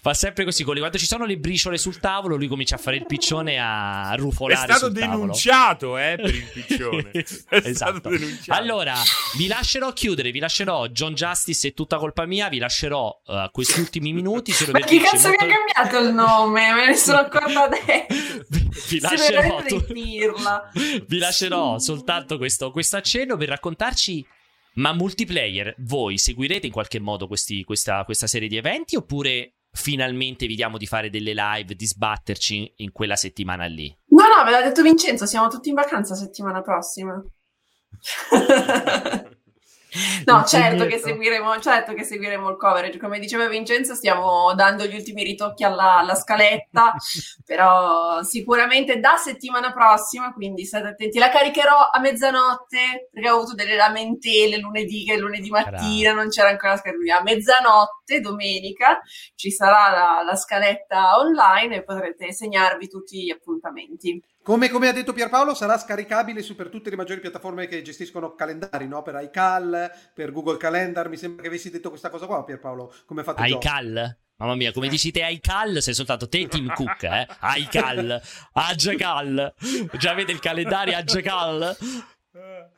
Fa sempre così, quando ci sono le briciole sul tavolo, lui comincia a fare il piccione a rufolare. È stato denunciato eh, per il piccione. È esatto. Allora, vi lascerò chiudere, vi lascerò John Justice è tutta colpa mia, vi lascerò uh, questi ultimi minuti. Ma chi cazzo molto... mi ha cambiato il nome? Me ne sono accorta adesso. vi, lascerò, tu... vi lascerò soltanto questo, questo accenno per raccontarci ma multiplayer, voi seguirete in qualche modo questi, questa, questa serie di eventi oppure finalmente vediamo di fare delle live, di sbatterci in quella settimana lì? No, no, ve l'ha detto Vincenzo, siamo tutti in vacanza settimana prossima. No, certo che, seguiremo, certo che seguiremo il coverage. Come diceva Vincenzo, stiamo dando gli ultimi ritocchi alla, alla scaletta, però sicuramente da settimana prossima, quindi state attenti. La caricherò a mezzanotte, perché ho avuto delle lamentele lunedì, che lunedì mattina non c'era ancora la scaletta. A mezzanotte, domenica, ci sarà la, la scaletta online e potrete segnarvi tutti gli appuntamenti. Come, come, ha detto Pierpaolo, sarà scaricabile su per tutte le maggiori piattaforme che gestiscono calendari, no? Per iCal, per Google Calendar. Mi sembra che avessi detto questa cosa qua, Pierpaolo. Come fate iCal? Mamma mia, come dici te iCal, sei soltanto te Tim Cook, eh? iCal, Agecal. Già avete il calendario Agecal?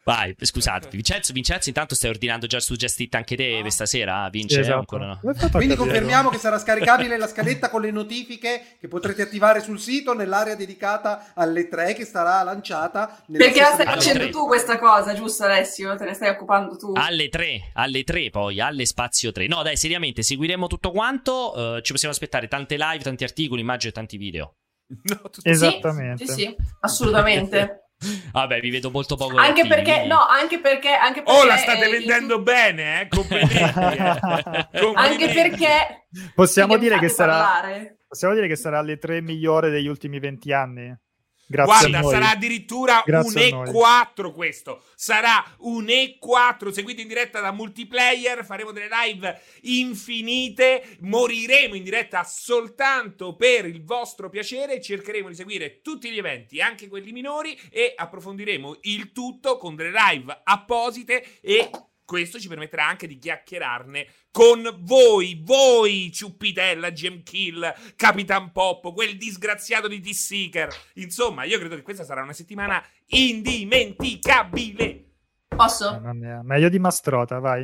Vai, scusate, Vincenzo, Vincenzo, intanto stai ordinando già su Just It anche te questa sera? Vince? Esatto. Ancora no? Quindi confermiamo che sarà scaricabile la scaletta con le notifiche che potrete attivare sul sito nell'area dedicata alle tre che sarà lanciata. Perché la stai facendo tu questa cosa, giusto Alessio? Te ne stai occupando tu? Alle tre, alle tre poi, alle spazio 3. No dai, seriamente, seguiremo tutto quanto, uh, ci possiamo aspettare tante live, tanti articoli, immagino e tanti video. No, Esattamente. Sì, sì, sì assolutamente. Vabbè, vi vedo molto poco. Anche attivi, perché, no, anche perché, anche perché. Oh, la state vendendo tu... bene, eh? Complimenti. eh. Anche perché. Possiamo dire che sarà. Possiamo dire che sarà le tre migliori degli ultimi venti anni. Grazie Guarda, sarà addirittura Grazie un E4 questo. Sarà un E4 seguito in diretta da multiplayer. Faremo delle live infinite. Moriremo in diretta soltanto per il vostro piacere. Cercheremo di seguire tutti gli eventi, anche quelli minori, e approfondiremo il tutto con delle live apposite e questo ci permetterà anche di chiacchierarne con voi, voi, Ciuppitella, Gem Kill, Capitan Pop, quel disgraziato di T-Seeker. Insomma, io credo che questa sarà una settimana indimenticabile. Posso? Meglio di Mastrota, vai.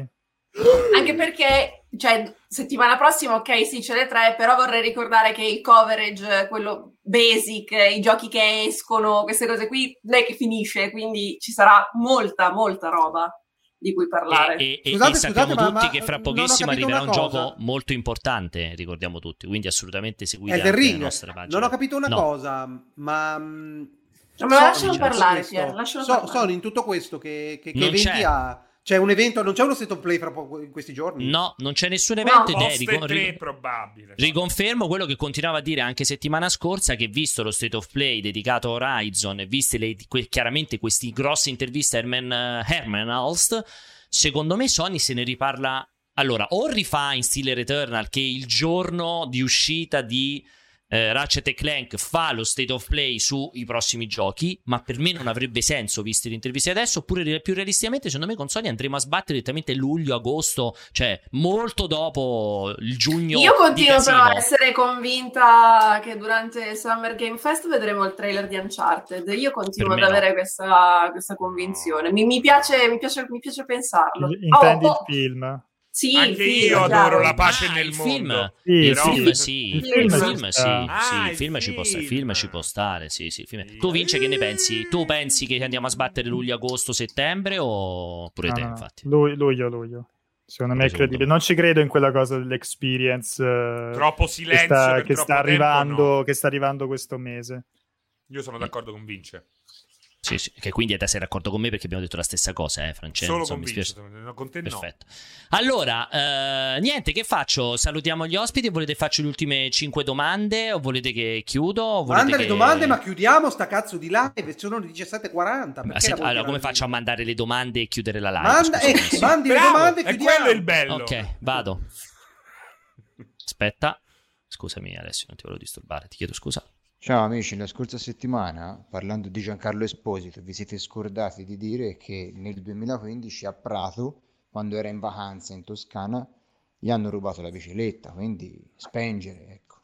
Anche perché, cioè, settimana prossima, ok, sì, c'è le tre, però vorrei ricordare che il coverage, quello basic, i giochi che escono, queste cose qui, non è che finisce, quindi ci sarà molta, molta roba di cui parlare. E, e, scusate, e sappiamo scusate, tutti ma, che fra pochissimo arriverà un gioco molto importante, ricordiamo tutti, quindi assolutamente seguite la nostra pagina. Non ho capito una no. cosa, ma... Mm, ma so, lascialo parlare, Pier, lascialo so, parlare. Sono in tutto questo che, che, che eventi c'è. ha... C'è un evento, non c'è uno state of play fra po- in questi giorni? No, non c'è nessun evento. No, ed è ricon- ri- probabile. Riconfermo quello che continuava a dire anche settimana scorsa: che visto lo state of play dedicato a Horizon e viste le, que- chiaramente queste grosse interviste a Herman, uh, Herman Alst, secondo me Sony se ne riparla. Allora, o rifà in stile Returnal che il giorno di uscita di eh, Ratchet Clank fa lo state of play sui prossimi giochi, ma per me non avrebbe senso viste le interviste adesso, oppure più realisticamente secondo me con Sony andremo a sbattere direttamente luglio, agosto, cioè molto dopo il giugno. Io continuo però a essere convinta che durante il Summer Game Fest vedremo il trailer di Uncharted, io continuo ad avere no. questa, questa, convinzione, mi, mi, piace, mi, piace, mi piace pensarlo. Intendi oh, oh. il film? Sì, Anche io adoro la pace ah, nel il mondo. Film. Sì, il sì. film sì, il film, film sì, Ah, sì, il il film ci può stare, il film. ci può stare, sì, sì, il film. Tu Vince che ne pensi? Tu pensi che andiamo a sbattere luglio, agosto, settembre o pure No, te, infatti? Lu- luglio, luglio. Secondo me è credibile. Non ci credo in quella cosa dell'experience eh, Troppo che silenzio sta, per che troppo sta tempo, arrivando, no. che sta arrivando questo mese. Io sono d'accordo con Vince. Sì, sì, che quindi te sei d'accordo con me perché abbiamo detto la stessa cosa, eh, Francesco. Solo insomma, con mi Vince. spiace. no, Con te no. Perfetto. Allora, eh, niente, che faccio? Salutiamo gli ospiti. Volete faccio le ultime 5 domande? O volete che chiudo? O volete Manda le che- domande, ma chiudiamo sta cazzo di live. Sono le 17.40. Ma perché se- allora, come faccio a mandare le domande e chiudere la live? Manda, eh, adesso. mandi le Bravo, domande e è chiudiamo. quello il bello. Ok, vado. Aspetta. Scusami Alessio, non ti volevo disturbare, ti chiedo scusa. Ciao amici, la scorsa settimana, parlando di Giancarlo Esposito, vi siete scordati di dire che nel 2015 a Prato, quando era in vacanza in Toscana, gli hanno rubato la bicicletta, quindi spengere, ecco.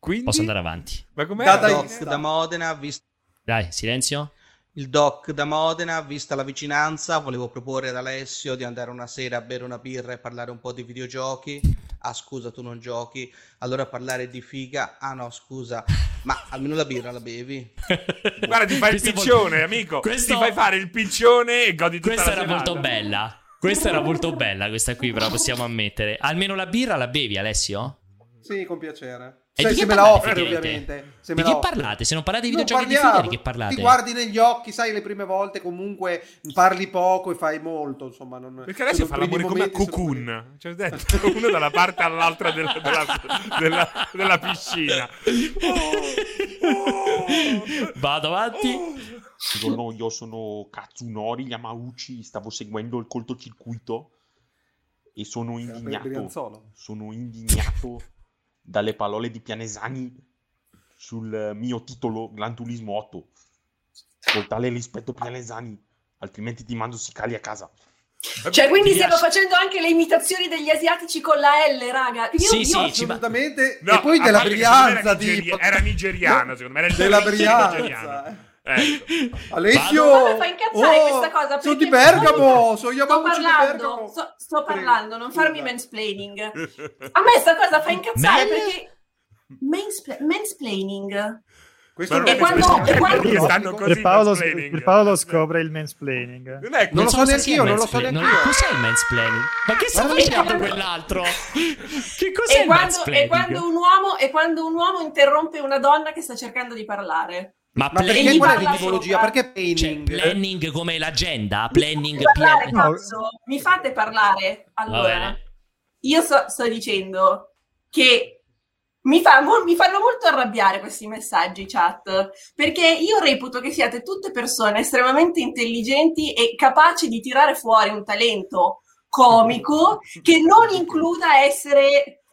Quindi? Posso andare avanti? Ma com'è? Da- Il dai, doc sta. da Modena, vis- Dai, silenzio. Il doc da Modena, vista la vicinanza, volevo proporre ad Alessio di andare una sera a bere una birra e parlare un po' di videogiochi. Ah, scusa, tu non giochi. Allora parlare di figa. Ah, no, scusa, ma almeno la birra la bevi. Guarda, ti fai il Questo piccione, molto- amico. questo- Ti fai fare il piccione e godi tutta Questa la era serata. molto bella. Questa era molto bella, questa qui, però possiamo ammettere. Almeno la birra la bevi, Alessio? Sì, con piacere. E Se, me la offri, ovviamente. Se Di che offri. parlate? Se non parlate di videogiochi di parliamo. di che parlate? Ti guardi negli occhi, sai, le prime volte comunque parli poco e fai molto, insomma. Non... Perché adesso fa l'amore come a momenti, sono- Cocoon. Cioè, detto, uno dalla parte all'altra della, della, della- della piscina. Vado avanti. Buongiorno, io sono Katsunori Yamauchi, stavo seguendo il cortocircuito e sono indignato. Sono indignato dalle parole di Pianesani sul mio titolo Gran Turismo 8. Con tale rispetto Pianesani, altrimenti ti mando sicali a casa. Cioè, quindi stiamo piace- facendo anche le imitazioni degli asiatici con la L, raga. Io, Sì, io- sì, Assolutamente. No, e poi della Brianza, era, nigeri- tipo. era nigeriano, secondo me. Era Della. Brianza. Ecco. Alessio, fa incazzare oh, questa cosa, sono di Bergamo, sono sto Yamauchi di parlando, Bergamo. sto, sto parlando, non farmi Scusa. mansplaining. A me sta cosa fa incazzare Men- perché Manspla- mansplaining. Questo non E è quando- e quando- stanno così Per Paolo, per Paolo scopre il mansplaining. Non è Non lo so neanche io, il non lo so neanche io. Cos'è il mansplaining? Ma che sta facendo quell'altro? Che cos'è E il quando, mansplaining? e quando un uomo, e quando un uomo interrompe una donna che sta cercando di parlare. Ma, Ma E perché parla l'etimologia? sopra. Perché Cioè, planning? planning come l'agenda? Planning Mi fate parlare, cazzo. Mi fate parlare. Allora, io sto, sto dicendo che mi, fa mi fanno molto arrabbiare questi messaggi chat perché io reputo che siate tutte persone estremamente intelligenti e capaci di tirare fuori un talento comico che non includa essere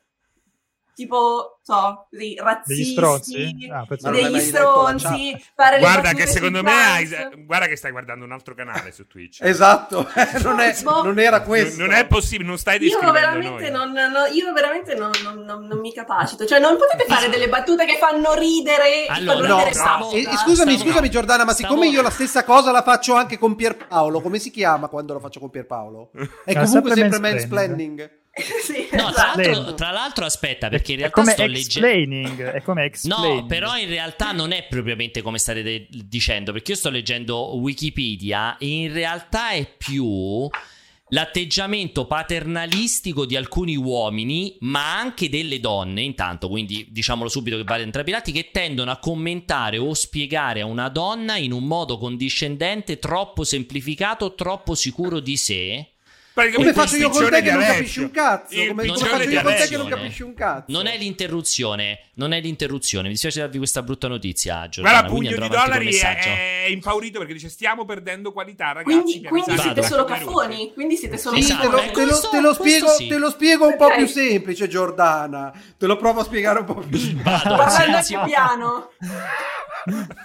tipo so, così, razzisti, Degli stronzi? Ah, degli stronzi, fare le Guarda che secondo me hai, guarda che stai guardando un altro canale su Twitch. Esatto, non, è- non era questo. Non, non è possibile, non stai Io descrivendo veramente, noi. non, no, io veramente non, non- non- non mi capacito. Cioè, non potete fare delle battute che fanno ridere. Allora, fanno No, ridere Safka. E, e scusami, Stavo- scusami Giordana, ma stavo- siccome io la stessa cosa la faccio anche con Pierpaolo, come si chiama quando lo faccio con Pierpaolo? È No, comunque sempre sempre mansplaining. Sì, No, tra esatto. l'altro, tra l'altro, aspetta, perché in È realtà come sto leggendo. è come explaining. No, però in realtà non è propriamente come state de- dicendo, perché io sto leggendo Wikipedia e in realtà è più l'atteggiamento paternalistico di alcuni uomini, ma anche delle donne, intanto, quindi diciamolo subito che vale entrambi i lati, che tendono a commentare o spiegare a una donna in un modo condiscendente, troppo semplificato, troppo sicuro di sé. Come faccio io con te che non capisci un cazzo? Il Come, faccio io con te che non capisci un cazzo? Non è l'interruzione, non è l'interruzione. Mi dispiace darvi questa brutta notizia, Giordana. Guarda, quindi pugno di dollari è, è impaurito perché dice stiamo perdendo qualità, ragazzi. Quindi, quindi siete solo caffoni. Quindi siete solo Sì, Esatto, te lo, te lo- te lo spiego, sì. te lo spiego un po' più semplice, Giordana. Te lo provo a spiegare un po' più Vado, Parlando più piano.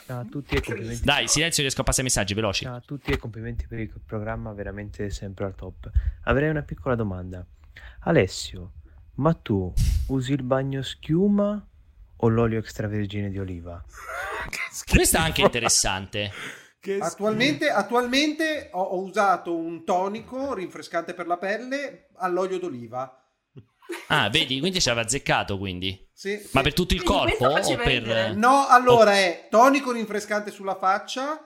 Ciao a tutti e complimenti. Dai, silenzio, riesco a passare i messaggi veloci. Ciao a tutti e complimenti per il programma veramente sempre al top. Avrei una piccola domanda. Alessio, ma tu usi il bagno schiuma o l'olio extravergine di oliva? Questa è anche interessante. Attualmente, attualmente ho, ho, usato un tonico rinfrescante per la pelle all'olio d'oliva. Ah, vedi, quindi ci aveva azzeccato quindi. Sì, Ma per tutto il corpo o per... No, allora è tonico rinfrescante sulla faccia,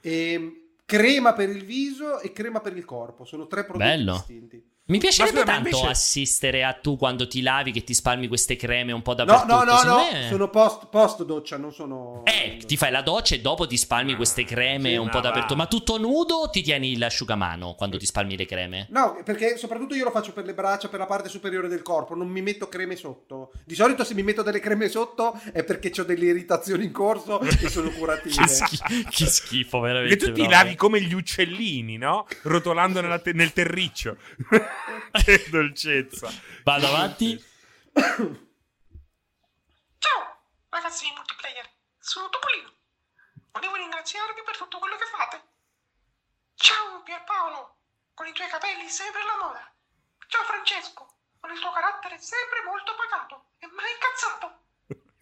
e crema per il viso e crema per il corpo. Sono tre prodotti Bello. distinti. Mi piacerebbe scusa, tanto invece... assistere a tu quando ti lavi che ti spalmi queste creme un po' dappertutto. No, no, no, no. Me... sono post, post, doccia, non sono... Eh, ti fai la doccia e dopo ti spalmi ah, queste creme sì, un po' dappertutto. Ma tutto nudo o ti tieni l'asciugamano quando ti spalmi le creme? No, perché soprattutto io lo faccio per le braccia, per la parte superiore del corpo, non mi metto creme sotto. Di solito se mi metto delle creme sotto è perché ho delle irritazioni in corso e sono curative. che, schifo, che schifo, veramente. Che tu ti lavi come gli uccellini, no? Rotolando te- nel terriccio. che dolcezza. Vado avanti. Ciao, ragazzi di multiplayer. Sono Topolino. Volevo ringraziarvi per tutto quello che fate. Ciao Pierpaolo, con i tuoi capelli sempre la moda. Ciao Francesco, con il tuo carattere sempre molto pagato e mai incazzato.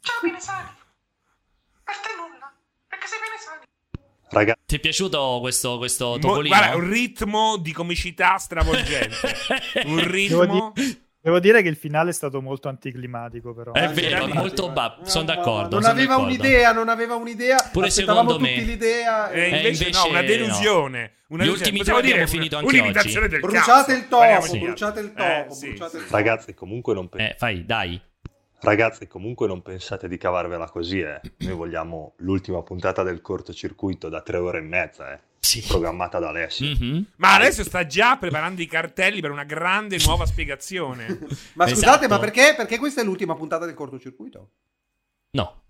Ciao Pinesani. Per te nulla, perché sei Pinesani. Raga. Ti è piaciuto questo, questo topolino? Guarda, un ritmo di comicità stravolgente. un ritmo... Devo, di- devo, dire che il finale è stato molto anticlimatico, però. È vero, molto ba- sono d'accordo. Non sono aveva d'accordo. un'idea, non aveva un'idea. Pure secondo me. tutti l'idea. E eh, invece, invece, no, una delusione. No. Una Gli ultimi tre abbiamo finito anche oggi. Del bruciate il topo, sì. bruciate il topo. Eh, sì, bruciate sì. Il Ragazzi, comunque non penso. Eh, fai, dai. Ragazzi, comunque non pensate di cavarvela così, eh. Noi vogliamo l'ultima puntata del cortocircuito da tre ore e mezza, eh. Sì. Programmata da Alessio. Mm-hmm. Ma Alessio sta già preparando i cartelli per una grande nuova spiegazione. ma scusate, esatto. ma perché, perché questa è l'ultima puntata del cortocircuito? No.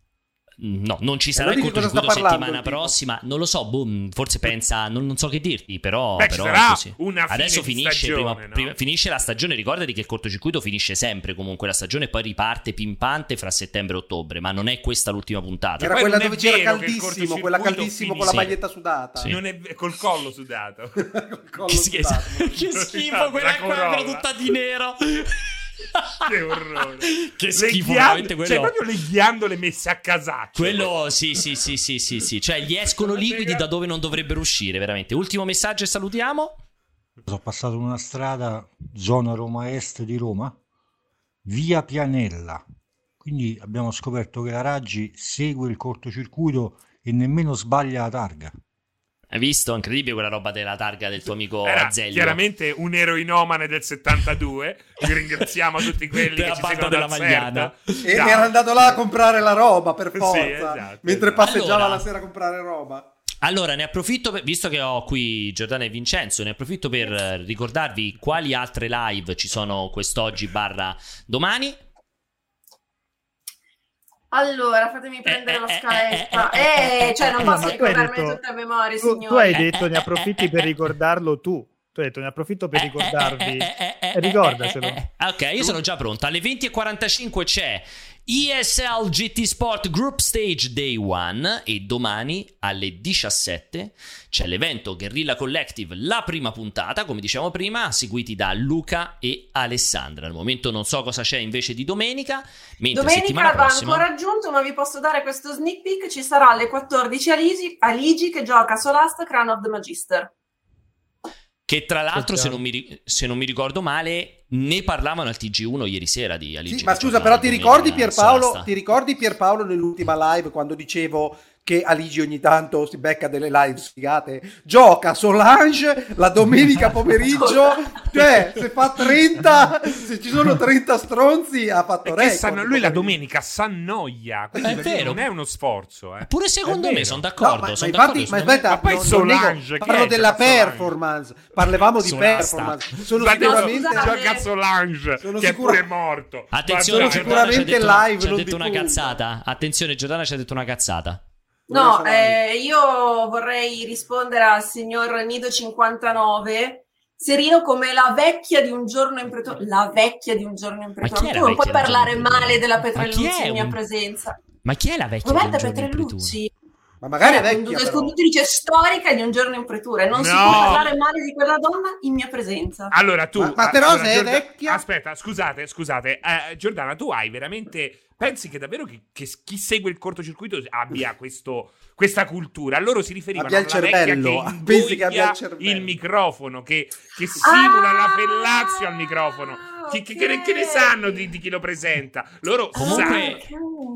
No, non ci sarà il cortocircuito settimana prossima. Non lo so, boh, forse pensa, non, non, so che dirti, però, Beh, però adesso finisce, stagione, prima, no? prima, finisce la stagione. Ricordati che il cortocircuito finisce sempre comunque la stagione, poi riparte pimpante fra settembre e ottobre. Ma non è questa l'ultima puntata. Era quella dove c'era caldissimo, quella caldissimo con la maglietta sudata. Sì. Non è col collo sudato. col collo che, sudato. che schifo, quella qua tutta di nero che orrore. che schifo, veramente quello. Cioè, proprio le ghiandole messe a casaccio. Quello, sì, sì, sì, sì, sì, sì. Cioè, gli escono liquidi da dove non dovrebbero uscire, veramente. Ultimo messaggio e salutiamo. Sono passato una strada, zona Roma Est di Roma, via Pianella. Quindi abbiamo scoperto che la Raggi segue il cortocircuito e nemmeno sbaglia la targa. Hai visto? Incredibile quella roba della targa del tuo amico Era Azeglio. Chiaramente un eroinomane del 72. Vi ringraziamo tutti quelli che ci seguono della Magliana. E era andato là a comprare la roba per forza. Sì, esatto, mentre esatto. passeggiava allora, la sera a comprare roba. Allora, ne approfitto, per, visto che ho qui Giordano e Vincenzo, ne approfitto per ricordarvi quali altre live ci sono quest'oggi barra domani. Allora, fatemi prendere la scaletta. Eh, cioè, non posso ricordarmi detto, tutta a memoria, tu, signori. Tu hai detto ne approfitti per ricordarlo tu. Tu hai detto ne approfitto per ricordarvi. Ricordacelo. Ok, io sono già pronto. Alle 20.45 c'è ESL GT Sport Group Stage Day 1 e domani alle 17 c'è l'evento Guerrilla Collective, la prima puntata, come diciamo prima, seguiti da Luca e Alessandra. Al momento non so cosa c'è invece di domenica, mentre domenica va prossima... ancora aggiunto, ma vi posso dare questo sneak peek, ci sarà alle 14 Aligi, Aligi che gioca Solast Crown of the Magister. Che tra l'altro, se non, mi, se non, mi, ricordo male, ne parlavano al TG1 ieri sera di Aligi. Sì, ma scusa, però ti ricordi, Pierpaolo, ti ricordi Pierpaolo nell'ultima live quando dicevo che Aligi ogni tanto si becca delle live sfigate, gioca Solange la domenica pomeriggio, cioè se fa 30, se ci sono 30 stronzi ha fatto record. Sanno, lui la domenica s'annoia, è vero. non è uno sforzo. Eh. Pure secondo me sono d'accordo. No, ma, sono ma, infatti, ma aspetta, ma poi non, Solange, non parlo della performance, parlavamo di performance. Sono sicuramente gioca Solange sono che sicura... è pure morto. Attenzione, sono sicuramente live, ci ha detto una cazzata. Attenzione, Giordana ci ha detto una cazzata. No, eh, io vorrei rispondere al signor Nido59. Serino come la vecchia di un giorno in pretorio. La vecchia di un giorno in pretorio. Tu non puoi parlare male della Petrellucci in mia un... presenza. Ma chi è la vecchia Roberta Petrellucci. Ma magari è vecchia, una conduttrice storica di un giorno in pretura e non no. si può parlare male di quella donna in mia presenza. Allora tu... Ma, ma però allora, è Giordana, vecchia... Aspetta, scusate, scusate. Eh, Giordana, tu hai veramente... Pensi che davvero che, che chi segue il cortocircuito abbia questo, questa cultura? Loro si riferivano abbia il cervello. Che Pensi che abbia il, cervello. il microfono, che, che simula ah! la fellazio al microfono. Chi, che, che, che, ne sanno di, di, chi lo presenta? Loro comunque,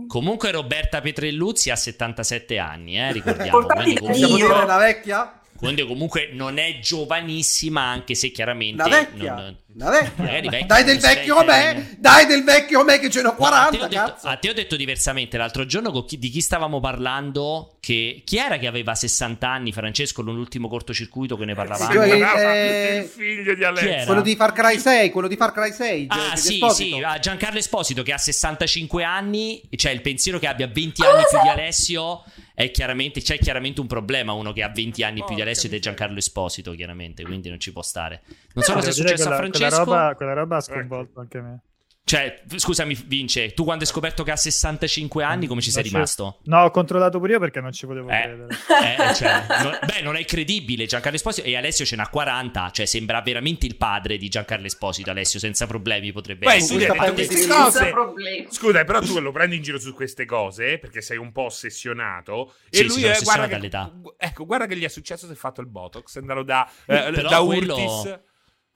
comunque Roberta Petrelluzzi ha 77 anni, eh, ricordiamo. Quindi comunque... la vecchia? Quindi comunque non è giovanissima, anche se chiaramente... La vecchia? Non, una vecchia. vecchia dai del vecchio a me, dai del vecchio a me che ce n'ho 40, a, te detto, a te ho detto diversamente l'altro giorno chi, di chi stavamo parlando, che chi era che aveva 60 anni, Francesco, l'ultimo cortocircuito che ne parlavamo? Sì, eh, il figlio di Alessio. Quello di Far Cry 6, quello di Far Cry 6. Ah sì, sì, Giancarlo Esposito che ha 65 anni, cioè il pensiero che abbia 20 anni più di Alessio chiaramente, c'è chiaramente un problema uno che ha 20 anni più di Alessio ed è Giancarlo Esposito, chiaramente, quindi non ci può stare. Non so cosa è successo quella, a Francesco. Quella roba, quella roba ha sconvolto anche me. Cioè, scusami, Vince, tu quando hai scoperto che ha 65 anni, come ci sei rimasto? No, ho controllato pure io perché non ci potevo eh, credere. Eh, cioè, non, beh, non è credibile. Giancarlo Esposito e Alessio ce n'ha 40, cioè sembra veramente il padre di Giancarlo Esposito. Alessio, senza problemi, potrebbe beh, essere. Scusa, queste cose. Scusa, però tu lo prendi in giro su queste cose perché sei un po' ossessionato. Sì, e lui è, guarda che, ecco, guarda che gli è successo se ha fatto il botox. È andato da, eh, da quello... Urtis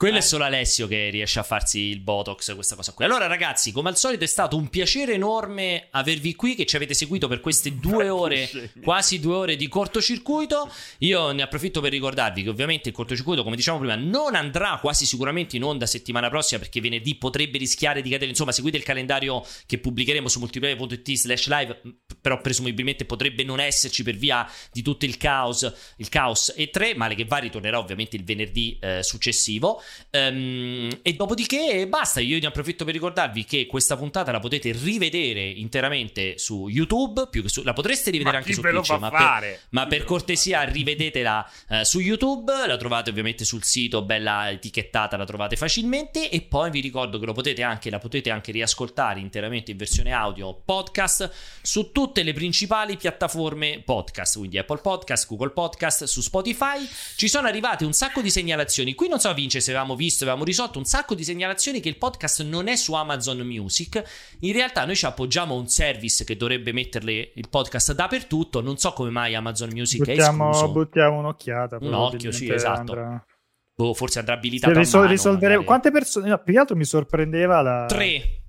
quello eh. è solo Alessio che riesce a farsi il Botox, questa cosa qui. Allora, ragazzi, come al solito è stato un piacere enorme avervi qui, che ci avete seguito per queste due ore, quasi due ore di cortocircuito. Io ne approfitto per ricordarvi che ovviamente il cortocircuito, come diciamo prima, non andrà quasi sicuramente in onda settimana prossima, perché venerdì potrebbe rischiare di cadere. Insomma, seguite il calendario che pubblicheremo su multiplayer.it slash live, però presumibilmente potrebbe non esserci per via di tutto il caos, il caos E3, male che va, ritornerà ovviamente il venerdì eh, successivo. Um, e dopodiché basta, io ne approfitto per ricordarvi che questa puntata la potete rivedere interamente su YouTube, più che su, la potreste rivedere ma anche su Twitch, ma per, ma per, cortesia rivedetela uh, su YouTube, la trovate ovviamente sul sito, bella etichettata, la trovate facilmente e poi vi ricordo che lo potete anche, la potete anche riascoltare interamente in versione audio podcast su tutte le principali piattaforme podcast, quindi Apple Podcast, Google Podcast, su Spotify. Ci sono arrivate un sacco di segnalazioni, qui non so Vince se avevamo visto, avevamo risolto un sacco di segnalazioni che il podcast non è su Amazon Music. In realtà noi ci appoggiamo a un service che dovrebbe metterle il podcast dappertutto. Non so come mai Amazon Music buttiamo, è escluso. Buttiamo un'occhiata. Un occhio, sì, esatto. Andrà... Boh, forse andrà abilitato risol- risolvere... Quante persone... No, più che altro mi sorprendeva la... Tre.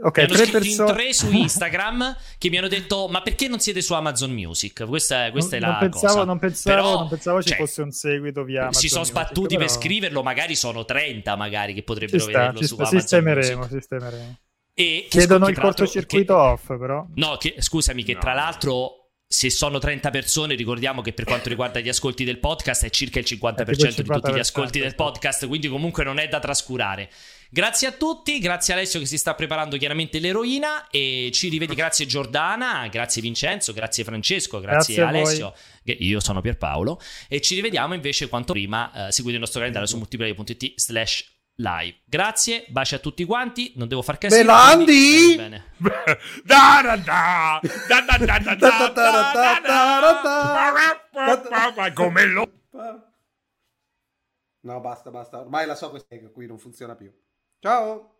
Ok, tre persone. tre su Instagram che mi hanno detto: Ma perché non siete su Amazon Music? Questa, questa non, è la non pensavo, cosa. Non pensavo, Però, non pensavo ci cioè, fosse un seguito via Amazon Si sono Music, sbattuti però... per scriverlo, magari sono 30, magari che potrebbero sta, vederlo su sta, Amazon sistemeremo, Music. Sistemeremo. E Chiedono il cortocircuito off, però. No, che, scusami, che no. tra l'altro se sono 30 persone, ricordiamo che per quanto riguarda gli ascolti del podcast è circa il 50%, il 50% di tutti gli ascolti del podcast, quindi comunque non è da trascurare. Grazie a tutti, grazie Alessio che si sta preparando chiaramente l'eroina e ci rivedi. Grazie Giordana, grazie Vincenzo, grazie Francesco, grazie, grazie Alessio. Io sono Pierpaolo e ci rivediamo invece quanto prima. Eh, seguite il nostro calendario su multiplayer.it slash live. Grazie, baci a tutti quanti. Non devo far casino. Belandi! No, basta, basta. Ormai la so questa qui non funziona più. Ciao!